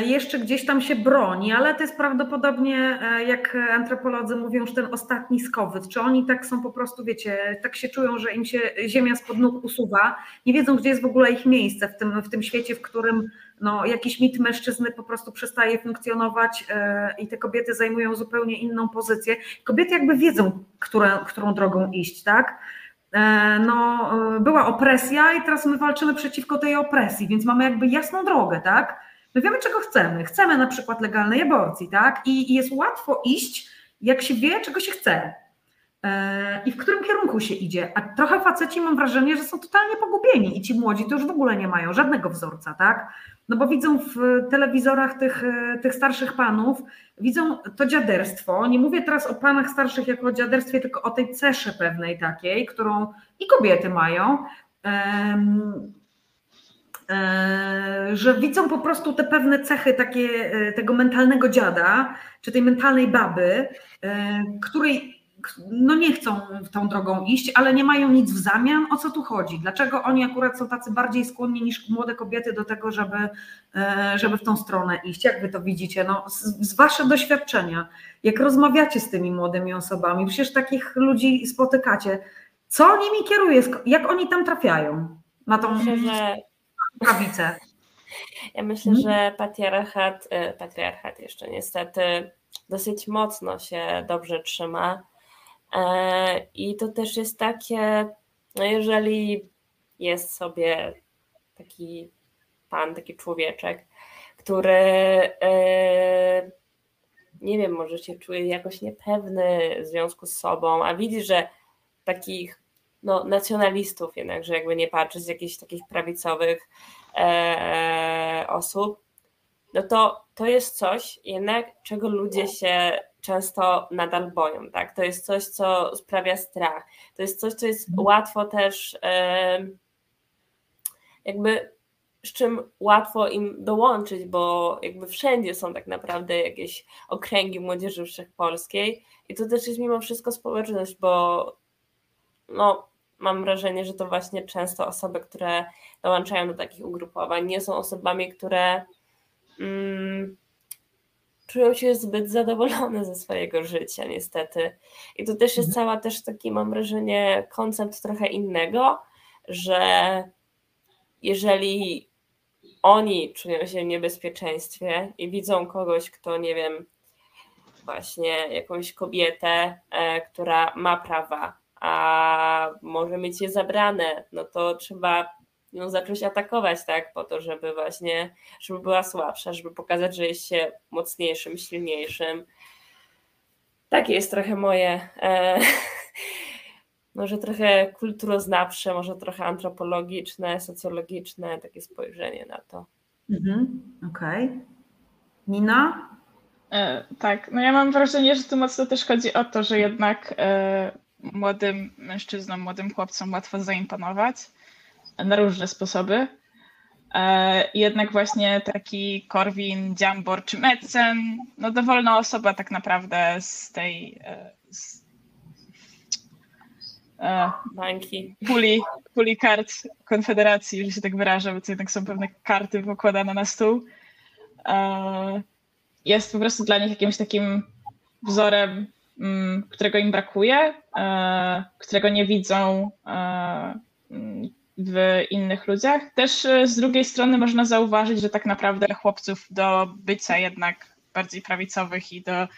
jeszcze gdzieś tam się broni, ale to jest prawdopodobnie, e, jak antropolodzy mówią, już ten ostatni skowyt. Czy oni tak są po prostu, wiecie, tak się czują, że im się ziemia spod nóg usuwa, nie wiedzą, gdzie jest w ogóle ich miejsce w tym, w tym świecie, w którym no, jakiś mit mężczyzny po prostu przestaje funkcjonować e, i te kobiety zajmują zupełnie inną pozycję. Kobiety jakby wiedzą, które, którą drogą iść, tak? No, była opresja i teraz my walczymy przeciwko tej opresji, więc mamy jakby jasną drogę, tak? My wiemy, czego chcemy. Chcemy na przykład legalnej aborcji, tak? I, i jest łatwo iść, jak się wie, czego się chce. E, I w którym kierunku się idzie? A trochę faceci mam wrażenie, że są totalnie pogubieni i ci młodzi to już w ogóle nie mają żadnego wzorca, tak? No bo widzą w telewizorach tych, e, tych starszych panów, widzą to dziaderstwo. Nie mówię teraz o panach starszych jako o dziaderstwie, tylko o tej cesze pewnej takiej, którą i kobiety mają, że widzą po prostu te pewne cechy takie tego mentalnego dziada, czy tej mentalnej baby, której no nie chcą tą drogą iść, ale nie mają nic w zamian. O co tu chodzi? Dlaczego oni akurat są tacy bardziej skłonni niż młode kobiety do tego, żeby, e, żeby w tą stronę iść? Jak wy to widzicie? No, z, z wasze doświadczenia, jak rozmawiacie z tymi młodymi osobami, przecież takich ludzi spotykacie. Co nimi kieruje? Jak oni tam trafiają na tą myślę, że... prawicę? Ja myślę, hmm? że patriarchat, e, patriarchat jeszcze niestety dosyć mocno się dobrze trzyma E, I to też jest takie, no jeżeli jest sobie taki pan, taki człowieczek, który e, nie wiem, może się czuje jakoś niepewny w związku z sobą, a widzi, że takich no, nacjonalistów jednakże jakby nie patrzy z jakichś takich prawicowych e, osób, no to to jest coś jednak, czego ludzie się często nadal boją. Tak? To jest coś, co sprawia strach. To jest coś, co jest mhm. łatwo też jakby z czym łatwo im dołączyć, bo jakby wszędzie są tak naprawdę jakieś okręgi młodzieży wszechpolskiej i to też jest mimo wszystko społeczność, bo no, mam wrażenie, że to właśnie często osoby, które dołączają do takich ugrupowań, nie są osobami, które mm, czują się zbyt zadowolone ze swojego życia, niestety. I to też jest mhm. cała też taki, mam wrażenie, koncept trochę innego, że jeżeli oni czują się w niebezpieczeństwie i widzą kogoś, kto, nie wiem, właśnie jakąś kobietę, e, która ma prawa, a może mieć je zabrane, no to trzeba ją zacząć atakować, tak, po to, żeby właśnie, żeby była słabsza, żeby pokazać, że jest się mocniejszym, silniejszym. Takie jest trochę moje, e, może trochę kulturoznawcze, może trochę antropologiczne, socjologiczne, takie spojrzenie na to. Mhm, Okej. Okay. Nina? E, tak, no ja mam wrażenie, że tu mocno też chodzi o to, że jednak e, młodym mężczyznom, młodym chłopcom łatwo zaimponować na różne sposoby. E, jednak właśnie taki Korwin, Dziambor czy Metzen, no dowolna osoba tak naprawdę z tej e, z, e, bańki. Puli, puli kart Konfederacji, że się tak wyrażę, bo to jednak są pewne karty pokładane na stół. Jest po prostu dla nich jakimś takim wzorem, którego im brakuje, którego nie widzą mm, w innych ludziach. Też e, z drugiej strony można zauważyć, że tak naprawdę chłopców do bycia jednak bardziej prawicowych i do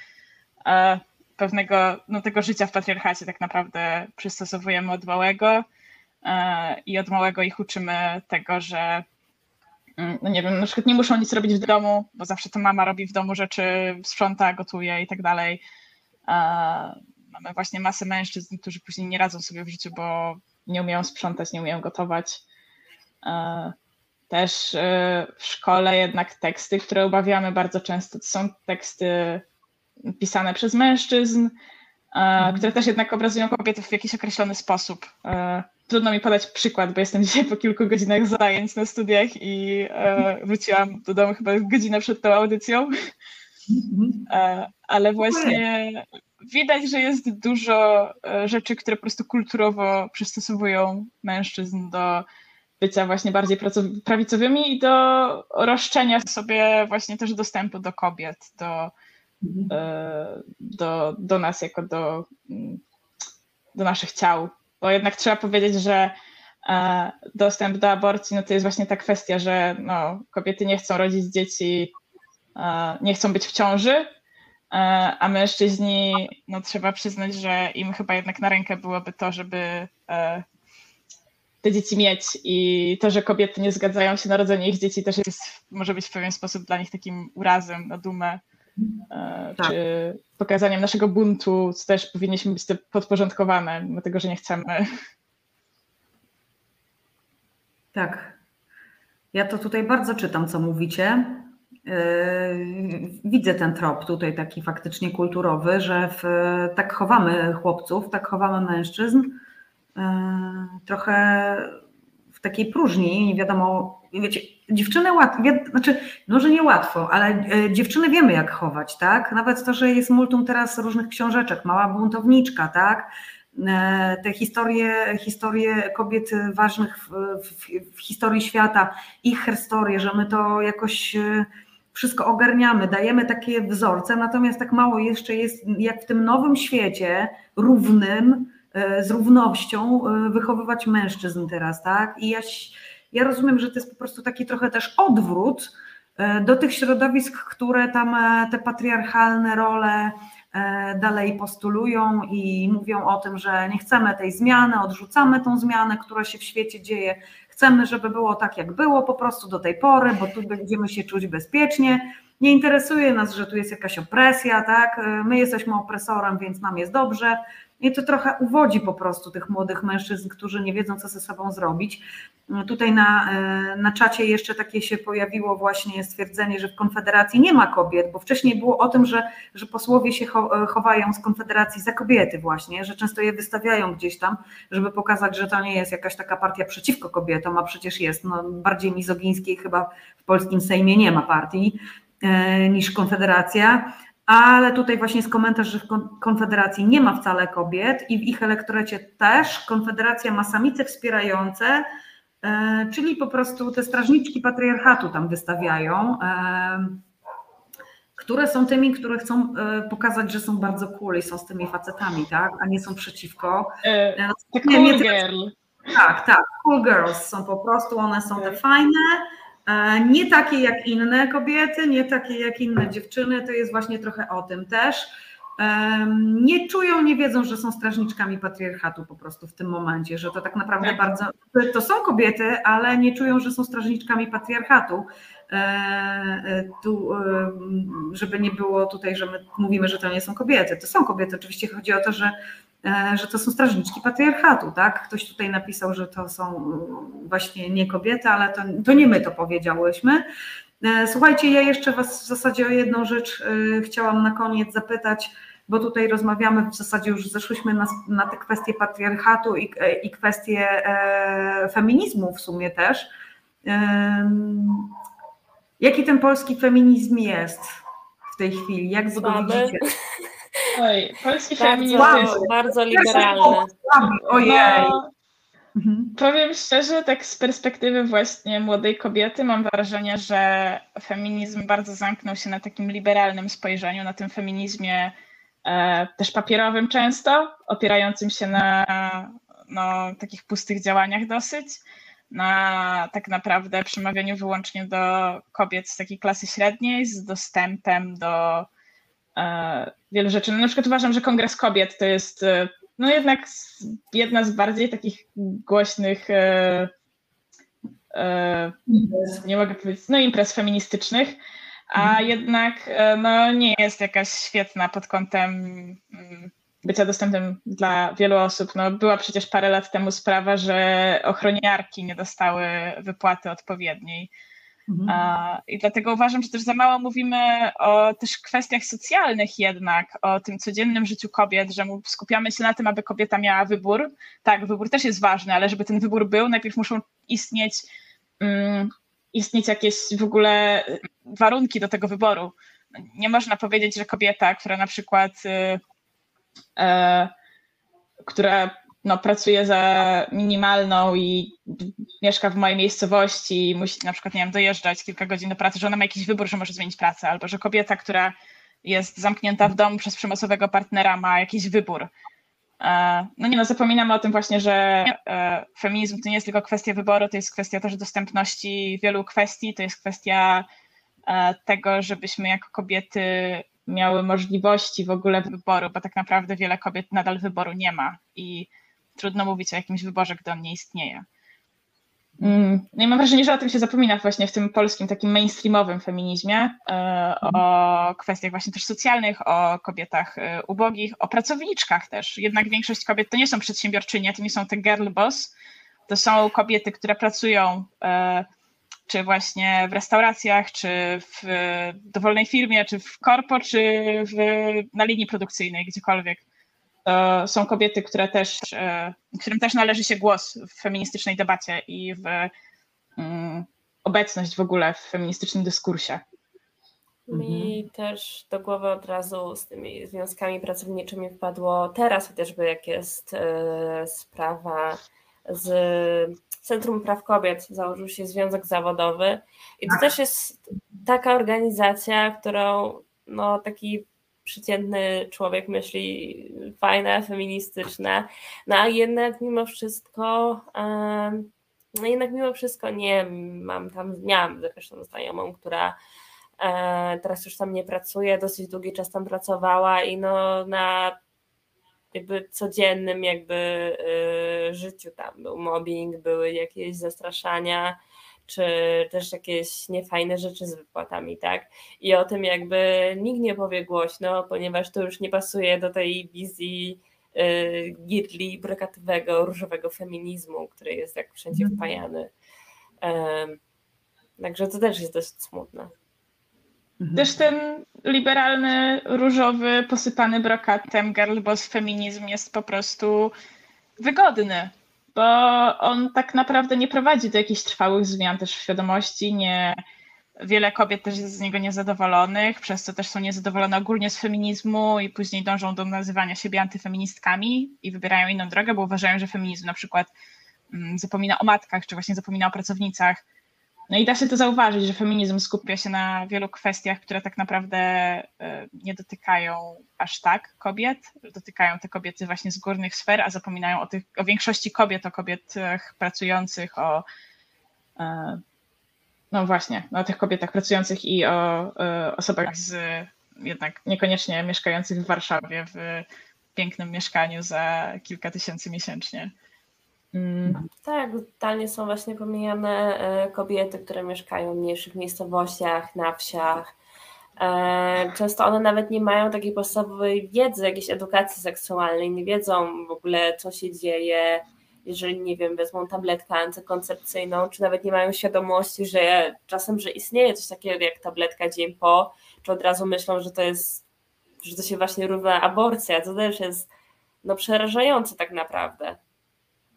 e, pewnego no, tego życia w patriarchacie tak naprawdę przystosowujemy od małego e, i od małego ich uczymy tego, że mm, no nie wiem, na przykład nie muszą nic robić w domu, bo zawsze to mama robi w domu rzeczy, sprząta, gotuje i tak dalej. Mamy właśnie masę mężczyzn, którzy później nie radzą sobie w życiu, bo nie umieją sprzątać, nie umieją gotować. E, też e, w szkole jednak teksty, które obawiamy bardzo często, to są teksty pisane przez mężczyzn, e, mhm. które też jednak obrazują kobiety w jakiś określony sposób. Trudno mi podać przykład, bo jestem dzisiaj po kilku godzinach zajęć na studiach i wróciłam do domu chyba godzinę przed tą audycją. Mhm. Ale właśnie widać, że jest dużo e, rzeczy, które po prostu kulturowo przystosowują mężczyzn do bycia właśnie bardziej prawicowymi i do roszczenia sobie właśnie też dostępu do kobiet, do, mhm. e, do, do nas jako do, mm, do naszych ciał. Bo jednak trzeba powiedzieć, że e, dostęp do aborcji no to jest właśnie ta kwestia, że no, kobiety nie chcą rodzić dzieci, nie chcą być w ciąży, E, a mężczyźni, no trzeba przyznać, że im chyba jednak na rękę byłoby to, żeby e, te dzieci mieć i to, że kobiety nie zgadzają się na rodzenie ich dzieci też jest, może być w pewien sposób dla nich takim urazem na dumę, e, tak. czy pokazaniem naszego buntu, co też powinniśmy być podporządkowane, mimo tego, że nie chcemy. Tak. Ja to tutaj bardzo czytam, co mówicie. Yy, widzę ten trop tutaj taki faktycznie kulturowy, że w, tak chowamy chłopców, tak chowamy mężczyzn, yy, trochę w takiej próżni, nie wiadomo, wiecie, dziewczyny łatwo, znaczy, może nie łatwo, ale yy, dziewczyny wiemy jak chować, tak? Nawet to, że jest multum teraz różnych książeczek, mała buntowniczka, tak? te historie, historie kobiet ważnych w, w, w, historii świata, ich historie, że my to jakoś wszystko ogarniamy, dajemy takie wzorce, natomiast tak mało jeszcze jest, jak w tym nowym świecie równym, e, z równością e, wychowywać mężczyzn teraz, tak? I ja, ja rozumiem, że to jest po prostu taki trochę też odwrót e, do tych środowisk, które tam te patriarchalne role dalej postulują i mówią o tym, że nie chcemy tej zmiany, odrzucamy tą zmianę, która się w świecie dzieje, Chcemy, żeby było tak, jak było po prostu do tej pory, bo tu będziemy się czuć bezpiecznie. Nie interesuje nas, że tu jest jakaś opresja, tak? My jesteśmy opresorem, więc nam jest dobrze. I to trochę uwodzi po prostu tych młodych mężczyzn, którzy nie wiedzą, co ze sobą zrobić. Tutaj na, e, na czacie jeszcze takie się pojawiło właśnie stwierdzenie, że w Konfederacji nie ma kobiet, bo wcześniej było o tym, że, że posłowie się e, chowają z Konfederacji za kobiety właśnie, że często je wystawiają gdzieś tam, żeby pokazać, że to nie jest jakaś taka partia przeciwko kobietom, a przecież jest no, bardziej mizogińskiej chyba w polskim Sejmie nie ma partii e, niż Konfederacja ale tutaj właśnie jest komentarz, że w Konfederacji nie ma wcale kobiet i w ich elektoracie też. Konfederacja ma samice wspierające, e, czyli po prostu te strażniczki patriarchatu tam wystawiają, e, które są tymi, które chcą e, pokazać, że są bardzo cool i są z tymi facetami, tak, a nie są przeciwko. Uh, cool girl. Tak, tak, cool girls są po prostu, one są te fajne, nie takie jak inne kobiety, nie takie jak inne dziewczyny, to jest właśnie trochę o tym też. Nie czują, nie wiedzą, że są strażniczkami patriarchatu po prostu w tym momencie, że to tak naprawdę tak. bardzo. To są kobiety, ale nie czują, że są strażniczkami patriarchatu. E, e, tu, żeby nie było tutaj, że my mówimy, że to nie są kobiety. To są kobiety. Oczywiście chodzi o to, że że to są strażniczki patriarchatu, tak? Ktoś tutaj napisał, że to są mm, właśnie nie kobiety, ale to, to nie my to powiedziałyśmy. E, słuchajcie, ja jeszcze Was w zasadzie o jedną rzecz e, chciałam na koniec zapytać, bo tutaj rozmawiamy, w zasadzie już zeszłyśmy na, na te kwestie patriarchatu i, i kwestie feminizmu w sumie też. Jaki ten polski feminizm jest w tej chwili? Jak Wy go widzicie? Oj, polski bardzo, feminizm jest... Bardzo liberalny. Ojej. No, mhm. Powiem szczerze, tak z perspektywy właśnie młodej kobiety mam wrażenie, że feminizm bardzo zamknął się na takim liberalnym spojrzeniu, na tym feminizmie e, też papierowym często, opierającym się na no, takich pustych działaniach dosyć, na tak naprawdę przemawianiu wyłącznie do kobiet z takiej klasy średniej, z dostępem do wielu rzeczy. No, na przykład uważam, że Kongres Kobiet to jest e, no jednak jedna z bardziej takich głośnych e, nie mogę powiedzieć, no imprez feministycznych, a mhm. jednak no, nie jest jakaś świetna pod kątem mm, bycia dostępnym dla wielu osób. No, była przecież parę lat temu sprawa, że ochroniarki nie dostały wypłaty odpowiedniej Mhm. I dlatego uważam, że też za mało mówimy o też kwestiach socjalnych jednak, o tym codziennym życiu kobiet, że skupiamy się na tym, aby kobieta miała wybór. Tak, wybór też jest ważny, ale żeby ten wybór był, najpierw muszą istnieć, um, istnieć jakieś w ogóle warunki do tego wyboru. Nie można powiedzieć, że kobieta, która na przykład y, y, która no, pracuje za minimalną i mieszka w mojej miejscowości i musi na przykład, nie wiem, dojeżdżać kilka godzin do pracy, że ona ma jakiś wybór, że może zmienić pracę, albo że kobieta, która jest zamknięta w domu przez przemocowego partnera, ma jakiś wybór. E, no nie no, zapominamy o tym właśnie, że e, feminizm to nie jest tylko kwestia wyboru, to jest kwestia też dostępności wielu kwestii, to jest kwestia e, tego, żebyśmy jako kobiety miały możliwości w ogóle wyboru, bo tak naprawdę wiele kobiet nadal wyboru nie ma i trudno mówić o jakimś wyborze, gdy on nie istnieje. Mm, no i mam wrażenie, że o tym się zapomina właśnie w tym polskim takim mainstreamowym feminizmie, e, o kwestiach właśnie też socjalnych, o kobietach e, ubogich, o pracowniczkach też. Jednak większość kobiet to nie są przedsiębiorczynie, to nie są te girl boss, to są kobiety, które pracują e, czy właśnie w restauracjach, czy w dowolnej firmie, czy w korpo, czy w, na linii produkcyjnej, gdziekolwiek. Są kobiety, które też, e, którym też należy się głos w feministycznej debacie i w um, obecność w ogóle w feministycznym dyskursie. Mi mhm. też do głowy od razu z tymi związkami pracowniczymi wpadło teraz chociażby jak jest e, sprawa z Centrum Praw Kobiet, założył się Związek Zawodowy i to tak. też jest taka organizacja, którą no, taki przeciętny człowiek myśli fajne, feministyczne, no a jednak mimo wszystko no jednak mimo wszystko nie mam tam, miałam zresztą znajomą, która e, teraz już tam nie pracuje, dosyć długi czas tam pracowała i no na jakby codziennym jakby y, życiu tam był mobbing, były jakieś zastraszania, czy też jakieś niefajne rzeczy z wypłatami, tak? I o tym jakby nikt nie powie głośno, ponieważ to już nie pasuje do tej wizji y, girli, brokatowego, różowego feminizmu, który jest tak wszędzie mhm. wpajany. Um, także to też jest dość smutne. Mhm. Też ten liberalny, różowy, posypany brokatem girlboss feminizm jest po prostu wygodny, bo on tak naprawdę nie prowadzi do jakichś trwałych zmian też w świadomości, nie wiele kobiet też jest z niego niezadowolonych, przez co też są niezadowolone ogólnie z feminizmu i później dążą do nazywania siebie antyfeministkami i wybierają inną drogę, bo uważają, że feminizm na przykład mm, zapomina o matkach, czy właśnie zapomina o pracownicach, no i da się to zauważyć, że feminizm skupia się na wielu kwestiach, które tak naprawdę e, nie dotykają aż tak kobiet. Dotykają te kobiety właśnie z górnych sfer, a zapominają o, tych, o większości kobiet, o kobietach pracujących, o e, no właśnie, o tych kobietach pracujących i o e, osobach z jednak niekoniecznie mieszkających w Warszawie w pięknym mieszkaniu za kilka tysięcy miesięcznie. Mm. Tak, totalnie są właśnie pomijane e, kobiety, które mieszkają w mniejszych miejscowościach, na wsiach. E, często one nawet nie mają takiej podstawowej wiedzy, jakiejś edukacji seksualnej, nie wiedzą w ogóle, co się dzieje, jeżeli, nie wiem, wezmą tabletkę antykoncepcyjną, czy nawet nie mają świadomości, że czasem, że istnieje coś takiego jak tabletka dzień po, czy od razu myślą, że to jest, że to się właśnie równa aborcja, to też jest no, przerażające tak naprawdę.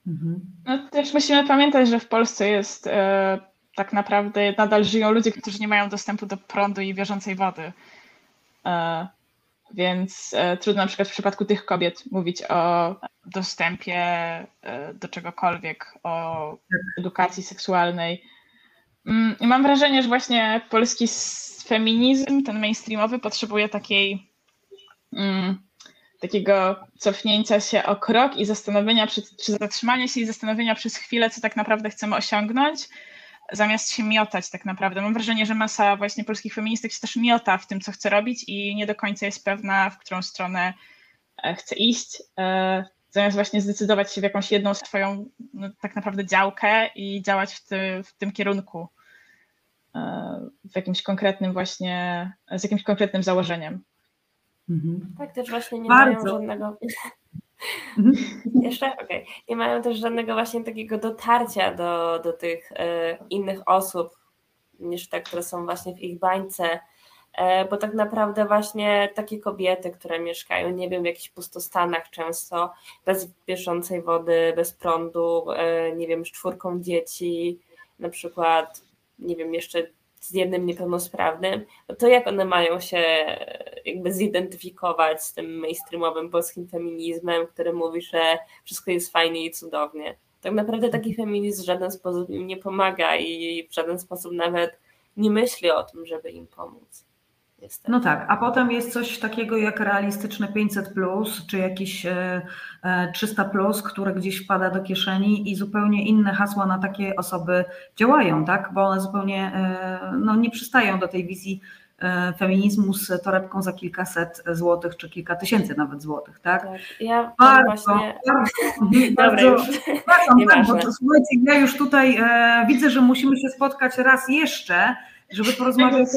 Mhm. No też musimy pamiętać, że w Polsce jest e, tak naprawdę nadal żyją ludzie, którzy nie mają dostępu do prądu i bieżącej wody. E, więc e, trudno na przykład w przypadku tych kobiet mówić o dostępie e, do czegokolwiek, o edukacji seksualnej. Mm, I mam wrażenie, że właśnie polski feminizm, ten mainstreamowy, potrzebuje takiej mm, takiego cofnięcia się o krok i zastanowienia, czy, czy zatrzymania się i zastanowienia przez chwilę, co tak naprawdę chcemy osiągnąć, zamiast się miotać tak naprawdę. Mam wrażenie, że masa właśnie polskich feministek się też miota w tym, co chce robić i nie do końca jest pewna, w którą stronę e, chce iść, e, zamiast właśnie zdecydować się w jakąś jedną swoją no, tak naprawdę działkę i działać w, ty, w tym kierunku, e, w jakimś konkretnym właśnie, z jakimś konkretnym założeniem. Mhm. Tak, też właśnie nie Bardzo. mają żadnego. Mhm. Jeszcze? Okej. Okay. Nie mają też żadnego właśnie takiego dotarcia do, do tych e, innych osób niż te, które są właśnie w ich bańce. E, bo tak naprawdę właśnie takie kobiety, które mieszkają, nie wiem, w jakichś pustostanach często, bez bieżącej wody, bez prądu, e, nie wiem, z czwórką dzieci, na przykład, nie wiem, jeszcze z jednym niepełnosprawnym, no to jak one mają się jakby zidentyfikować z tym mainstreamowym polskim feminizmem, który mówi, że wszystko jest fajnie i cudownie. Tak naprawdę taki feminizm w żaden sposób im nie pomaga i w żaden sposób nawet nie myśli o tym, żeby im pomóc. Niestety. No tak, a potem jest coś takiego jak realistyczne 500, czy jakieś 300, e, które gdzieś wpada do kieszeni i zupełnie inne hasła na takie osoby działają, tak? Bo one zupełnie e, no, nie przystają do tej wizji e, feminizmu z torebką za kilkaset złotych, czy kilka tysięcy nawet złotych, tak? Tak. Ja Bardzo, właśnie. bardzo, Dobra, bardzo, tak, bo Nieważne. to, słuchajcie, ja już tutaj e, widzę, że musimy się spotkać raz jeszcze, żeby porozmawiać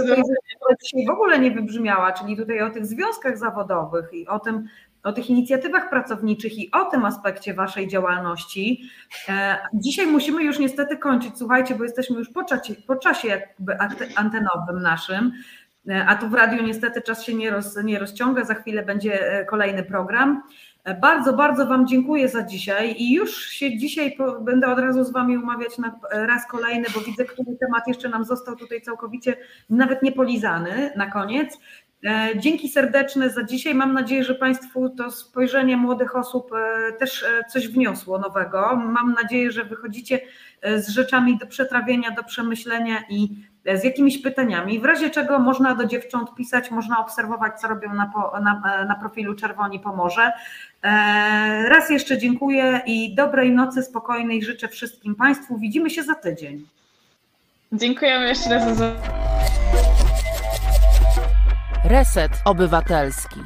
o dzisiaj w ogóle nie wybrzmiała, czyli tutaj o tych związkach zawodowych i o tym, o tych inicjatywach pracowniczych i o tym aspekcie Waszej działalności. E, Dzisiaj musimy już niestety kończyć, słuchajcie, bo jesteśmy już po czasie, po czasie jakby antenowym naszym, E, a tu w radiu niestety czas się nie, roz, nie rozciąga, za chwilę będzie e, kolejny program. Bardzo, bardzo Wam dziękuję za dzisiaj i już się dzisiaj będę od razu z Wami umawiać na raz kolejny, bo widzę, który temat jeszcze nam został tutaj całkowicie nawet niepolizany na koniec. E, Dzięki serdeczne za dzisiaj. Mam nadzieję, że Państwu to spojrzenie młodych osób e, też e, coś wniosło nowego. Mam nadzieję, że wychodzicie z rzeczami do przetrawienia, do przemyślenia i z jakimiś pytaniami. W razie czego można do dziewcząt pisać, można obserwować, co robią na, po, na, na profilu Czerwoni Pomorze. E, Raz jeszcze dziękuję i dobrej nocy, spokojnej życzę wszystkim Państwu. Widzimy się za tydzień. Dziękujemy jeszcze raz za Reset Obywatelski.